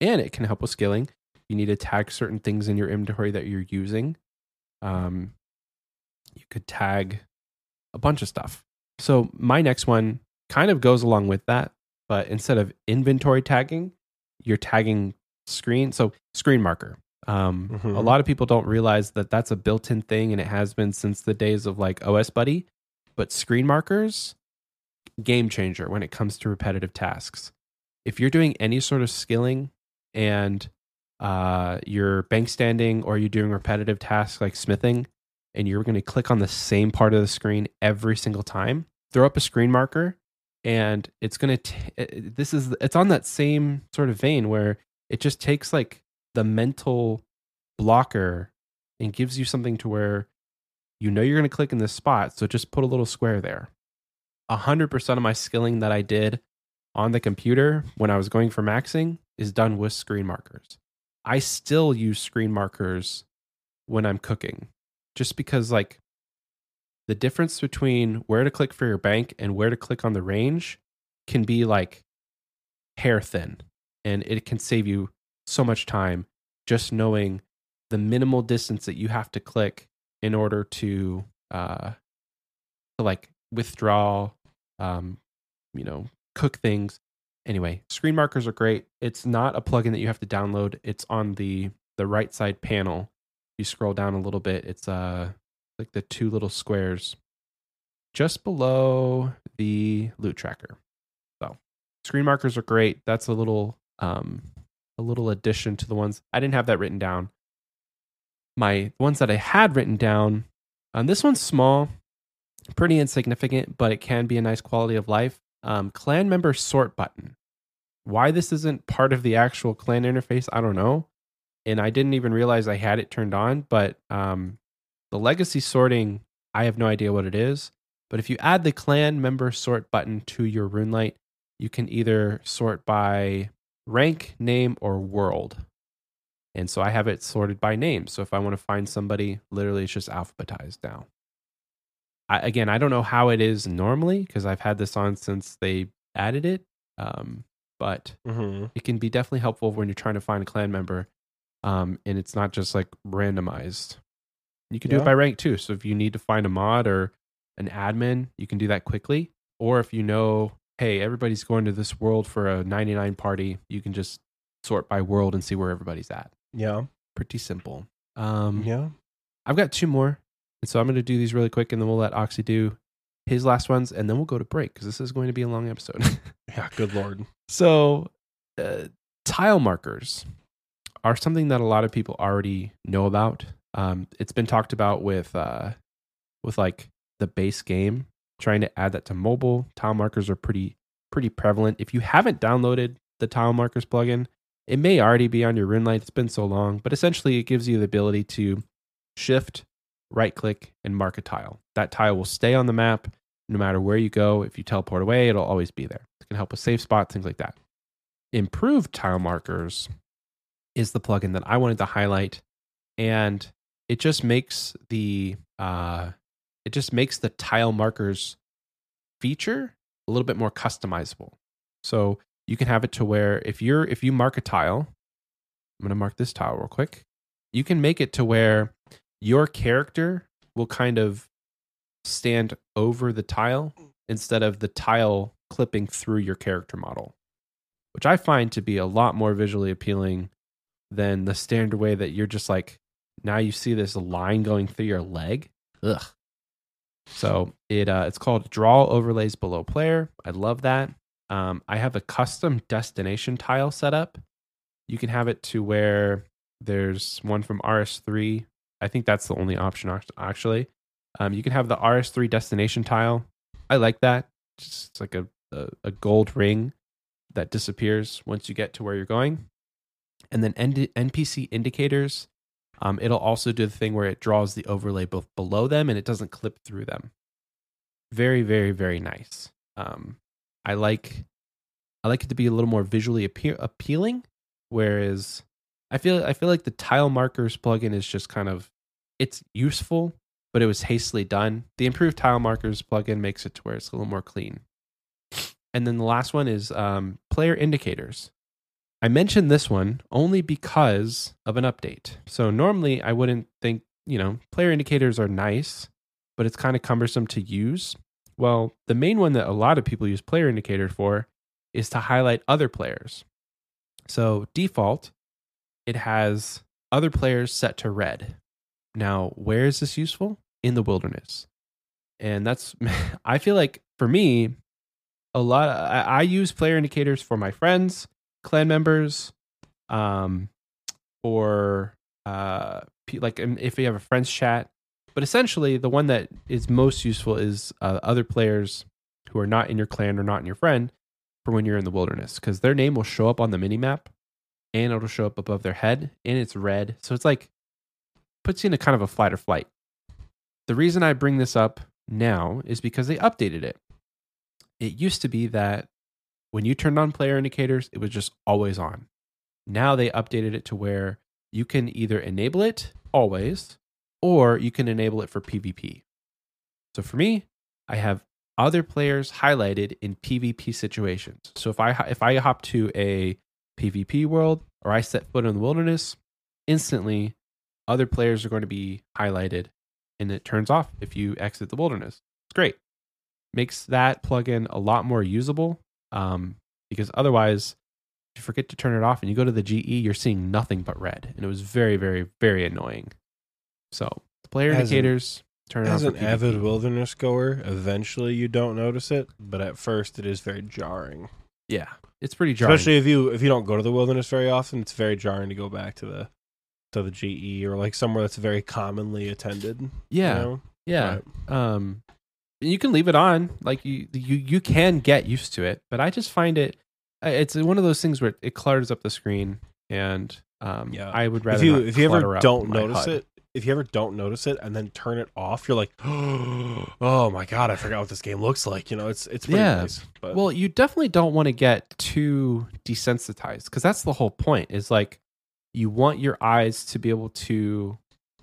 Speaker 1: And it can help with skilling. You need to tag certain things in your inventory that you're using. Um, you could tag a bunch of stuff. So my next one kind of goes along with that, but instead of inventory tagging, you're tagging screen. So screen marker. Um,
Speaker 2: Mhm.
Speaker 1: A lot of people don't realize that that's a built-in thing, and it has been since the days of like OS Buddy. But screen markers, game changer when it comes to repetitive tasks. If you're doing any sort of skilling and uh, you're bank standing or you're doing repetitive tasks like smithing, and you're going to click on the same part of the screen every single time, throw up a screen marker, and it's going to. This is it's on that same sort of vein where it just takes like the mental blocker and gives you something to where you know you're going to click in this spot. So just put a little square there. A hundred percent of my skilling that I did on the computer when I was going for maxing is done with screen markers. I still use screen markers when I'm cooking just because like the difference between where to click for your bank and where to click on the range can be like hair thin and it can save you so much time just knowing the minimal distance that you have to click in order to uh to like withdraw um you know cook things anyway screen markers are great. It's not a plugin that you have to download. It's on the the right side panel. You scroll down a little bit it's uh like the two little squares just below the loot tracker. So screen markers are great. That's a little um a little addition to the ones i didn't have that written down. My ones that i had written down um, this one's small pretty insignificant but it can be a nice quality of life. Um, clan member sort button why this isn't part of the actual clan interface i don't know. And i didn't even realize i had it turned on but um, the legacy sorting i have no idea what it is. But if you add the clan member sort button to your runelite, you can either sort by rank name or world. And so i have it sorted by name. So if i want to find somebody literally it's just alphabetized now. I, again i don't know how it is normally because i've had this on since they added it. Um, but
Speaker 2: Mm-hmm.
Speaker 1: it can be definitely helpful when you're trying to find a clan member um, and it's not just like randomized you can do it by rank too so if you need to find a mod or an admin you can do that quickly or if you know hey everybody's going to this world for a 99 party you can just sort by world and see where everybody's at
Speaker 2: Yeah.
Speaker 1: pretty simple um,
Speaker 2: Yeah.
Speaker 1: i've got two more and so i'm going to do these really quick and then we'll let Oxie do his last ones and then we'll go to break because this is going to be a long episode
Speaker 2: Yeah. Good lord.
Speaker 1: So, uh, tile markers are something that a lot of people already know about. Um, it's been talked about with uh, with like the base game. Trying to add that to mobile, tile markers are pretty pretty prevalent. If you haven't downloaded the tile markers plugin, it may already be on your RuneLite. It's been so long, but essentially, it gives you the ability to shift, right click, and mark a tile. That tile will stay on the map no matter where you go. If you teleport away, it'll always be there. It can help with safe spots, things like that. Improved tile markers is the plugin that I wanted to highlight, and it just makes the uh, it just makes the tile markers feature a little bit more customizable. So you can have it to where if you're if you mark a tile, I'm going to mark this tile real quick. You can make it to where your character will kind of stand over the tile instead of the tile clipping through your character model, which I find to be a lot more visually appealing than the standard way that you're just like now you see this line going through your leg. Ugh. So it uh, it's called draw overlays below player. I love that. Um, I have a custom destination tile set up. You can have it to where there's one from RS3. I think that's the only option actually. Um, you can have the RS3 destination tile. I like that. It's like a, a, a gold ring that disappears once you get to where you're going. And then NPC indicators, um, it'll also do the thing where it draws the overlay both below them and it doesn't clip through them. Very, very, very nice. Um, I like I like it to be a little more visually appe- appealing, whereas I feel I feel like the tile markers plugin is just kind of it's useful, but it was hastily done. The improved tile markers plugin makes it to where it's a little more clean. And then the last one is um, player indicators. I mentioned this one only because of an update. So normally I wouldn't think, you know, player indicators are nice, but it's kind of cumbersome to use. Well, the main one that a lot of people use player indicator for is to highlight other players. So default, it has other players set to red. Now, where is this useful? In the wilderness. And that's, I feel like for me, a lot, I, I use player indicators for my friends, clan members, um, or uh, like if you have a friends chat. But essentially, the one that is most useful is uh, other players who are not in your clan or not in your friend for when you're in the wilderness because their name will show up on the mini map and it'll show up above their head and it's red. So it's like puts you in a kind of a flight or flight. The reason I bring this up now is because they updated it. It used to be that when you turned on player indicators, it was just always on. Now they updated it to where you can either enable it always or you can enable it for PvP. So for me, I have other players highlighted in PvP situations. So if I if I hop to a PvP world or I set foot in the wilderness, instantly other players are going to be highlighted and it turns off if you exit the wilderness. It's great. Makes that plugin a lot more usable um, because otherwise, if you forget to turn it off and you go to the GE, you're seeing nothing but red. And it was very, very, very annoying. So, the player as indicators. An, turn
Speaker 2: as an avid wilderness goer, eventually you don't notice it, but at first it is very jarring.
Speaker 1: Yeah, it's pretty jarring.
Speaker 2: Especially if you if you don't go to the wilderness very often, it's very jarring to go back to the to the GE or like somewhere that's very commonly attended.
Speaker 1: Yeah.
Speaker 2: You know?
Speaker 1: Yeah. Right. Um you can leave it on. Like you you you can get used to it, but I just find it it's one of those things where it clutters up the screen and um yeah. I would rather
Speaker 2: If you if you ever don't notice HUD. it, if you ever don't notice it and then turn it off, you're like, oh my god, I forgot what this game looks like. You know, it's it's pretty yeah. nice.
Speaker 1: But. Well, you definitely don't want to get too desensitized because that's the whole point. Is like you want your eyes to be able to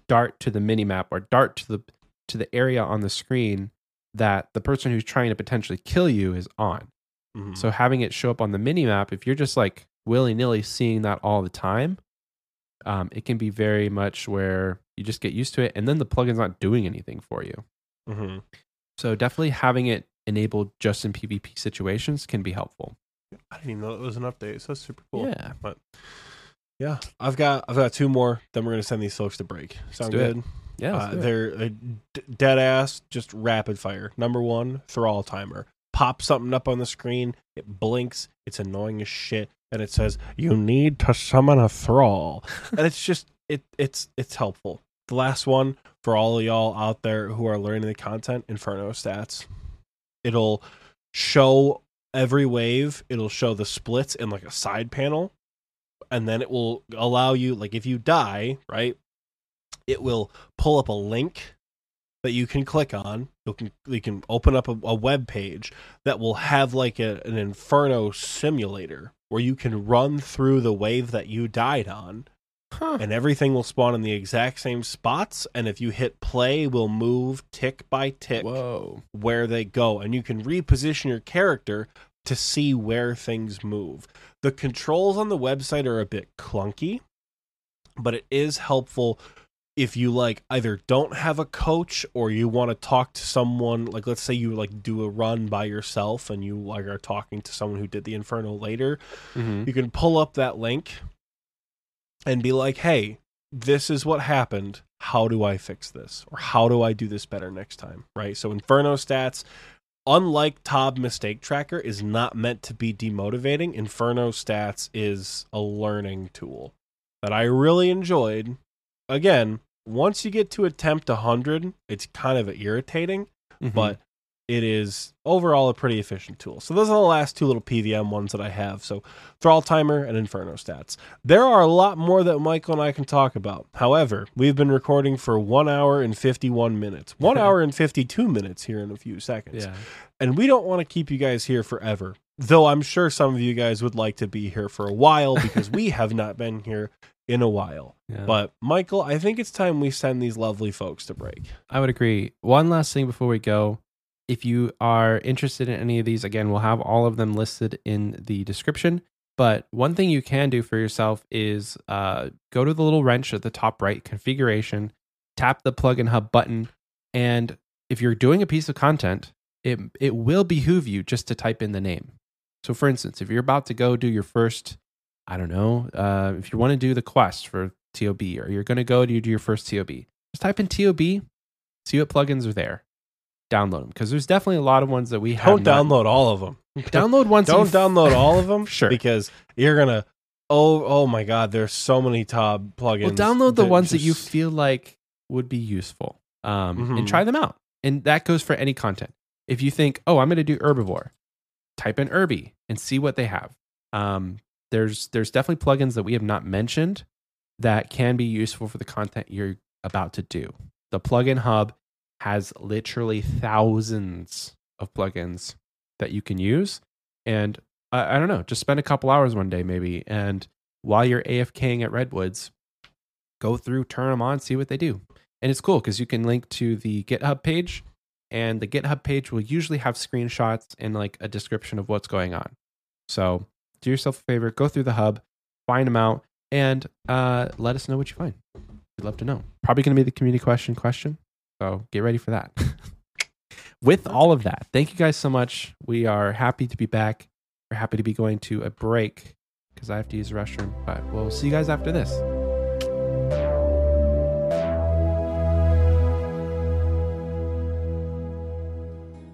Speaker 1: dart to the mini map or dart to the to the area on the screen that the person who's trying to potentially kill you is on. Mm-hmm. So having it show up on the mini map, if you're just like willy nilly seeing that all the time, um, it can be very much where you just get used to it, and then the plugin's not doing anything for you. Mm-hmm. So definitely having it enabled just in PvP situations can be helpful.
Speaker 2: I didn't even know it was an update, so that's super cool.
Speaker 1: Yeah,
Speaker 2: but yeah, I've got I've got two more. Then we're gonna send these folks to break. Sound good? It.
Speaker 1: Yeah,
Speaker 2: uh, they're uh, d- dead ass, just rapid fire. Number one, thrall timer. Pop something up on the screen. It blinks. It's annoying as shit, and it says you need to summon a thrall, and it's just it it's it's helpful. The last one for all y'all out there who are learning the content, Inferno stats. It'll show every wave. It'll show the splits in like a side panel and then it will allow you like if you die right it will pull up a link that you can click on you can you can open up a, a web page that will have like a, an inferno simulator where you can run through the wave that you died on huh. and everything will spawn in the exact same spots and if you hit play will move tick by tick
Speaker 1: Whoa.
Speaker 2: where they go and you can reposition your character to see where things move. The controls on the website are a bit clunky, but it is helpful if you like either don't have a coach or you want to talk to someone like let's say you like do a run by yourself and you like are talking to someone who did the inferno later mm-hmm. you can pull up that link and be like hey this is what happened how do i fix this or how do i do this better next time right so inferno stats unlike Tob Mistake Tracker, is not meant to be demotivating. Inferno Stats is a learning tool that I really enjoyed. Again, once you get to attempt 100, it's kind of irritating, mm-hmm. but it is overall a pretty efficient tool. So those are the last two little PVM ones that I have. So Thrall Timer and Inferno Stats. There are a lot more that Michael and I can talk about. However, we've been recording for one hour and 51 minutes, one hour and 52 minutes here in a few seconds.
Speaker 1: Yeah.
Speaker 2: And we don't want to keep you guys here forever. Though I'm sure some of you guys would like to be here for a while because we have not been here in a while.
Speaker 1: yeah.
Speaker 2: But Michael, I think it's time we send these lovely folks to break.
Speaker 1: I would agree. One last thing before we go. If you are interested in any of these, again, we'll have all of them listed in the description. But one thing you can do for yourself is uh, go to the little wrench at the top right configuration, tap the plugin hub button, and if you're doing a piece of content, it it will behoove you just to type in the name. So, for instance, if you're about to go do your first, I don't know, uh, if you want to do the quest for TOB, or you're going to go to do your first TOB, just type in TOB, see what plugins are there, download them because there's definitely a lot of ones that we have.
Speaker 2: Don't
Speaker 1: not-
Speaker 2: download all of them.
Speaker 1: download ones.
Speaker 2: Don't download all of them,
Speaker 1: Sure.
Speaker 2: because you're gonna. Oh, oh my God! There's so many Tob plugins.
Speaker 1: Well, download the ones that you feel like would be useful, um,
Speaker 2: Mhm.
Speaker 1: and try them out. And that goes for any content. If you think, oh, I'm going to do Herbiboar, type in Irby and see what they have. Um, there's there's definitely plugins that we have not mentioned that can be useful for the content you're about to do. The plugin hub has literally thousands of plugins that you can use, and I, I don't know, just spend a couple hours one day maybe, and while you're AFKing at Redwoods, go through, turn them on, see what they do. And it's cool because you can link to the GitHub page, and the GitHub page will usually have screenshots and like a description of what's going on. So do yourself a favor, go through the hub, find them out, and uh, let us know what you find. We'd love to know. Probably going to be the community question question. So get ready for that. With all of that, thank you guys so much. We are happy to be back. We're happy to be going to a break because I have to use the restroom. But we'll see you guys after this.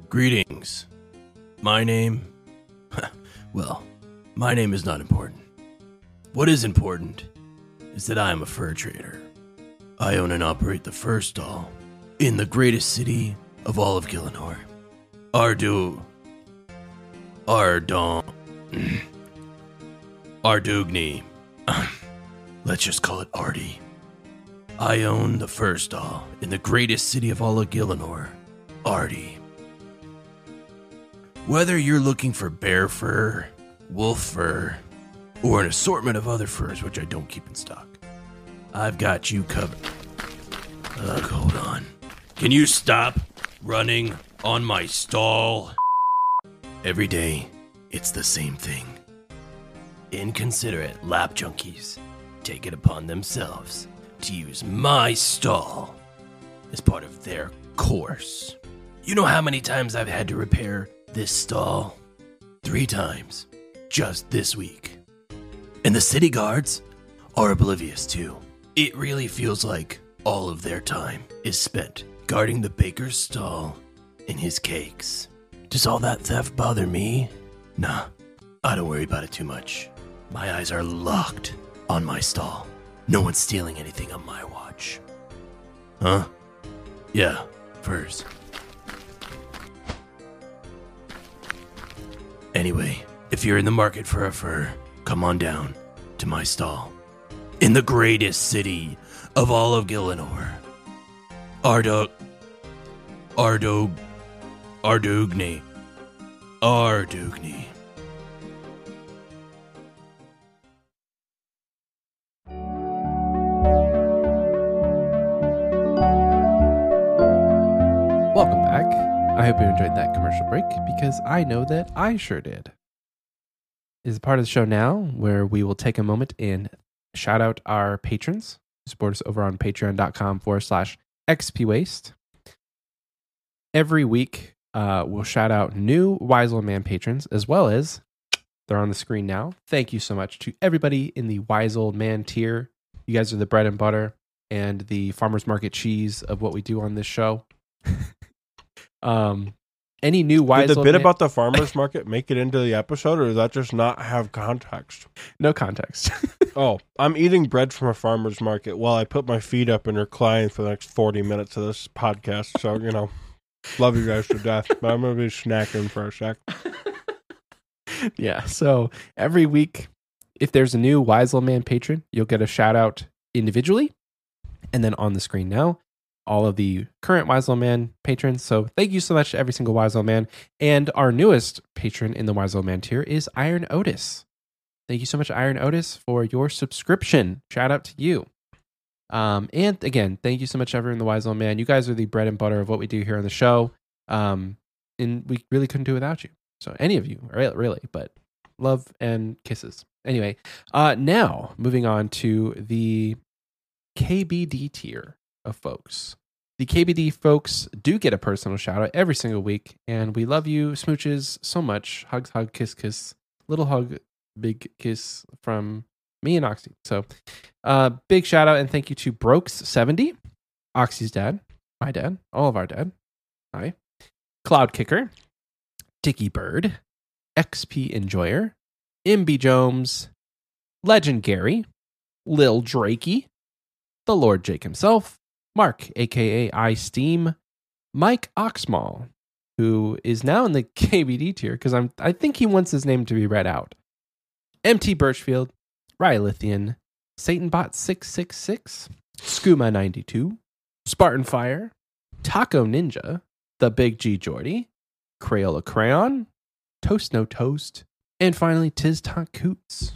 Speaker 3: Greetings. My name. well, my name is not important. What is important is that I am a fur trader. I own and operate the fur stall in the greatest city of all of Gielinor. Ardu. Ardon. Ardugni. Let's just call it Artie. I own the fur stall in the greatest city of all of Gielinor. Artie. Whether you're looking for bear fur, wolf fur, or an assortment of other furs which I don't keep in stock, I've got you covered. Ugh, hold on. Can you stop running on my stall? Every day, it's the same thing. Inconsiderate lap junkies take it upon themselves to use my stall as part of their course. You know how many times I've had to repair this stall? Three times. Just this week. And the city guards are oblivious too. It really feels like all of their time is spent guarding the baker's stall and his cakes. Does all that theft bother me? Nah, I don't worry about it too much. My eyes are locked on my stall. No one's stealing anything on my watch. Huh? Yeah, furs. Anyway, if you're in the market for a fur, come on down to my stall. In the greatest city of all of Gielinor. Ardog. Ardog. Ardugni. Ardugni.
Speaker 1: Welcome back. I hope you enjoyed that commercial break because I know that I sure did. Is a part of the show now where we will take a moment and shout out our patrons who support us over on patreon.com forward slash xpwaste. Every week, uh, we'll shout out new Wise Old Man patrons as well as they're on the screen now. Thank you so much to everybody in the Wise Old Man tier. You guys are the bread and butter and the farmers market cheese of what we do on this show. um, any new wise
Speaker 2: Did the bit
Speaker 1: man-
Speaker 2: about the farmers market make it into the episode, or does that just not have context?
Speaker 1: no context.
Speaker 2: Oh, I'm eating bread from a farmer's market while I put my feet up and recline for the next 40 minutes of this podcast. So, you know, Love you guys to death, but I'm gonna be snacking for a sec.
Speaker 1: yeah. So every week, if there's a new Wise Man patron, you'll get a shout out individually. And then on the screen now, all of the current Wise Old Man patrons. So thank you so much to every single Wise Old Man. And our newest patron in the Wise Old Man tier is Iron Otis. Thank you so much, Iron Otis, for your subscription. Shout out to you. Um, and again, thank you so much, everyone, the Wise Old Man. You guys are the bread and butter of what we do here on the show. Um, and we really couldn't do without you. So any of you, really, but love and kisses. Anyway, uh, now moving on to the KBD tier of folks. The KBD folks do get a personal shout out every single week, and we love you, smooches, so much. Hugs, hug, kiss, kiss. Little hug, big kiss from me and Oxie. So, uh, big shout out and thank you to Brokes70, Oxie's dad, my dad, all of our dad. Hi. Cloud Kicker, Dicky Bird, XP Enjoyer, MB Jones, Legend Gary, Lil Drakey, the Lord Jake himself, Mark, aka I Steam, Mike Oxmall, who is now in the KBD tier because I'm I think he wants his name to be read out. MT Birchfield, Rylithian, SatanBot666, Skooma92, Spartan Fire, Taco Ninja, The Big G Jordy, Crayola Crayon, Toast No Toast, and finally Tiz Tot Coots.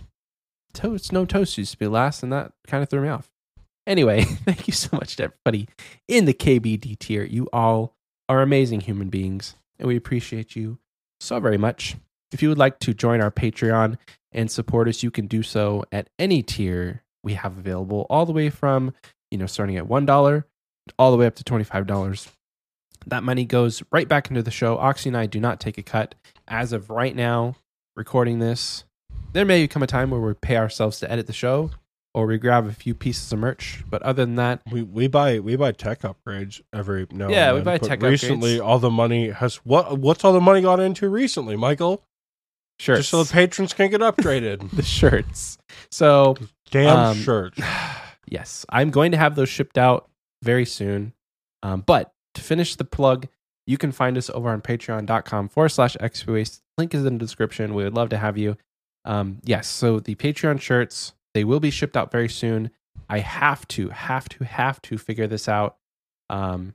Speaker 1: Toast No Toast used to be last, and that kind of threw me off. Anyway, thank you so much to everybody in the KBD tier. You all are amazing human beings, and we appreciate you so very much. If you would like to join our Patreon and support us, you can do so at any tier we have available, all the way from, you know, starting at $1 all the way up to $25. That money goes right back into the show. Oxie and I do not take a cut. As of right now, recording this, there may come a time where we pay ourselves to edit the show or we grab a few pieces of merch. But other than that,
Speaker 2: We we buy we buy tech upgrades every no.
Speaker 1: Yeah, we buy tech
Speaker 2: Recently,
Speaker 1: upgrades.
Speaker 2: all the money has what? What's all the money gone into recently, Michael?
Speaker 1: shirts.
Speaker 2: Just so the patrons can get upgraded.
Speaker 1: the shirts. So
Speaker 2: Damn
Speaker 1: Um,
Speaker 2: shirt.
Speaker 1: yes, I'm going to have those shipped out very soon. Um, but to finish the plug, you can find us over on patreon.com forward slash xwaste. Link is in the description. We would love to have you. Um, yes, so the Patreon shirts, they will be shipped out very soon. I have to, have to, have to figure this out um,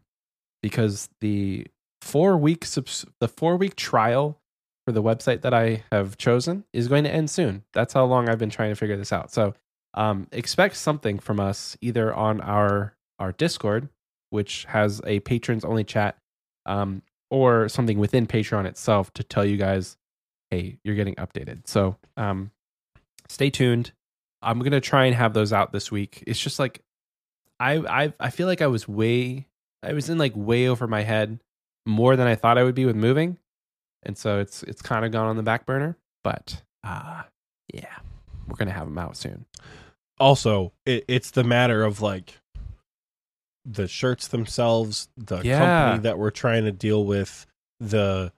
Speaker 1: because the four week subs- the four week trial for the website that I have chosen is going to end soon. That's how long I've been trying to figure this out. So um, expect something from us either on our our Discord, which has a patrons only chat, um, or something within Patreon itself to tell you guys, hey, you're getting updated. So um, stay tuned. I'm gonna try and have those out this week. It's just like I I I feel like I was way I was in like way over my head more than I thought I would be with moving, and so it's it's kind of gone on the back burner. But uh yeah, we're gonna have them out soon.
Speaker 2: Also, it, it's the matter of like the shirts themselves, the
Speaker 1: Yeah.
Speaker 2: company that we're trying to deal with, the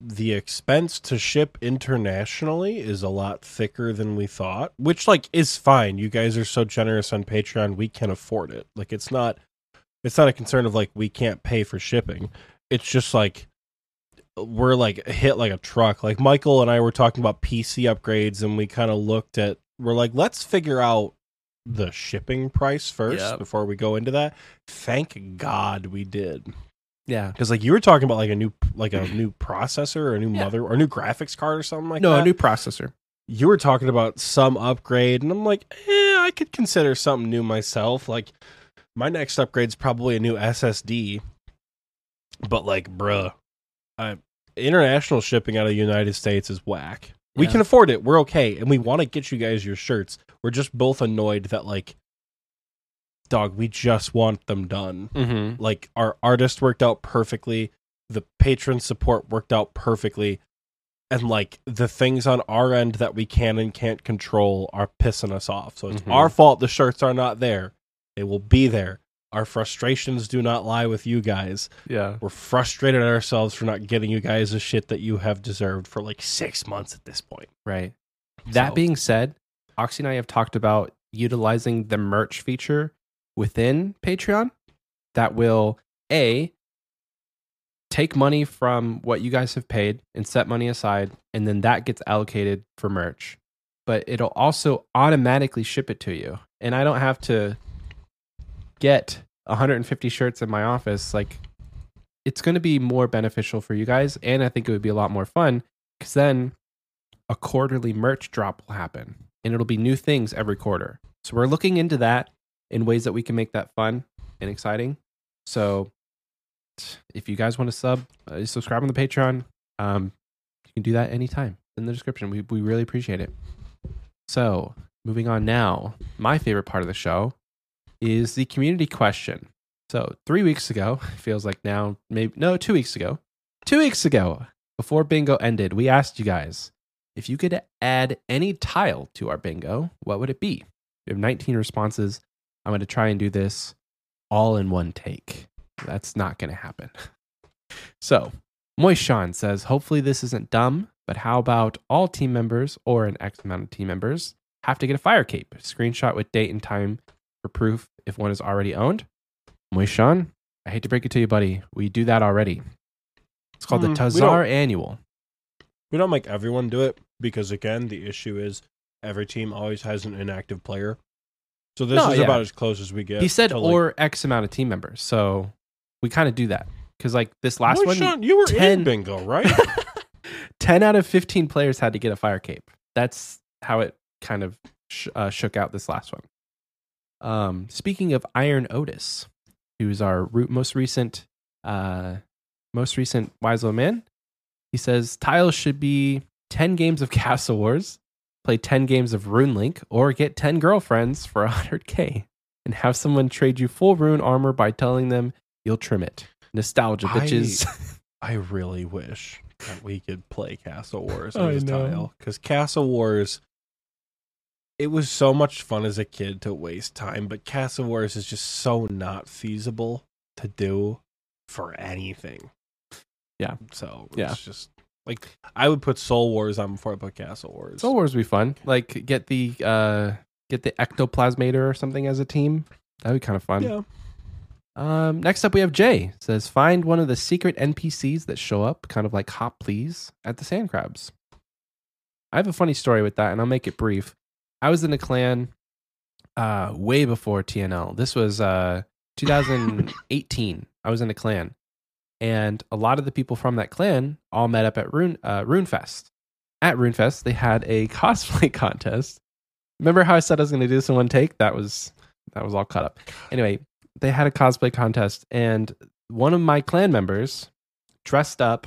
Speaker 2: the expense to ship internationally is a lot thicker than we thought, which like is fine. You guys are so generous on Patreon, we can afford it. Like it's not it's not a concern of like we can't pay for shipping. It's just like we're like hit like a truck. Like Michael and I were talking about PC upgrades and we kind of looked at we're like let's figure out the shipping price first
Speaker 1: Yep.
Speaker 2: before we go into that. Thank God we did.
Speaker 1: Yeah.
Speaker 2: Cuz like you were talking about like a new like a new processor or a new
Speaker 1: Yeah.
Speaker 2: mother or a new graphics card or something like
Speaker 1: no,
Speaker 2: that.
Speaker 1: a new processor.
Speaker 2: you were talking about some upgrade and I'm like, "Eh, I could consider something new myself. Like my next upgrade's probably a new SSD. But like, bruh, I, international shipping out of the United States is whack. We can afford it. We're okay, and we want to get you guys your shirts. We're just both annoyed that like, dog, we just want them done.
Speaker 1: Mm-hmm.
Speaker 2: Like our artist worked out perfectly, the patron support worked out perfectly, and like the things on our end that we can and can't control are pissing us off. So it's
Speaker 1: Mhm.
Speaker 2: our fault the shirts are not there. They will be there. Our frustrations do not lie with you guys.
Speaker 1: Yeah.
Speaker 2: We're frustrated at ourselves for not getting you guys the shit that you have deserved for like six months at this point.
Speaker 1: Right. That
Speaker 2: So-
Speaker 1: being said, Oxie and I have talked about utilizing the merch feature within Patreon that will A take money from what you guys have paid and set money aside, and then that gets allocated for merch. But it'll also automatically ship it to you, and I don't have to get 150 shirts in my office. Like, it's going to be more beneficial for you guys, and I think it would be a lot more fun because then a quarterly merch drop will happen, and it'll be new things every quarter. So we're looking into that in ways that we can make that fun and exciting. So if you guys want to sub, uh, subscribe on the Patreon, um, you can do that anytime in the description. We, we really appreciate it. So moving on now, my favorite part of the show is the community question. So three weeks ago, feels like now, maybe, no, two weeks ago, two weeks ago, before bingo ended, we asked you guys if you could add any tile to our bingo, what would it be? We have 19 responses. I'm going to try and do this all in one take. That's not going to happen. So, Moist Sean says, hopefully this isn't dumb, but how about all team members or an X amount of team members have to get a fire cape? Screenshot with date and time for proof if one is already owned. Moist Sean, I hate to break it to you, buddy. We do that already. It's called
Speaker 2: Hmm,
Speaker 1: the
Speaker 2: we
Speaker 1: Tazar
Speaker 2: don't-
Speaker 1: Annual.
Speaker 2: We don't make everyone do it because again, the issue is every team always has an inactive player. So this
Speaker 1: No,
Speaker 2: is
Speaker 1: yeah.
Speaker 2: about as close as we get.
Speaker 1: He said
Speaker 2: like-
Speaker 1: or X amount of team members. So we kind of do that. Because, like, this last
Speaker 2: Boy,
Speaker 1: one,
Speaker 2: Sean, you were
Speaker 1: 10
Speaker 2: in bingo, right?
Speaker 1: 10 out of 15 players had to get a fire cape. That's how it kind of sh- uh, shook out this last one. Um, speaking of Iron Otis, who's our root, most recent, uh, most recent Wise Old Man, he says tiles should be 10 games of Castle Wars, play 10 games of Rune Link, or get 10 girlfriends for 100k and have someone trade you full rune armor by telling them you'll trim it. Nostalgia,
Speaker 2: I-
Speaker 1: bitches.
Speaker 2: I really wish that we could play Castle Wars a
Speaker 1: know.
Speaker 2: tile because Castle Wars. It was so much fun as a kid to waste time, but Castle Wars is just so not feasible to do for anything.
Speaker 1: Yeah.
Speaker 2: So it's
Speaker 1: Yeah.
Speaker 2: just like I would put Soul Wars on before I put Castle Wars.
Speaker 1: Soul Wars would be fun. Like get the uh get the ectoplasmator or something as a team. That'd be kind of fun.
Speaker 2: yeah.
Speaker 1: Um next up we have Jay. Says find one of the secret NPCs that show up, kind of like hop please, at the sand crabs. I have a funny story with that, and I'll make it brief. I was in a clan uh way before TNL. This was uh 2018. I was in a clan. And a lot of the people from that clan all met up at Rune uh, RuneFest. At RuneFest, they had a cosplay contest. Remember how I said I was going to do this in one take? That was that was all cut up. Anyway, they had a cosplay contest, and one of my clan members dressed up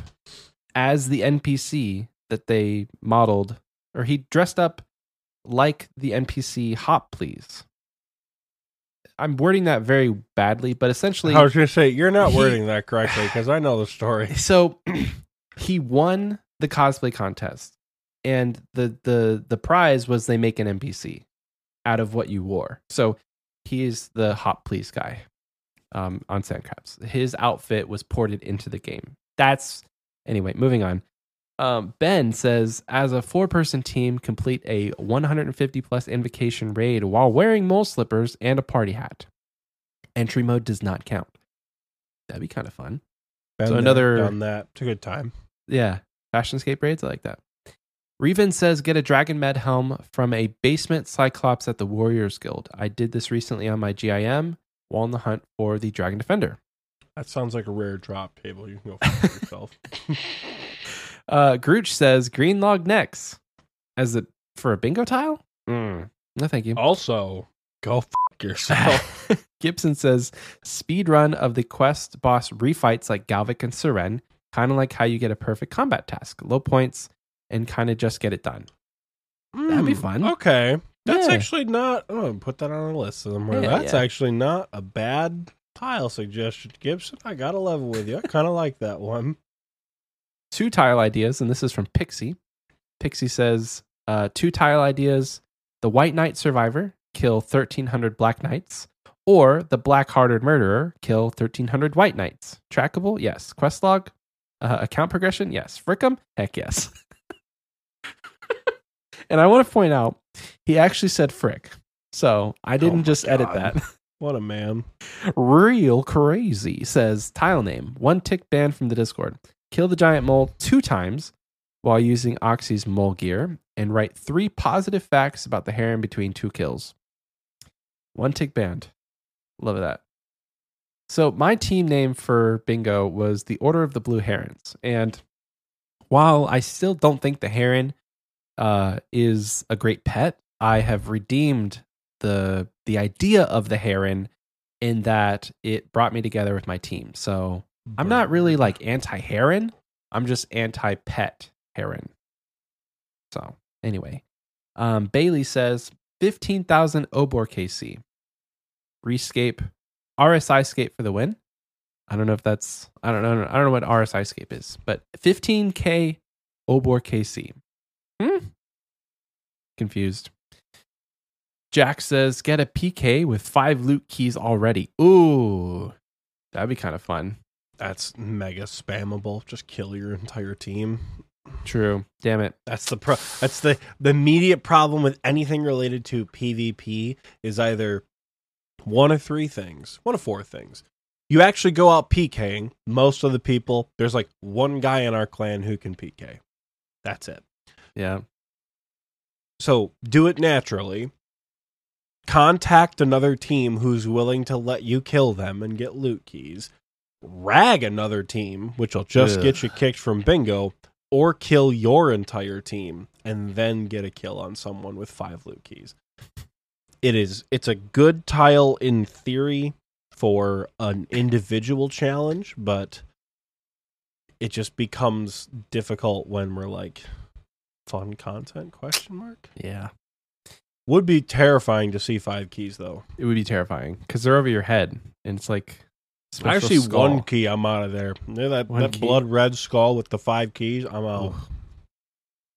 Speaker 1: as the NPC that they modeled, or he dressed up like the NPC Hop Please. I'm wording that very badly, but essentially,
Speaker 2: I was gonna say you're not
Speaker 1: He-
Speaker 2: wording that correctly because I know the story.
Speaker 1: so he won the cosplay contest and the the the prize was they make an npc out of what you wore. So he's the hot please guy um, on sandcrabs his outfit was ported into the game. That's anyway moving on um, ben says as a four person team complete a 150 plus invocation raid while wearing mole slippers and a party hat entry mode does not count that'd be kind of fun
Speaker 2: Been
Speaker 1: So
Speaker 2: there,
Speaker 1: another-
Speaker 2: done that. It's a good time.
Speaker 1: yeah, fashionscape raids. I like that. Reven says get a Dragon Med helm from a basement Cyclops at the Warriors Guild. I did this recently on my GIM while on the hunt for the Dragon Defender.
Speaker 2: That sounds like a rare drop table. You can go find yourself.
Speaker 1: Uh, Grooch says green log necks as it for a bingo tile. Mm, no, thank you.
Speaker 2: also, go f- yourself.
Speaker 1: Gibson says speed run of the quest boss refights like Galvek and Seren, kind of like how you get a perfect combat task, low points, and kind of just get it done. That'd be
Speaker 2: Hmm,
Speaker 1: fun.
Speaker 2: Okay. That's
Speaker 1: Yeah.
Speaker 2: actually not. I'm to put that on a list somewhere.
Speaker 1: Yeah,
Speaker 2: That's
Speaker 1: yeah.
Speaker 2: actually not a bad tile suggestion, Gibson. I got to level with you. I kind of like that one.
Speaker 1: Two tile ideas, and this is from Pixie. Pixie says uh, two tile ideas: the White Knight Survivor kill thirteen hundred Black Knights, or the Black Hearted Murderer kill thirteen hundred White Knights. Trackable, yes. Quest log, uh, account progression, yes. Frickum, heck yes. and I want to point out, he actually said frick, so I didn't
Speaker 2: Oh
Speaker 1: just edit that.
Speaker 2: What a man.
Speaker 1: Real crazy says tile name. One tick ban from the Discord. Kill the giant mole two times while using Oxie's mole gear and write three positive facts about the heron between two kills. One tick banned. Love that. So my team name for bingo was the Order of the Blue Herons. And while I still don't think the heron uh, is a great pet, I have redeemed the the idea of the heron in that it brought me together with my team. So I'm not really like anti heron. I'm just anti pet heron. So anyway, um, Bailey says fifteen thousand Obor KC. Rescape, RSI scape for the win. I don't know if that's I don't know I don't know what RSI scape is, but 15k Obor KC. Hmm. Confused. Jack says get a PK with five loot keys already. Ooh, that'd be kind of fun.
Speaker 2: That's mega spammable. Just kill your entire team.
Speaker 1: True. Damn it.
Speaker 2: That's the pro- that's the the immediate problem with anything related to PvP is either one of three things, one of four things. You actually go out PKing. Most of the people, there's like one guy in our clan who can PK. That's it.
Speaker 1: Yeah.
Speaker 2: So do it naturally. Contact another team who's willing to let you kill them and get loot keys. Rag another team, which will just
Speaker 1: Ugh.
Speaker 2: get you kicked from bingo, or kill your entire team and then get a kill on someone with five loot keys. It is it's a good tile in theory for an individual challenge, but it just becomes difficult when we're like fun content question mark.
Speaker 1: Yeah.
Speaker 2: Would be terrifying to see five keys though.
Speaker 1: It would be terrifying because they're over your head, and it's like special
Speaker 2: Actually,
Speaker 1: skull.
Speaker 2: one key, I'm out of there. Yeah, that
Speaker 1: One
Speaker 2: that
Speaker 1: key.
Speaker 2: blood red skull with the five keys, I'm out.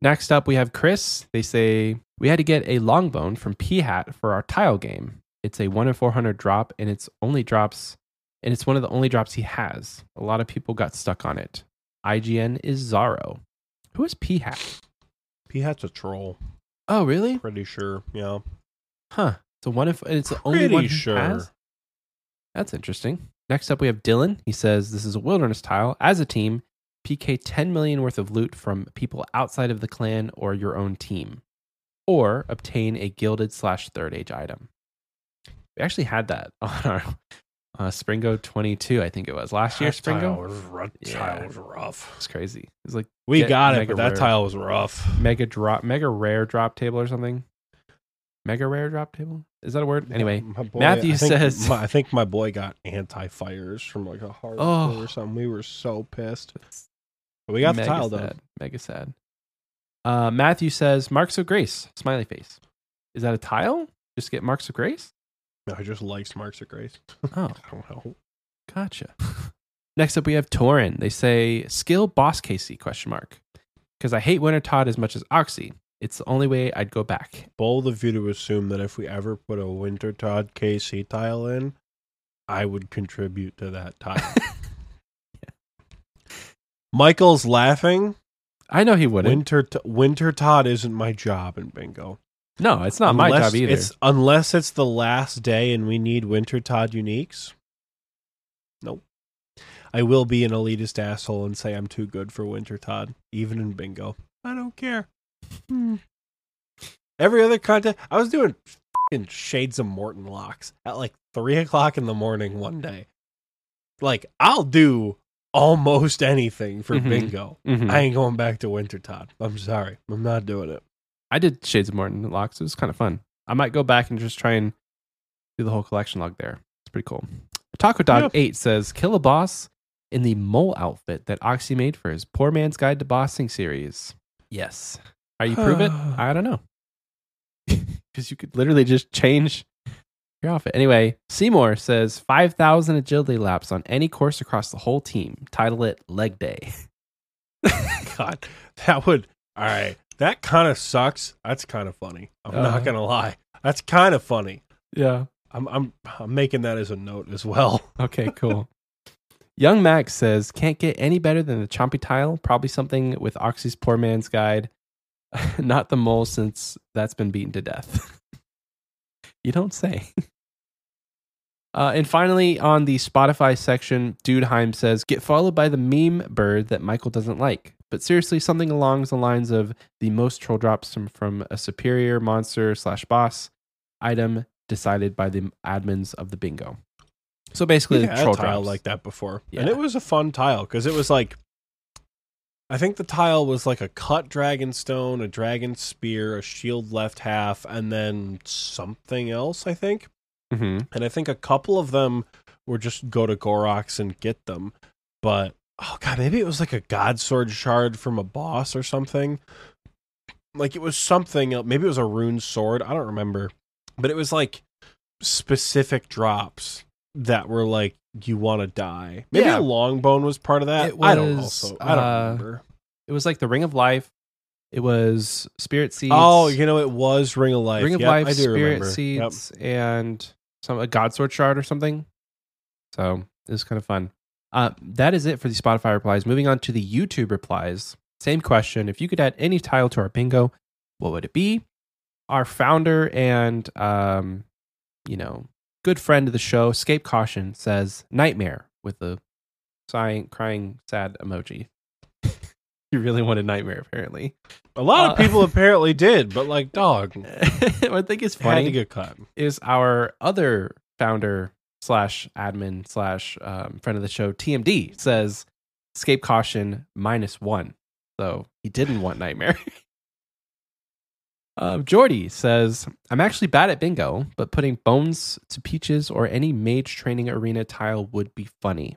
Speaker 1: Next up, we have Chris. They say we had to get a long bone from P Hat for our tile game. It's a one in four hundred drop, and it's only drops, and it's one of the only drops he has. A lot of people got stuck on it. IGN is Zaro. Who is P Hat?
Speaker 2: P hat's a troll,
Speaker 1: Oh, really?
Speaker 2: pretty sure. Yeah,
Speaker 1: Huh. It's a one in, and it's the only one he
Speaker 2: sure.
Speaker 1: has? That's interesting. Next up, we have Dylan. He says this is a wilderness tile. As a team, PK 10 million worth of loot from people outside of the clan or your own team, or obtain a gilded slash third age item. We actually had that on our uh, Springo 22, I think it was last year.
Speaker 2: That tile
Speaker 1: Springo.
Speaker 2: was, ru-
Speaker 1: Yeah.
Speaker 2: tile was rough.
Speaker 1: It's crazy. It's like
Speaker 2: We got it, but that
Speaker 1: rare.
Speaker 2: tile was rough.
Speaker 1: mega drop, mega rare drop table or something. Mega rare drop table? Is that a word? Anyway,
Speaker 2: boy-
Speaker 1: Matthew
Speaker 2: I think
Speaker 1: says-
Speaker 2: my, I think my boy got anti fires from like a hard
Speaker 1: Oh.
Speaker 2: or something. We were so pissed. But we got the tile
Speaker 1: sad.
Speaker 2: done.
Speaker 1: Mega sad. Uh, Matthew says marks of grace, smiley face. Is that a tile? Just get marks of grace?
Speaker 2: No, I just likes marks of grace.
Speaker 1: Oh,
Speaker 2: I don't know.
Speaker 1: gotcha. Next up, we have Torin. They say skill boss KC question mark because I hate Wintertodt as much as Oxie. It's the only way I'd go back.
Speaker 2: Bold of you to assume that if we ever put a Wintertodt KC tile in, I would contribute to that tile. Michael's laughing.
Speaker 1: I know he wouldn't.
Speaker 2: Winter T- Wintertodt isn't my job in bingo.
Speaker 1: no, it's not my job either.
Speaker 2: It's unless it's the last day and we need Wintertodt uniques. Nope. I will be an elitist asshole and say I'm too good for Wintertodt, even in bingo. I don't care. Hmm. Every other content, I was doing fing Shades of Mort'ton locks at like three o'clock in the morning one day. Like I'll do almost anything for
Speaker 1: Mhm.
Speaker 2: bingo.
Speaker 1: Mhm.
Speaker 2: I ain't going back to Wintertodt. I'm sorry, I'm not doing it.
Speaker 1: I did Shades of Mort'ton locks. It was kind of fun. I might go back and just try and do the whole collection log there. It's pretty cool. Taco Dog
Speaker 2: Yeah.
Speaker 1: 8 says kill a boss in the mole outfit that Oxie made for his Poor Man's Guide to Bossing series. Yes. Are you prove it? I don't know. Because you could literally just change your outfit. Anyway, Seymour says 5,000 agility laps on any course across the whole team. Title it Leg Day.
Speaker 2: God, that would. All right, that kind of sucks. That's kind of funny. I'm
Speaker 1: Uh-huh.
Speaker 2: not gonna lie. That's kind of funny.
Speaker 1: Yeah.
Speaker 2: I'm I'm I'm making that as a note as well.
Speaker 1: Okay, cool. Young Max says, can't get any better than the Chompy tile. Probably something with Oxie's Poor Man's Guide. Not the mole, since that's been beaten to death. you don't say. Uh, and finally, on the Spotify section, Dudeheim says, "Get followed by the meme bird that Michael doesn't like." But seriously, something along the lines of the most troll drops from, from a superior monster slash boss item decided by the admins of the bingo. So basically,
Speaker 2: had
Speaker 1: troll
Speaker 2: a tile
Speaker 1: drops.
Speaker 2: like that before,
Speaker 1: Yeah.
Speaker 2: and it was a fun tile because it was like, I think the tile was like a cut dragon stone, a dragon spear, a shield left half, and then something else. I think,
Speaker 1: Mhm.
Speaker 2: and I think a couple of them were just go to Gorox and get them, but oh god, maybe it was like a god sword shard from a boss or something. Like it was something. Maybe it was a rune sword. I don't remember, but it was like specific drops that were like you want to die. Maybe
Speaker 1: Yeah.
Speaker 2: a long bone was part of that.
Speaker 1: It
Speaker 2: I don't
Speaker 1: was,
Speaker 2: I don't
Speaker 1: uh,
Speaker 2: remember.
Speaker 1: It was like the Ring of Life. It was Spirit Seeds.
Speaker 2: Oh, you know, it was Ring of Life.
Speaker 1: Ring of
Speaker 2: Yep,
Speaker 1: Life,
Speaker 2: I do
Speaker 1: Spirit
Speaker 2: remember. Yep.
Speaker 1: And some a God Sword shard or something. So it was kind of fun. Uh, that is it for the Spotify replies. Moving on to the YouTube replies. Same question. If you could add any tile to our bingo, what would it be? Our founder and um, you know, good friend of the show, Escape Caution, says nightmare with a sighing, crying, sad emoji. you really wanted nightmare, apparently.
Speaker 2: A lot
Speaker 1: Uh,
Speaker 2: of people apparently did, but like, dog,
Speaker 1: I think is
Speaker 2: had
Speaker 1: funny
Speaker 2: to get cut.
Speaker 1: is our other founder slash admin slash um, friend of the show TMD says escape caution minus one, so he didn't want nightmare. Um, Jordy says I'm actually bad at bingo, but putting bones to peaches or any mage training arena tile would be funny.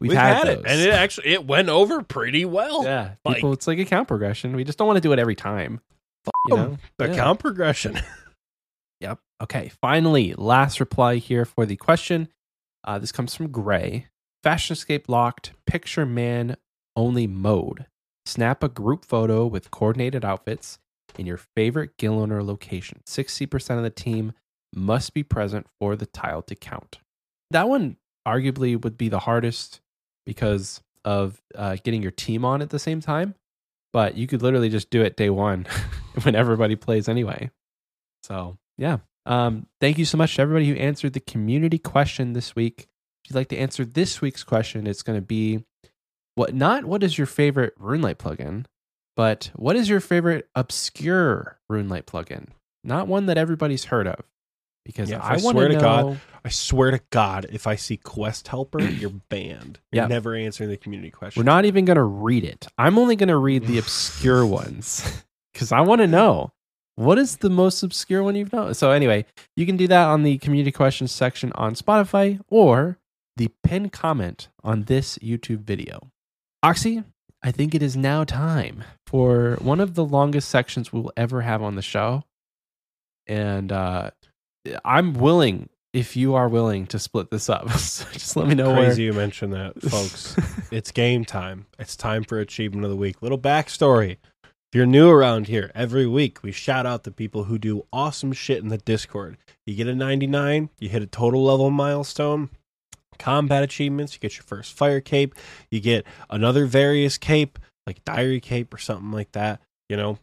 Speaker 1: We've,
Speaker 2: We've,
Speaker 1: had,
Speaker 2: had, it, and it actually it went over pretty well.
Speaker 1: yeah,
Speaker 2: like-
Speaker 1: people, it's like a count progression. We just don't want to do it every time. You know?
Speaker 2: The
Speaker 1: Yeah.
Speaker 2: count progression.
Speaker 1: Yep. Okay. Finally, last reply here for the question. Uh, this comes from Gray. Fashionscape locked, picture man only mode. Snap a group photo with coordinated outfits in your favorite Gielinor location. 60% of the team must be present for the tile to count. That one arguably would be the hardest because of uh, getting your team on at the same time. But you could literally just do it day one when everybody plays anyway. So, yeah. Um, thank you so much to everybody who answered the community question this week. If you'd like to answer this week's question, it's going to be what not what is your favorite RuneLite plugin, but what is your favorite obscure RuneLite plugin? Not one that everybody's heard of. Because
Speaker 2: Yeah,
Speaker 1: I,
Speaker 2: I swear
Speaker 1: to know.
Speaker 2: God, I swear to God, if I see Quest Helper, you're banned. You're
Speaker 1: Yeah.
Speaker 2: never answering the community question.
Speaker 1: We're not even going to read it. I'm only going to read the obscure ones because I want to know what is the most obscure one you've known. So, anyway, you can do that on the community questions section on Spotify or the pinned comment on this YouTube video. Oxie, I think it is now time for one of the longest sections we'll ever have on the show. And uh, I'm willing, if you are willing, to split this up. so just let me know where.
Speaker 2: Crazy you mentioned that, folks. it's game time. It's time for achievement of the week. Little backstory. If you're new around here, every week we shout out the people who do awesome shit in the Discord. You get a 99, you hit a total level milestone, combat achievements, you get your first fire cape, you get another various cape, like diary cape or something like that, you know.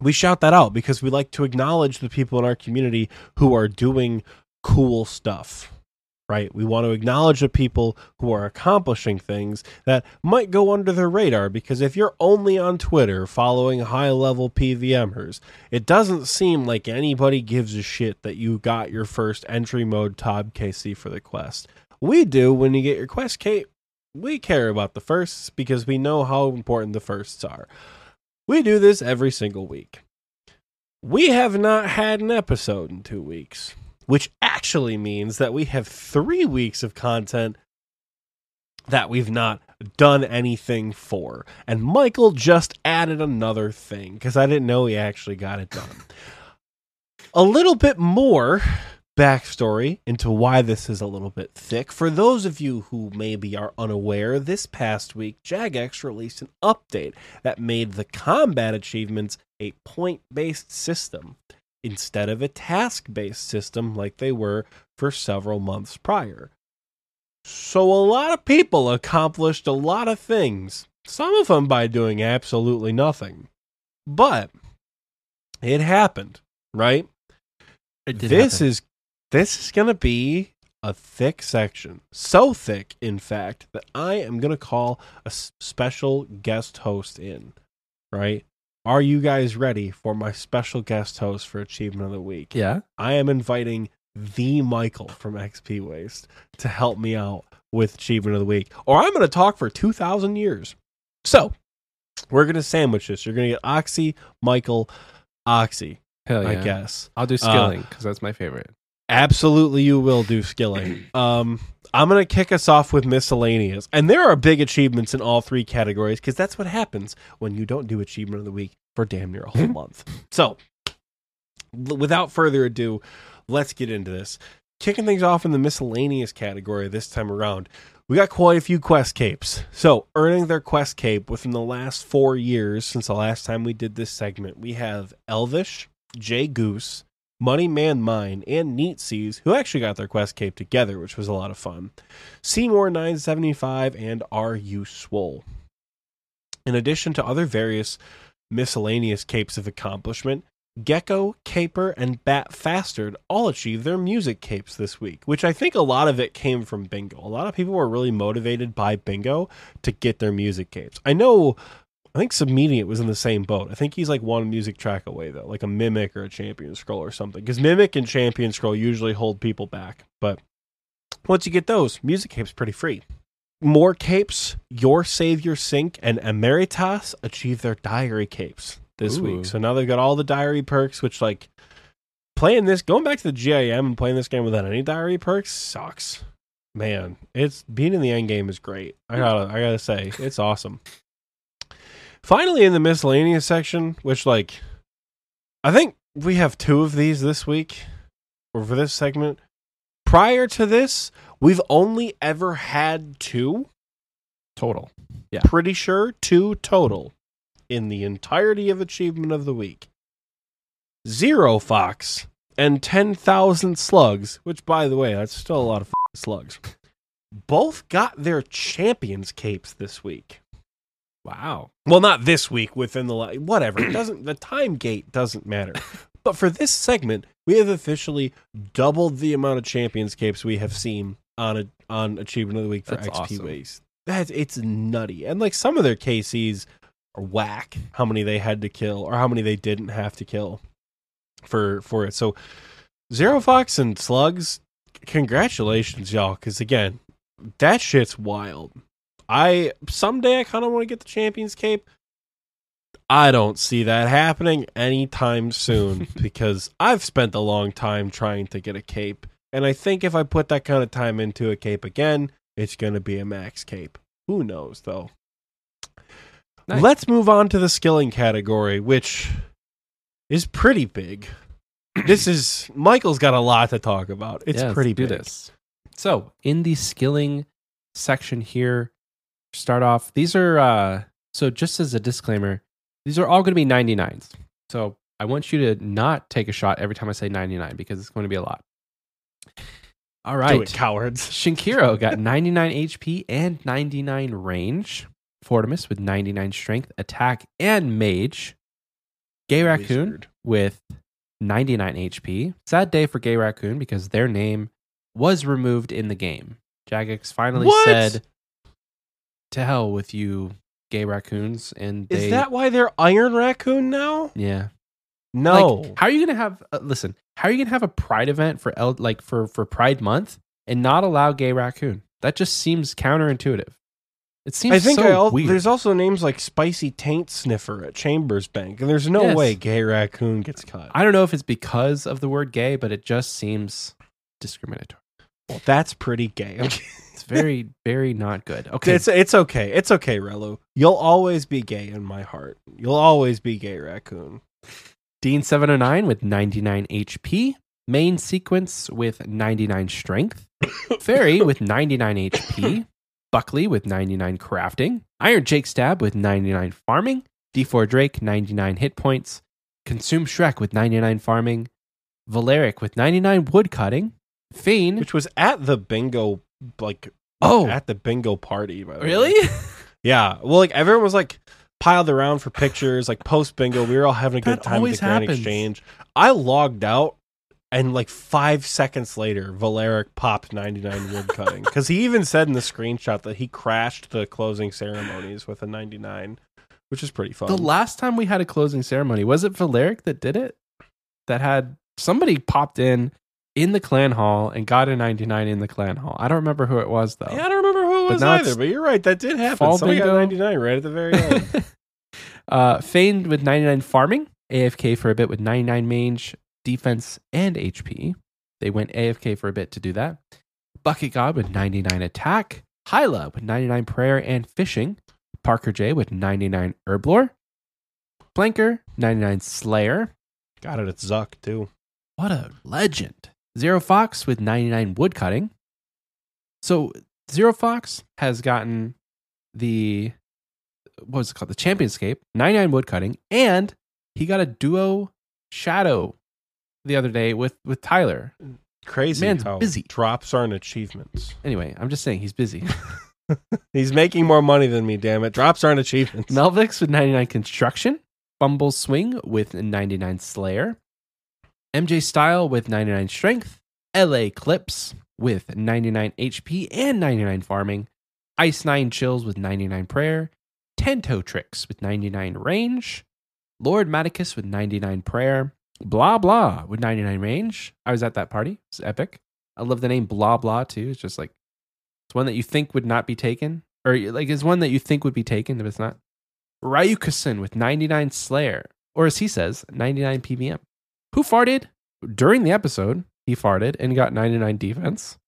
Speaker 2: We shout that out because we like to acknowledge the people in our community who are doing cool stuff right? We want to acknowledge the people who are accomplishing things that might go under the radar because if you're only on Twitter following high level PVMers, it doesn't seem like anybody gives a shit that you got your first entry mode Tob KC for the quest. We do when you get your quest cape. We care about the firsts because we know how important the firsts are. We do this every single week. We have not had an episode in two weeks which actually means that we have three weeks of content that we've not done anything for. And Michael just added another thing because I didn't know he actually got it done. a little bit more backstory into why this is a little bit thick. For those of you who maybe are unaware, this past week, Jagex released an update that made the combat achievements a point based system instead of a task based system like they were for several months prior. So, a lot of people accomplished a lot of things, some of them by doing absolutely nothing. But it happened, right?
Speaker 1: It did
Speaker 2: this
Speaker 1: happen.
Speaker 2: is This is going to be a thick section. So thick, in fact, that I am going to call a special guest host in. Right? Are you guys ready for my special guest host for Achievement of the Week?
Speaker 1: Yeah.
Speaker 2: I am inviting the Michael from XP Waste to help me out with Achievement of the Week, or I'm going to talk for 2,000 years. So, we're going to sandwich this. You're going to get Oxie, Michael, Oxie,
Speaker 1: Hell yeah.
Speaker 2: I guess.
Speaker 1: I'll do uh, skilling because that's my favorite.
Speaker 2: Absolutely, you will do skilling. Um, I'm going to kick us off with miscellaneous. And there are big achievements in all three categories because that's what happens when you don't do Achievement of the Week for damn near a whole month. So, l- without further ado, let's get into this. Kicking things off in the miscellaneous category this time around, we got quite a few quest capes. So, earning their quest cape within the last four years since the last time we did this segment, we have Elvish, Jay Goose, Money Man Mine, and Neat Seas, who actually got their quest cape together, which was a lot of fun. Seymour 975 and RU Swole. In addition to other various miscellaneous capes of accomplishment, Gecko, Caper, and Bat Fastard all achieved their music capes this week, which I think a lot of it came from Bingo. A lot of people were really motivated by Bingo to get their music capes. I know, I think Submediate was in the same boat. I think he's like one music track away, though, like a Mimic or a Champion Scroll or something. Because Mimic and Champion Scroll usually hold people back. But once you get those, music capes pretty free. More capes, Your Savior Sync and Emeritas achieve their diary capes this
Speaker 1: Ooh.
Speaker 2: week. So now they've got all the diary perks, which like playing this, going back to the GIM and playing this game without any diary perks sucks. Man, it's being in the end game is great. I gotta, I gotta say, it's awesome. Finally, in the miscellaneous section, which like, I think we have two of these this week, or for this segment. Prior to this, we've only ever had two
Speaker 1: Total. Yeah.
Speaker 2: pretty sure two total in the entirety of achievement of the week. Zero fox and 10,000 slugs, which by the way, that's still a lot of slugs. Both got their champions capes this week.
Speaker 1: Wow.
Speaker 2: Well, not this week within the whatever. It doesn't the time gate doesn't matter. But for this segment, we have officially doubled the amount of champions capes we have seen on a on achievement of the week for
Speaker 1: That's
Speaker 2: XP
Speaker 1: awesome.
Speaker 2: waste. That's it's nutty. And like some of their KCs are whack. How many they had to kill or how many they didn't have to kill for for it. So Zero Fox and Slugs, congratulations, y'all. Because again, that shit's wild. I someday I kind of want to get the champions cape. I don't see that happening anytime soon because I've spent a long time trying to get a cape, and I think if I put that kind of time into a cape again, it's going to be a max cape. Who knows though?
Speaker 1: Nice.
Speaker 2: Let's move on to the skilling category, which is pretty big. this is Michael's got a lot to talk about. It's
Speaker 1: Yeah,
Speaker 2: pretty big.
Speaker 1: this. So in the skilling section here, start off. These are uh so just as a disclaimer, these are all going to be 99s. So I want you to not take a shot every time I say 99 because it's going to be a lot. All right, Do
Speaker 2: it, cowards.
Speaker 1: Shinkiro got 99 HP and 99 range. Fortimus with 99 strength, attack, and mage. Gay Raccoon
Speaker 2: Wizard.
Speaker 1: with 99 HP. Sad day for Gay Raccoon because their name was removed in the game. Jagex finally
Speaker 2: What?
Speaker 1: said, "To hell with you, Gay Raccoons." And they,
Speaker 2: Is that why they're Iron Raccoon now?
Speaker 1: yeah?
Speaker 2: No.
Speaker 1: Like, how are you gonna have? Uh, listen, how are you gonna have a Pride event for L, like for for Pride Month and not allow Gay Raccoon? That just seems counterintuitive. It seems
Speaker 2: I think
Speaker 1: so
Speaker 2: I al-
Speaker 1: weird.
Speaker 2: there's also names like Spicy Taint Sniffer at Chambers Bank, and there's no
Speaker 1: Yes.
Speaker 2: way Gay Raccoon gets cut.
Speaker 1: I don't know if it's because of the word gay, but it just seems discriminatory.
Speaker 2: Well, that's pretty gay.
Speaker 1: It's very, very not good. Okay.
Speaker 2: it's it's okay. It's okay, Relu. You'll always be gay in my heart. You'll always be Gay Raccoon.
Speaker 1: Dean 709 with 99 HP. Main sequence with 99 strength. Fairy with 99 HP. Buckley with 99 crafting. Iron Jake Stab with 99 farming. D4 Drake 99 hit points. Consume Shrek with 99 farming. Valeric with 99 wood cutting. Fiend.
Speaker 2: Which was at the bingo like
Speaker 1: Oh,
Speaker 2: at the bingo party, by the way.
Speaker 1: really?
Speaker 2: Yeah. Well, like everyone was like piled around for pictures, like post bingo. We were all having a good
Speaker 1: That
Speaker 2: time at the grand
Speaker 1: happens.
Speaker 2: exchange. I logged out And like five seconds later, Valeric popped 99 wood cutting. Because he even said in the screenshot that he crashed the closing ceremonies with a 99, which is pretty fun.
Speaker 1: The last time we had a closing ceremony, was it Valeric that did it? That had somebody popped in in the clan hall and got a 99 in the clan hall. I don't remember who it was though.
Speaker 2: yeah, I don't remember who it
Speaker 1: But
Speaker 2: was either, but you're right. That did happen.
Speaker 1: fall
Speaker 2: Somebody got
Speaker 1: bingo.
Speaker 2: 99 right at the very end.
Speaker 1: uh, Feigned with 99 farming, AFK for a bit with 99 mange, defense, and HP. They went AFK for a bit to do that. Bucket God with 99 attack, Hyla with 99 prayer and fishing, Parker J with 99 herblore, Blanker 99 slayer.
Speaker 2: got it at Zuk, too.
Speaker 1: What a legend! Zero Fox with 99 woodcutting. So Zero Fox has gotten the what was it called? The Championscape, 99 woodcutting, and he got a duo shadow the other day with with Tyler.
Speaker 2: Crazy
Speaker 1: Man's busy.
Speaker 2: drops aren't achievements.
Speaker 1: Anyway, I'm just saying he's busy.
Speaker 2: He's making more money than me, damn it. Drops aren't achievements.
Speaker 1: Melvix with 99 construction, Bumble Swing with 99 Slayer, MJ Style with 99 strength, LA Clips with 99 HP and 99 farming, Ice 9 Chills with 99 prayer, Tento Tricks with 99 range, Lord Maticus with 99 prayer, Blah Blah with 99 range. I was at that party. It's epic. I love the name Blah Blah too. It's just like it's one that you think would not be taken, or like it's one that you think would be taken if it's not. Ryukasen with 99 Slayer, or as he says, 99 PvM. Who farted during the episode? He farted and got 99 defense.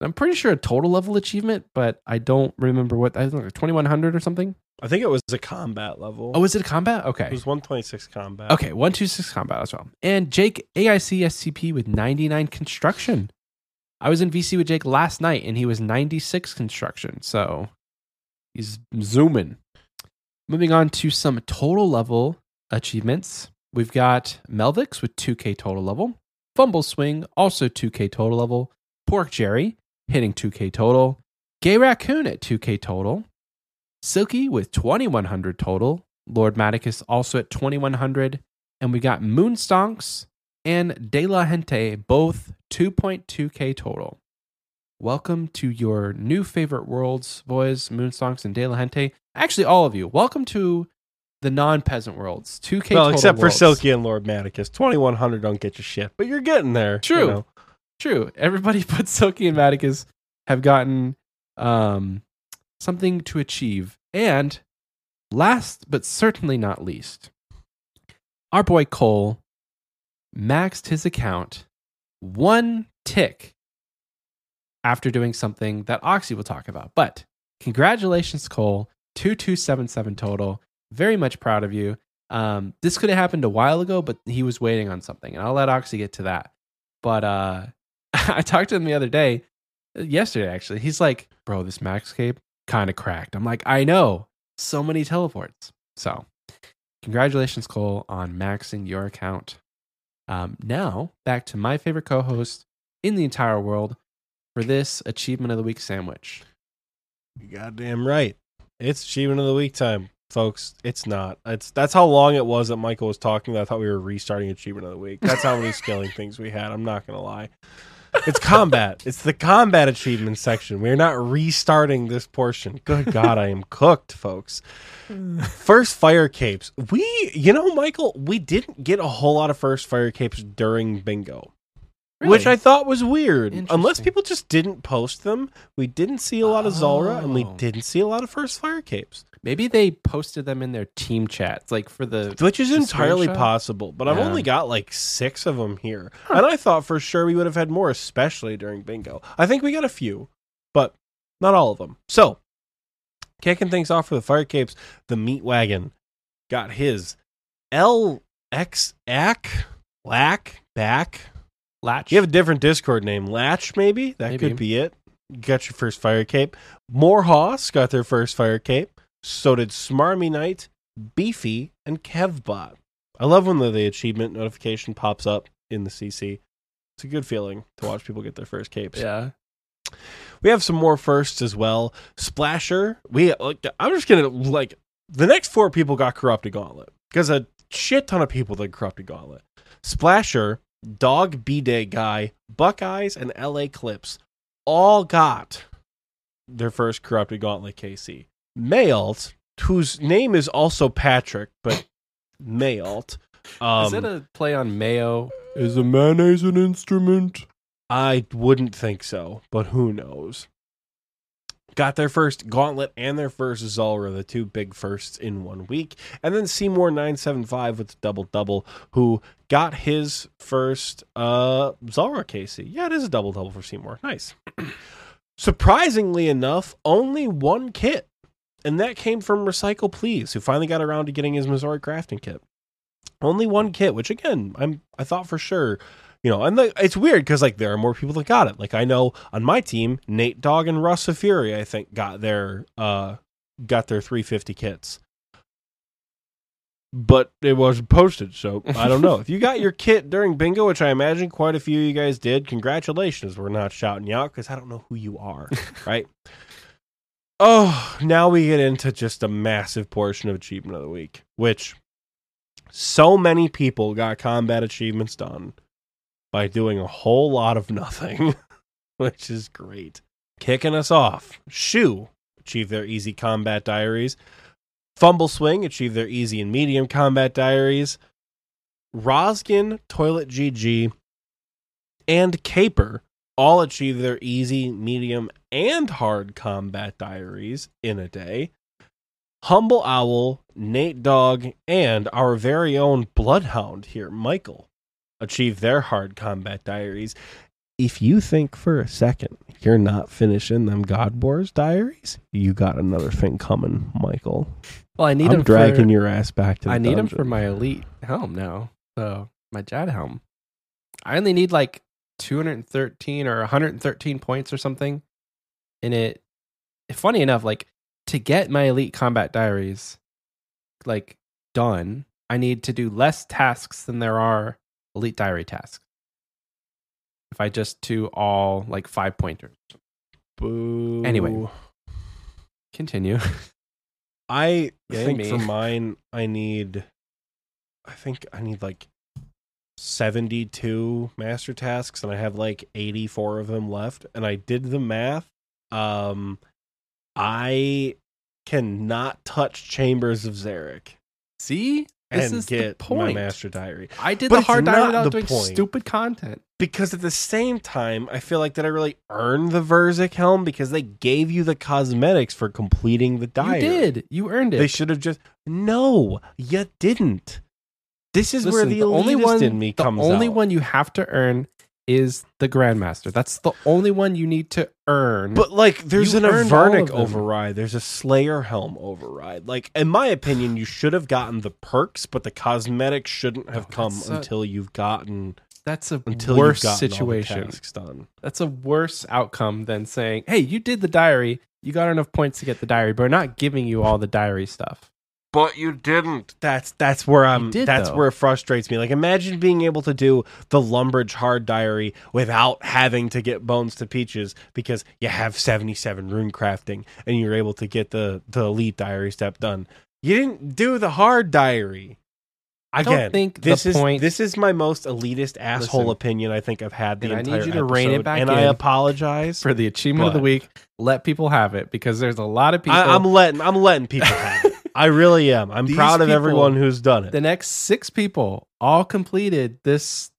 Speaker 1: I'm pretty sure a total level achievement, but I don't remember what I think like 2100 or something.
Speaker 2: I think it was a combat level.
Speaker 1: Oh, was it a combat? Okay.
Speaker 2: It was 126 combat.
Speaker 1: Okay, 126 combat as well. And Jake AIC SCP with 99 construction. I was in VC with Jake last night and he was 96 construction. So he's zooming. Moving on to some total level achievements. We've got Melvix with 2K total level. Fumble Swing, also 2K total level. Pork Jerry, hitting 2K total. Gay Raccoon at 2K total. Silky with 2100 total. Lord Maticus also at 2100. And we got Moonstonks and De La Gente, both 2.2K total. Welcome to your new favorite worlds, boys, Moonstonks and De La Gente. Actually, all of you. Welcome to the non peasant worlds. 2K
Speaker 2: well,
Speaker 1: total
Speaker 2: except for. Silky and Lord Maticus. 2100 don't get you shit, but you're getting there. you
Speaker 1: True.
Speaker 2: know.
Speaker 1: True. Everybody but Silky and Maticus have gotten um, something to achieve. And last but certainly not least, our boy Cole maxed his account one tick after doing something that Oxie will talk about. But congratulations, Cole. 2277 total. Very much proud of you. Um, this could have happened a while ago, but he was waiting on something. And I'll let Oxie get to that. But uh, I talked to him the other day, yesterday actually. He's like, bro, this Maxscape kind of cracked. I'm like, I know. So many teleports. So congratulations, Cole, on maxing your account. Um, now, back to my favorite co host in the entire world for this Achievement of the Week sandwich.
Speaker 2: You goddamn right. It's achievement of the week time, folks. It's not. It's that's how long it was that Michael was talking. That I thought we were restarting achievement of the week. That's how many scaling things we had. I'm not gonna lie. It's combat. It's the combat achievement section. We're not restarting this portion. Good God, I am cooked, folks. First fire capes. We, you know, Michael, we didn't get a whole lot of first fire capes during bingo. Which I thought was weird. Unless people just didn't post them, we didn't see a lot of Zulrah, and we
Speaker 1: Oh.
Speaker 2: didn't see a lot of first fire capes,
Speaker 1: Maybe they posted them in their team chats, like for the.
Speaker 2: which is
Speaker 1: The
Speaker 2: entirely
Speaker 1: screenshot?
Speaker 2: possible. But I've only got like six of them here, and I thought for sure we would have had more, especially during bingo. I think we got a few, but not all of them. So, kicking things off for the fire capes, the meat wagon got his LX ack lack back.
Speaker 1: Latch.
Speaker 2: You have a different Discord name, Latch, maybe that
Speaker 1: Maybe.
Speaker 2: could be it. You got your first fire cape. Morehouse got their first fire cape. So did Smarmy Knight, Beefy, and Kevbot. I love when the, the achievement notification pops up in the CC. It's a good feeling to watch people get their first capes.
Speaker 1: yeah.
Speaker 2: We have some more firsts as well. Splasher. We like, I'm just gonna like the next four people got corrupted gauntlet because a shit ton of people did corrupted gauntlet. Splasher Dog B Day Guy, Buckeyes, and LA Clips all got their first corrupted gauntlet KC. Mayalt, whose name is also Patrick, but Mayalt. Um,
Speaker 1: Is it a play on mayo?
Speaker 2: is a mayonnaise an instrument? I wouldn't think so, but who knows? Got their first gauntlet and their first Zulrah, the two big firsts in one week. And then Seymour 975 with the double double, who got his first uh Zulrah KC. Yeah, it is a double double for Seymour. Nice. Surprisingly enough, only one kit. And that came from Recycle Please, who finally got around to getting his Missouri crafting kit. Only one kit, which again, I'm I thought for sure you know, and the, it's weird because like there are more people that got it. Like I know on my team, Nate Dog and Russ Fury, I think got their uh got their 350 kits, but it wasn't posted, so I don't know. if you got your kit during bingo, which I imagine quite a few of you guys did, congratulations. We're not shouting you out because I don't know who you are, right? Oh, now we get into just a massive portion of achievement of the week, which so many people got combat achievements done by doing a whole lot of nothing, which is great. Kicking us off, Shu achieved their easy combat diaries. Fumble Swing achieved their easy and medium combat diaries. Roskin, Toilet GG, and Caper all achieved their easy, medium, and hard combat diaries in a day. Humble Owl, Nate Dog, and our very own Bloodhound here, Michael, achieve their hard combat diaries. If you think for a second you're not finishing them God Wars diaries, you got another thing coming, Michael.
Speaker 1: Well, I need
Speaker 2: I'm
Speaker 1: him
Speaker 2: dragging
Speaker 1: for,
Speaker 2: your ass back to the
Speaker 1: I need
Speaker 2: dungeon.
Speaker 1: for my elite helm now. So my Jad helm. I only need like 213 or 113 points or something. And it, funny enough, like to get my elite combat diaries like done, I need to do less tasks than there are elite diary tasks. If I just do all like five pointers.
Speaker 2: Boo.
Speaker 1: Anyway. Continue.
Speaker 2: I
Speaker 1: Yay
Speaker 2: think
Speaker 1: me.
Speaker 2: for mine, I need, I think I need like 72 master tasks, and I have like 84 of them left. And I did the math. Um, I cannot touch Chambers of Xeric
Speaker 1: See? This
Speaker 2: and
Speaker 1: is the
Speaker 2: get my master diary.
Speaker 1: I did
Speaker 2: But
Speaker 1: the hard diary without doing
Speaker 2: point.
Speaker 1: stupid content.
Speaker 2: because at the same time, I feel like did I really earn the Verzik helm because they gave you the cosmetics for completing the diary.
Speaker 1: You did. You earned it.
Speaker 2: They should have just no, you didn't. This is where
Speaker 1: Listen,
Speaker 2: the,
Speaker 1: only one
Speaker 2: in me
Speaker 1: the
Speaker 2: comes
Speaker 1: only
Speaker 2: out.
Speaker 1: one you have to earn is the grandmaster. That's the only one you need to earn.
Speaker 2: But like, there's
Speaker 1: You
Speaker 2: an Avernic override. There's a Slayer helm override. Like, in my opinion, you should have gotten the perks, but the cosmetics shouldn't have
Speaker 1: Oh,
Speaker 2: come
Speaker 1: a-
Speaker 2: until you've gotten
Speaker 1: that's a
Speaker 2: until
Speaker 1: worse situation.
Speaker 2: All the tasks done.
Speaker 1: That's a worse outcome than saying, "Hey, you did the diary. You got enough points to get the diary, but we're not giving you all the diary stuff."
Speaker 2: But you didn't. That's that's where um, I'm.
Speaker 1: did,
Speaker 2: that's
Speaker 1: though.
Speaker 2: where it frustrates me. Like, imagine being able to do the Lumbridge hard diary without having to get bones to peaches because you have 77 rune crafting and you're able to get the the elite diary step done. You didn't do the hard diary.
Speaker 1: I don't
Speaker 2: Again,
Speaker 1: think the
Speaker 2: this is
Speaker 1: point-
Speaker 2: this is my most elitist asshole
Speaker 1: Listen,
Speaker 2: opinion I think I've had the
Speaker 1: and I need you to rein it back
Speaker 2: and I apologize.
Speaker 1: For the achievement of the week, let people have it because there's a lot of people.
Speaker 2: I, I'm letting I'm letting people have it. I really am. I'm
Speaker 1: These
Speaker 2: proud of
Speaker 1: people-
Speaker 2: everyone who's done it.
Speaker 1: the next six people all completed this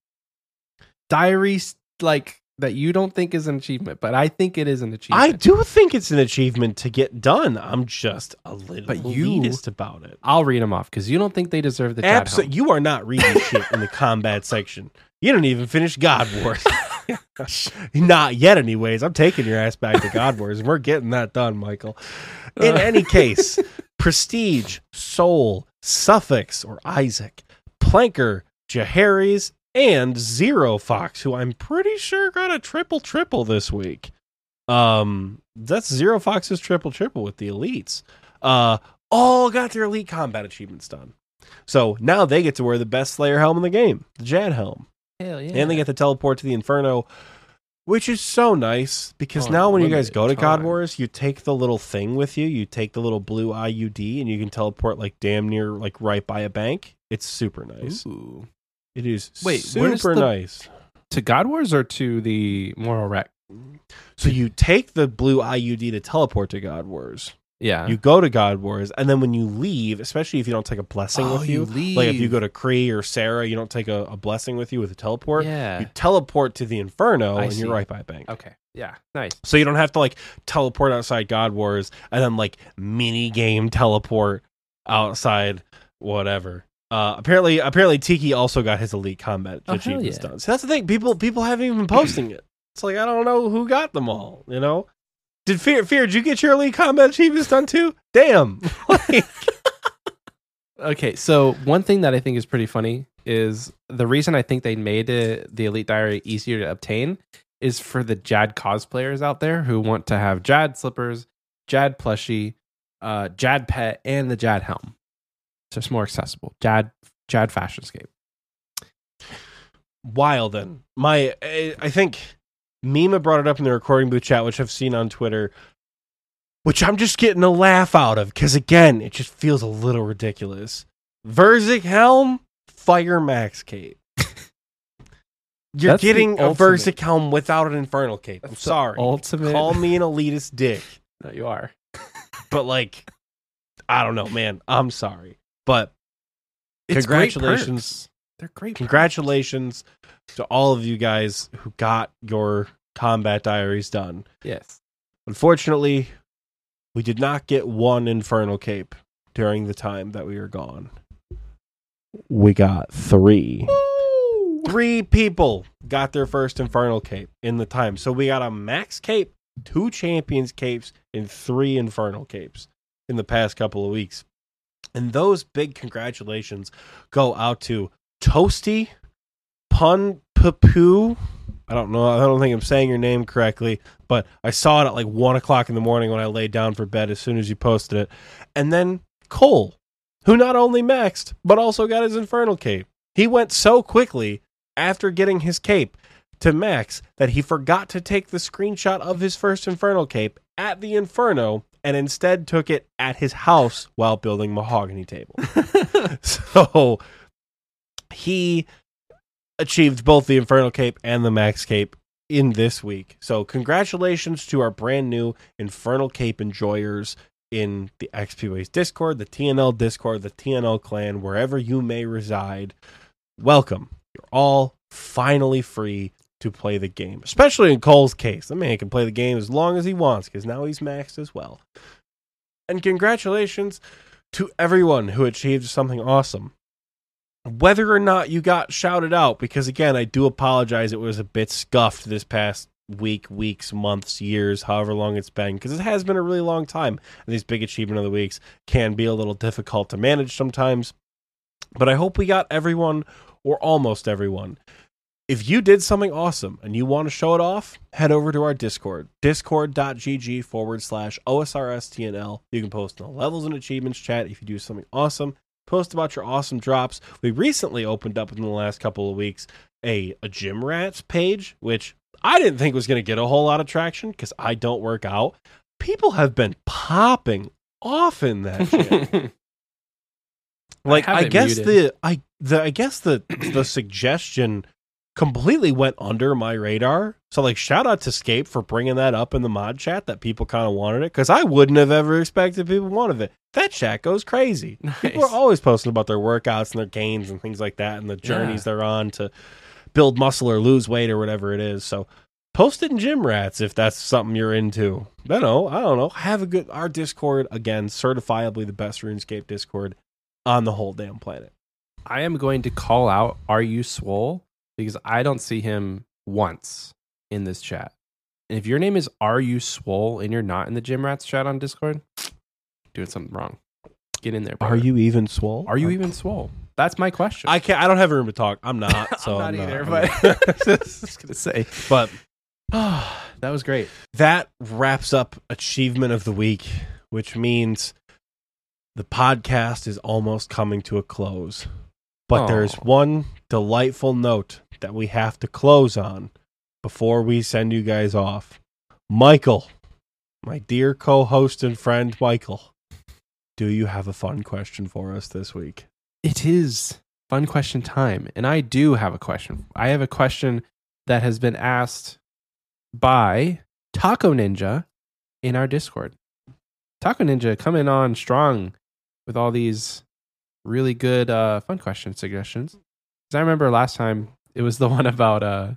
Speaker 1: diary like that you don't think is an achievement, but I think it is an achievement.
Speaker 2: I do think it's an achievement to get done. I'm just a little
Speaker 1: But you-
Speaker 2: elitist about it.
Speaker 1: I'll read them off because you don't think they deserve the.
Speaker 2: Absolutely, you are not reading shit in the combat section. You don't even finish God Wars. not yet, anyways. I'm taking your ass back to God Wars, and we're getting that done, Michael. In any case, Prestige, Soul, Suffix or Isaac, Planker, Jaharis, and Zero Fox, who I'm pretty sure got a triple triple this week. Um, that's Zero Fox's triple triple with the elites. Uh, all got their elite combat achievements done. So now they get to wear the best Slayer helm in the game, the Jad helm,
Speaker 1: Hell yeah.
Speaker 2: and they get to teleport to the Inferno, which is so nice because
Speaker 1: Oh,
Speaker 2: now when you guys go to
Speaker 1: limited
Speaker 2: God
Speaker 1: time.
Speaker 2: Wars, you take the little thing with you. You take the little blue IUD, and you can teleport like damn near like right by a bank. It's super nice.
Speaker 1: Ooh.
Speaker 2: It is
Speaker 1: Wait, where's
Speaker 2: super
Speaker 1: the-
Speaker 2: nice.
Speaker 1: To God Wars or to the Mor Ul Rek?
Speaker 2: So you take the blue IUD to teleport to God Wars.
Speaker 1: Yeah.
Speaker 2: You go to God Wars, and then when you leave, especially if you don't take a blessing
Speaker 1: Oh,
Speaker 2: with
Speaker 1: you
Speaker 2: you, like if you go to Kree or Sarah, you don't take a, a blessing with you with a teleport.
Speaker 1: yeah.
Speaker 2: You teleport to the Inferno,
Speaker 1: I
Speaker 2: and
Speaker 1: see.
Speaker 2: you're right by Bank.
Speaker 1: okay. Yeah. Nice.
Speaker 2: So you don't have to like teleport outside God Wars and then like mini game teleport outside whatever. Uh, apparently, apparently Tiki also got his elite combat
Speaker 1: Oh,
Speaker 2: achievements
Speaker 1: yeah.
Speaker 2: done. So that's the thing. People people haven't even been posting it. It's like I don't know who got them all. You know? Did Fear Fear? Did you get your elite combat achievements done too? Damn! Like,
Speaker 1: Okay, so one thing that I think is pretty funny is the reason I think they made it, the Elite Diary easier to obtain is for the Jad cosplayers out there who want to have Jad slippers, Jad plushie, uh, Jad pet, and the Jad helm. So it's more accessible. Jad Jad Fashionscape.
Speaker 2: Wild. Then my I I think Mima brought it up in the recording booth chat, which I've seen on Twitter. Which I'm just getting a laugh out of because again, it just feels a little ridiculous. Verzik helm, fire max cape. You're
Speaker 1: That's
Speaker 2: getting a
Speaker 1: ultimate.
Speaker 2: Verzik helm without an infernal cape. I'm
Speaker 1: That's the
Speaker 2: sorry.
Speaker 1: Ultimate.
Speaker 2: Call me an elitist dick,
Speaker 1: No, you are.
Speaker 2: but like, I don't know, man. I'm sorry, but
Speaker 1: It's great
Speaker 2: Congratulations.
Speaker 1: perks. They're great. perks.
Speaker 2: congratulations to all of you guys who got your combat diaries done.
Speaker 1: Yes.
Speaker 2: Unfortunately, we did not get one infernal cape during the time that we were gone. We got three. Three people got their first infernal cape in the time. So we got a max cape, two champions capes, and three infernal capes in the past couple of weeks. And those big congratulations go out to Toasty, Pun Papu. I don't know. I don't think I'm saying your name correctly, but I saw it at like one o'clock in the morning when I laid down for bed as soon as you posted it. And then Cole, who not only maxed, but also got his Infernal Cape. He went so quickly after getting his cape to max that he forgot to take the screenshot of his first Infernal Cape at the Inferno and instead took it at his house while building mahogany table. so he achieved both the Infernal Cape and the Max Cape in this week. So congratulations to our brand new Infernal Cape enjoyers in the XPWaste Discord, the TNL Discord, the TNL clan, wherever you may reside. Welcome. You're all finally free to play the game, especially in Cole's case. The man can play the game as long as he wants because now he's maxed as well. And congratulations to everyone who achieved something awesome whether or not you got shouted out because again i do apologize. It was a bit scuffed this past week weeks months years however long it's been because it has been a really long time. And these big achievement of the weeks can be a little difficult to manage sometimes. But i hope we got everyone or almost everyone. If you did something awesome and you want to show it off head over to our discord discord.gg forward slash osrstnl you can post in the levels and achievements chat if you do something awesome post about your awesome drops. We recently opened up in the last couple of weeks a, a gym rats page, which I didn't think was going to get a whole lot of traction because I don't work out. People have been popping off in that shit. like
Speaker 1: have
Speaker 2: I, guess
Speaker 1: muted.
Speaker 2: the I the I guess the the suggestion completely went under my radar. So like shout out to Scape for bringing that up in the mod chat that people kind of wanted it cuz I wouldn't have ever expected people wanted it. That chat goes crazy. People are always posting about their workouts and their gains and things like that and the journeys
Speaker 1: Yeah.
Speaker 2: they're on to build muscle or lose weight or whatever it is. So post it in gym rats if that's something you're into. I don't know. I don't know. Have a good our Discord again, certifiably the best RuneScape Discord on the whole damn planet.
Speaker 1: I am going to call out Are You Swole because I don't see him once in this chat. And if your name is Are You Swole and you're not in the Gym Rats chat on Discord, doing something wrong. Get in there.
Speaker 2: Are you even swole?
Speaker 1: Are you even swole? That's my question.
Speaker 2: I can't. I don't have room to talk. I'm not. So
Speaker 1: I'm not
Speaker 2: I'm
Speaker 1: either,
Speaker 2: I'm
Speaker 1: but just gonna say
Speaker 2: but
Speaker 1: that was great.
Speaker 2: that wraps up achievement of the week, which means the podcast is almost coming to a close. But there's one delightful note that we have to close on before we send you guys off. Michael, my dear co host and friend, Michael, do you have a fun question for us this week?
Speaker 1: It is fun question time. And I do have a question. I have a question that has been asked by Taco Ninja in our Discord. Taco Ninja coming on strong with all these really good uh, fun question suggestions. Because I remember last time it was the one about uh,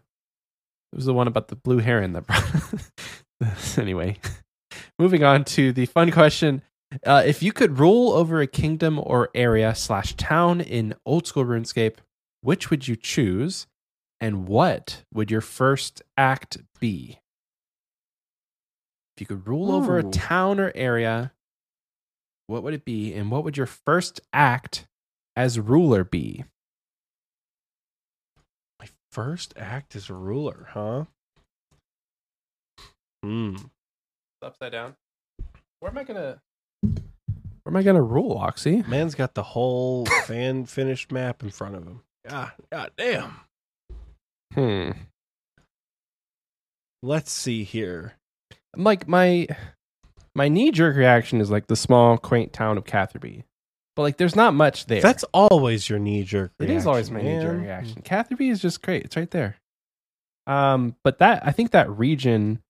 Speaker 1: it was the one about the blue heron that brought. anyway, moving on to the fun question. Uh, if you could rule over a kingdom or area slash town in old school RuneScape, which would you choose, and what would your first act be? If you could rule over a town or area, what would it be, and what would your first act as ruler be?
Speaker 2: My first act as ruler, huh? Hmm.
Speaker 1: Upside down. Where am I gonna? Where am I gonna rule, Oxie?
Speaker 2: Man's got the whole fan finished map in front of him. God, God damn.
Speaker 1: Hmm.
Speaker 2: Let's see here.
Speaker 1: like my my knee jerk reaction is like the small quaint town of Catherby, but like there's not much there.
Speaker 2: That's always your knee jerk.
Speaker 1: it is always my knee jerk reaction. Catherby is just great. It's right there. Um, but that I think that region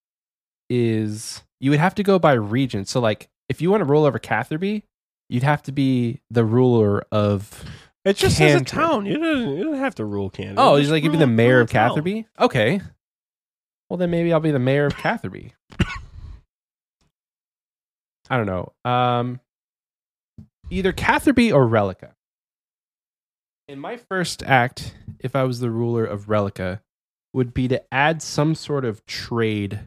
Speaker 1: is you would have to go by region. So like if you want to rule over Catherby, you'd have to be the ruler of.
Speaker 2: It just says a town. You don't, you don't have to rule Canada.
Speaker 1: Oh, he's like you'd be the mayor of. Catherby. Okay. Well, then maybe I'll be the mayor of Catherby. I don't know. Um, either Catherby or Rellekka. In my first act, if I was the ruler of Rellekka, would be to add some sort of trade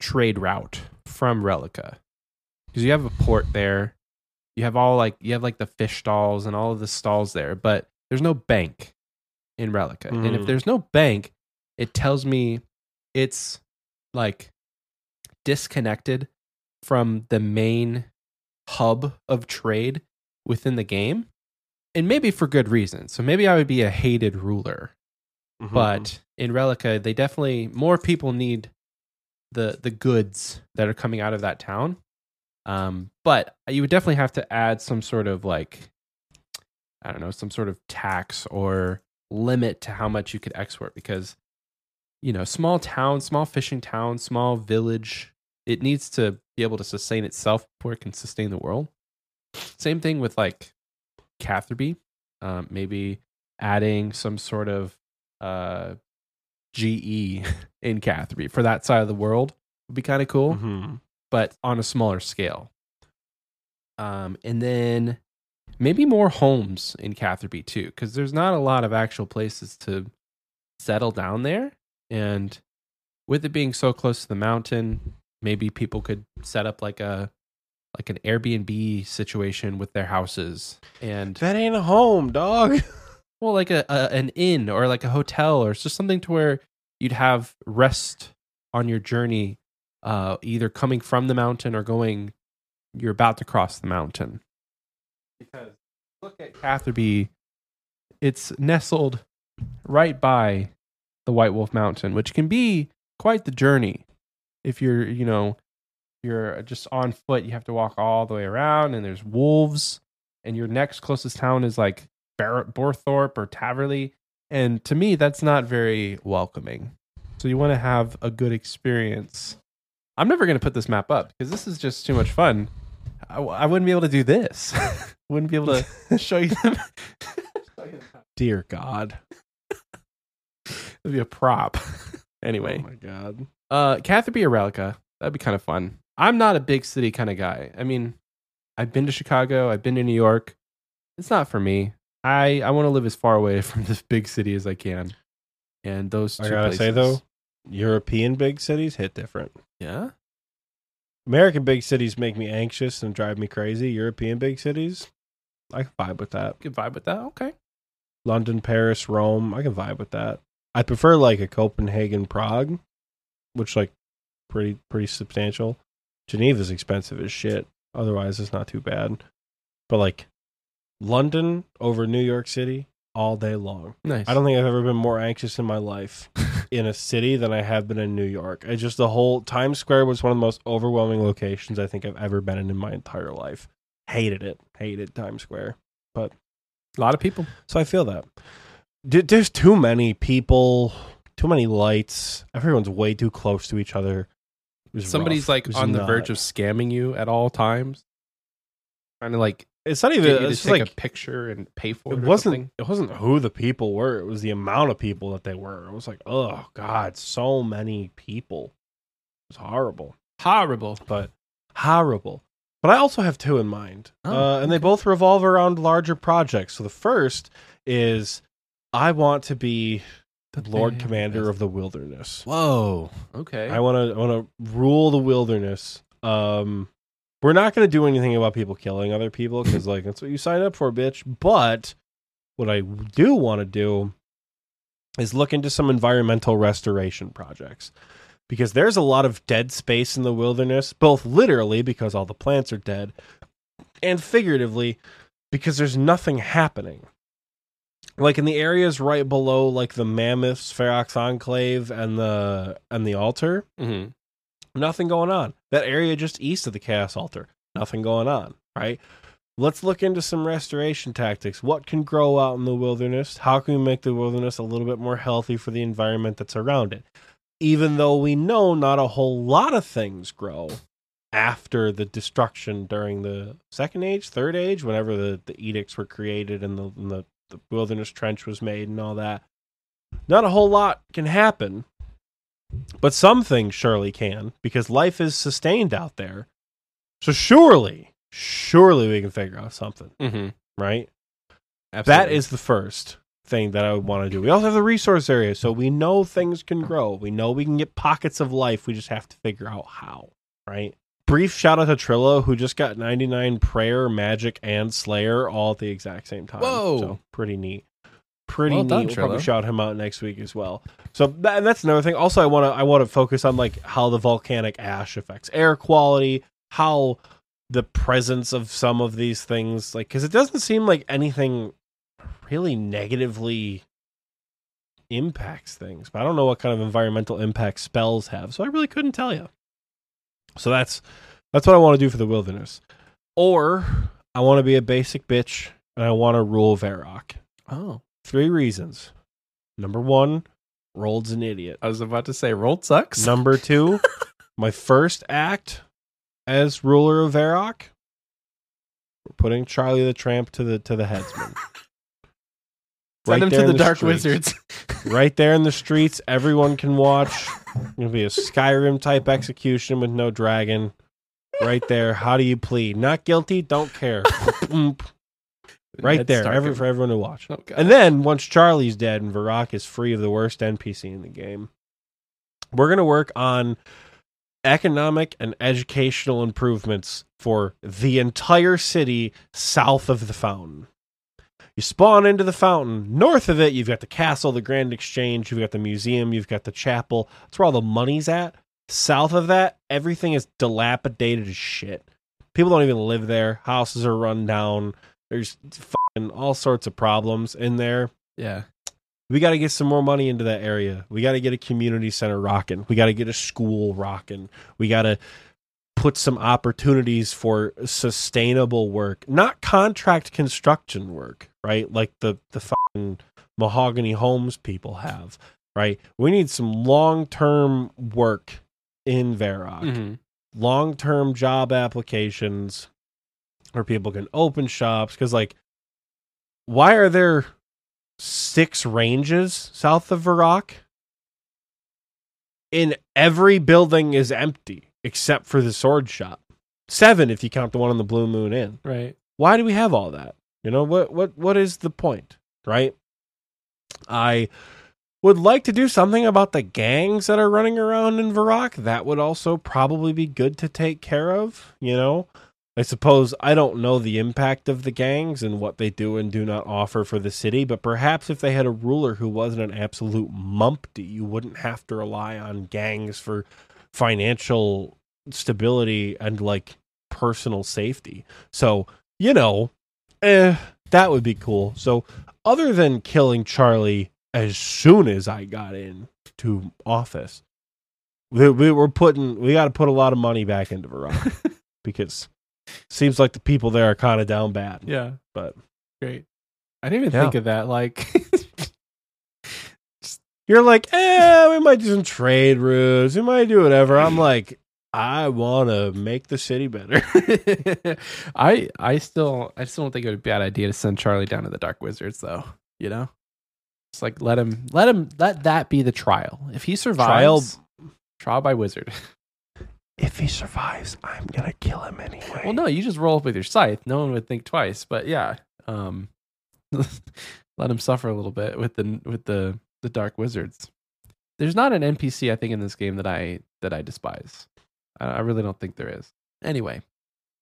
Speaker 1: trade route from Rellekka. Because you have a port there. You have all like you have like the fish stalls and all of the stalls there, but there's no bank in Rellekka. And if
Speaker 2: Mm.
Speaker 1: there's no bank, it tells me it's like disconnected from the main hub of trade within the game. And maybe for good reason. So maybe I would be a hated ruler.
Speaker 2: Mhm.
Speaker 1: But in Rellekka, they definitely more people need the the goods that are coming out of that town. Um, but you would definitely have to add some sort of like I don't know, some sort of tax or limit to how much you could export because you know, small town, small fishing town, small village, it needs to be able to sustain itself before it can sustain the world. Same thing with like Catherby, um, maybe adding some sort of uh, GE in Catherby for that side of the world would be kind of cool,
Speaker 2: Mhm.
Speaker 1: but on a smaller scale. Um, and then maybe more homes in Catherby too, because there's not a lot of actual places to settle down there. And with it being so close to the mountain, maybe people could set up like a like an Airbnb situation with their houses and
Speaker 2: that ain't a home, dog.
Speaker 1: well like a, a an inn or like a hotel or just something to where you'd have rest on your journey uh either coming from the mountain or going you're about to cross the mountain because look at Catherby it's nestled right by the White Wolf Mountain which can be quite the journey if you're you know you're just on foot you have to walk all the way around and there's wolves and your next closest town is like Bar- Burthorpe or Taverley. And to me, that's not very welcoming. So you want to have a good experience. I'm never going to put this map up because this is just too much fun. I, I wouldn't be able to do this. wouldn't be able to show you them.
Speaker 2: Dear God.
Speaker 1: It'd be a prop. anyway,
Speaker 2: Oh my God.
Speaker 1: Uh, Catherby or Rellekka. That'd be kind of fun. I'm not a big city kind of guy. I mean, I've been to Chicago. I've been to New York. It's not for me. I I want to live as far away from this big city as I can. And those two
Speaker 2: I gotta say though, European big cities hit different.
Speaker 1: yeah,
Speaker 2: American big cities make me anxious and drive me crazy. European big cities, I can vibe with that.
Speaker 1: good vibe with that. Okay,
Speaker 2: London, Paris, Rome, I can vibe with that. I prefer like a Copenhagen, Prague, which like pretty pretty substantial. Geneva's expensive as shit. Otherwise, it's not too bad. But like London over New York City all day long.
Speaker 1: nice.
Speaker 2: I don't think I've ever been more anxious in my life in a city than I have been in New York. I just the whole Times Square was one of the most overwhelming locations I think I've ever been in in my entire life. Hated it. Hated Times Square.
Speaker 1: But a lot of people.
Speaker 2: So I feel that. D- There's too many people, too many lights. Everyone's way too close to each other.
Speaker 1: Somebody's
Speaker 2: rough.
Speaker 1: like on the verge of scamming you at all times. Trying to like
Speaker 2: It's not even. It's
Speaker 1: take
Speaker 2: like
Speaker 1: a picture and pay for it.
Speaker 2: it wasn't.
Speaker 1: something.
Speaker 2: It wasn't who the people were. It was the amount of people that they were. It was like, oh god, so many people. It was horrible.
Speaker 1: horrible.
Speaker 2: but horrible. But I also have two in mind,
Speaker 1: Oh,
Speaker 2: uh, and they both revolve around larger projects. So the first is I want to be the Lord Commander of the Wilderness.
Speaker 1: Whoa. Okay.
Speaker 2: I want to I want to rule the wilderness. Um, we're not going to do anything about people killing other people because like that's what you signed up for, bitch. But what I do want to do is look into some environmental restoration projects because there's a lot of dead space in the wilderness, both literally because all the plants are dead, and figuratively because there's nothing happening. Like in the areas right below, like the Mammoths, Ferox Enclave, and the and the altar,
Speaker 1: Mhm.
Speaker 2: nothing going on. That area just east of the Chaos Altar, nothing going on. Right. Let's look into some restoration tactics. What can grow out in the wilderness? How can we make the wilderness a little bit more healthy for the environment that's around it? Even though we know not a whole lot of things grow after the destruction during the second age, third age, whenever the, the edicts were created and the, and the, the wilderness trench was made and all that. Not a whole lot can happen, but some things surely can because life is sustained out there. So surely, surely we can figure out something,
Speaker 1: Mhm.
Speaker 2: right? That
Speaker 1: Absolutely.
Speaker 2: is the first thing that I would want to do. We also have the resource area, so we know things can grow. We know we can get pockets of life. We just have to figure out how, right? Brief shout out to Trillo, who just got 99 prayer, magic, and slayer all at the exact same time.
Speaker 1: Whoa.
Speaker 2: So pretty neat. Pretty
Speaker 1: Well
Speaker 2: neat.
Speaker 1: done,
Speaker 2: we'll probably shout him out next week as well. So that, and that's another thing. Also, I want to I want to focus on like how the volcanic ash affects air quality, how the presence of some of these things, like because it doesn't seem like anything really negatively impacts things. But I don't know what kind of environmental impact spells have, so I really couldn't tell you. So that's that's what I want to do for the wilderness, or I want to be a basic bitch and I want to rule Varrock.
Speaker 1: Oh,
Speaker 2: Three reasons. Number one, Roald's an idiot.
Speaker 1: I was about to say, Roald sucks.
Speaker 2: Number two, my first act as ruler of Varrock, we're putting Charlie the Tramp to the to the headsman.
Speaker 1: Send him
Speaker 2: there
Speaker 1: to
Speaker 2: in
Speaker 1: the, Dark
Speaker 2: streets.
Speaker 1: Wizards.
Speaker 2: right there in the streets, everyone can watch. It'll be a Skyrim type execution with no dragon. Right there. How do you plead? Not guilty. Don't care. Right there, every, for everyone to watch.
Speaker 1: Oh,
Speaker 2: And then once Charlie's dead and Varrock is free of the worst NPC in the game, we're gonna work on economic and educational improvements for the entire city south of the fountain. You spawn into the fountain. North of it, you've got the castle, the Grand Exchange, you've got the museum, you've got the chapel. That's where all the money's at. South of that, everything is dilapidated as shit. People don't even live there. Houses are run down. There's fucking all sorts of problems in there.
Speaker 1: yeah.
Speaker 2: We got to get some more money into that area. We got to get a community center rocking. We got to get a school rocking. We got to put some opportunities for sustainable work, not contract construction work, right? Like the the fucking mahogany homes people have, right? We need some long-term work in Varrock
Speaker 1: Mhm.
Speaker 2: long term job applications where people can open shops. Because, like, why are there six ranges south of Varrock? In every building is empty except for the sword shop. Seven if you count the one on the Blue Moon Inn.
Speaker 1: Right.
Speaker 2: Why do we have all that? You know what? What? What is the point? Right? I would like to do something about the gangs that are running around in Varrock. That would also probably be good to take care of. You know, I suppose I don't know the impact of the gangs and what they do and do not offer for the city, but perhaps if they had a ruler who wasn't an absolute mumpty, you wouldn't have to rely on gangs for financial stability and like personal safety. So, you know, eh, that would be cool. So, other than killing Charlie as soon as I got in to office, we, we were putting we got to put a lot of money back into Verona because seems like the people there are kind of down bad.
Speaker 1: Yeah.
Speaker 2: But
Speaker 1: Great. I didn't even
Speaker 2: Yeah.
Speaker 1: think of that. Like,
Speaker 2: You're like, eh, we might do some trade routes. We might do whatever. I'm like, I want to make the city better.
Speaker 1: I I still I still don't think it would be a bad idea to send Charlie down to the Dark Wizards, though. You know, it's like let him let him let that be the trial. If he survives, trial, by wizard.
Speaker 2: if he survives, I'm gonna kill him anyway.
Speaker 1: Well, no, you just roll up with your scythe. No one would think twice. But yeah, um, let him suffer a little bit with the with the the dark wizards. There's not an NPC I think in this game that I that I despise. I, really don't think there is. Anyway,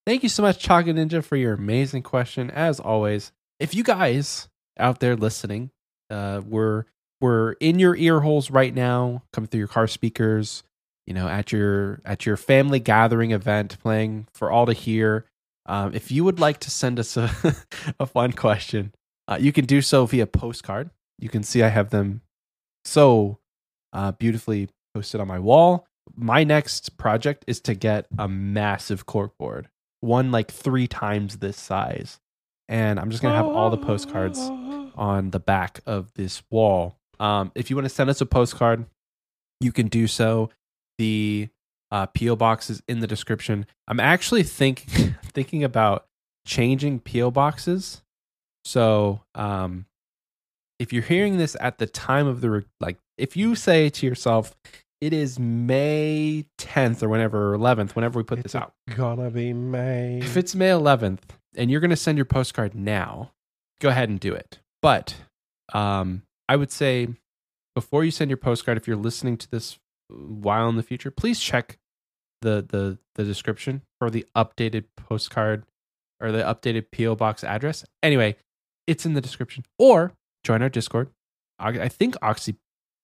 Speaker 1: thank you so much, Chaga Ninja, for your amazing question. As always, if you guys out there listening, uh, we're we're in your ear holes right now, coming through your car speakers you know at your at your family gathering event playing for all to hear um, if you would like to send us a, a fun question uh, you can do so via postcard you can see i have them so uh, beautifully posted on my wall my next project is to get a massive corkboard one like three times this size and i'm just going to have all the postcards on the back of this wall. Um, if you want to send us a postcard, you can do so. The uh, PO box is in the description. I'm actually think thinking about changing PO boxes. So, um, if you're hearing this at the time of the like, if you say to yourself, "It is May 10th or whenever, or 11th, whenever we put
Speaker 2: It's
Speaker 1: this out,"
Speaker 2: gonna be May.
Speaker 1: if it's May 11th and you're going to send your postcard now, go ahead and do it. But um, I would say before you send your postcard, if you're listening to this while in the future, please check the the the description for the updated postcard or the updated PO box address. Anyway, it's in the description. Or join our Discord. I think Oxie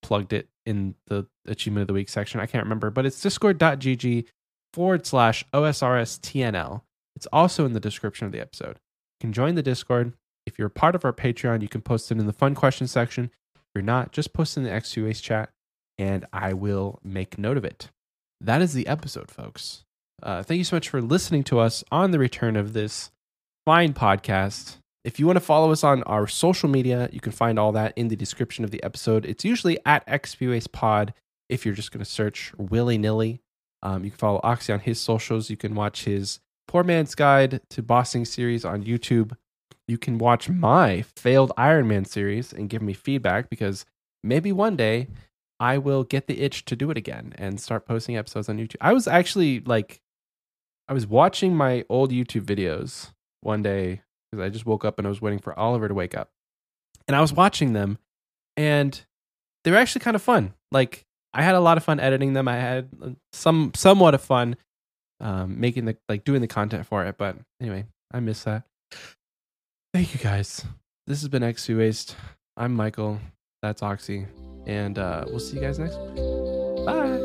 Speaker 1: plugged it in the achievement of the week section. I can't remember, but it's discord.gg forward slash OSRSTNL. It's also in the description of the episode. You can join the Discord. If you're a part of our Patreon, you can post it in the fun question section. If you're not, just post in the XPWaste chat and I will make note of it. That is the episode, folks. Uh, thank you so much for listening to us on the return of this fine podcast. If you want to follow us on our social media, you can find all that in the description of the episode. It's usually at XPWaste Pod if you're just going to search willy nilly. Um, you can follow Oxie on his socials. You can watch his Poor Man's Guide to Bossing series on YouTube. You can watch my failed Iron Man series and give me feedback because maybe one day I will get the itch to do it again and start posting episodes on YouTube. I was actually like, I was watching my old YouTube videos one day because I just woke up and I was waiting for Oliver to wake up. And I was watching them and they were actually kind of fun. Like, I had a lot of fun editing them. I had uh, some somewhat of fun um, making the like doing the content for it. But anyway, I miss that. Thank you guys. This has been XPWaste. I'm Michael. That's Oxie. And uh, we'll see you guys next. Bye.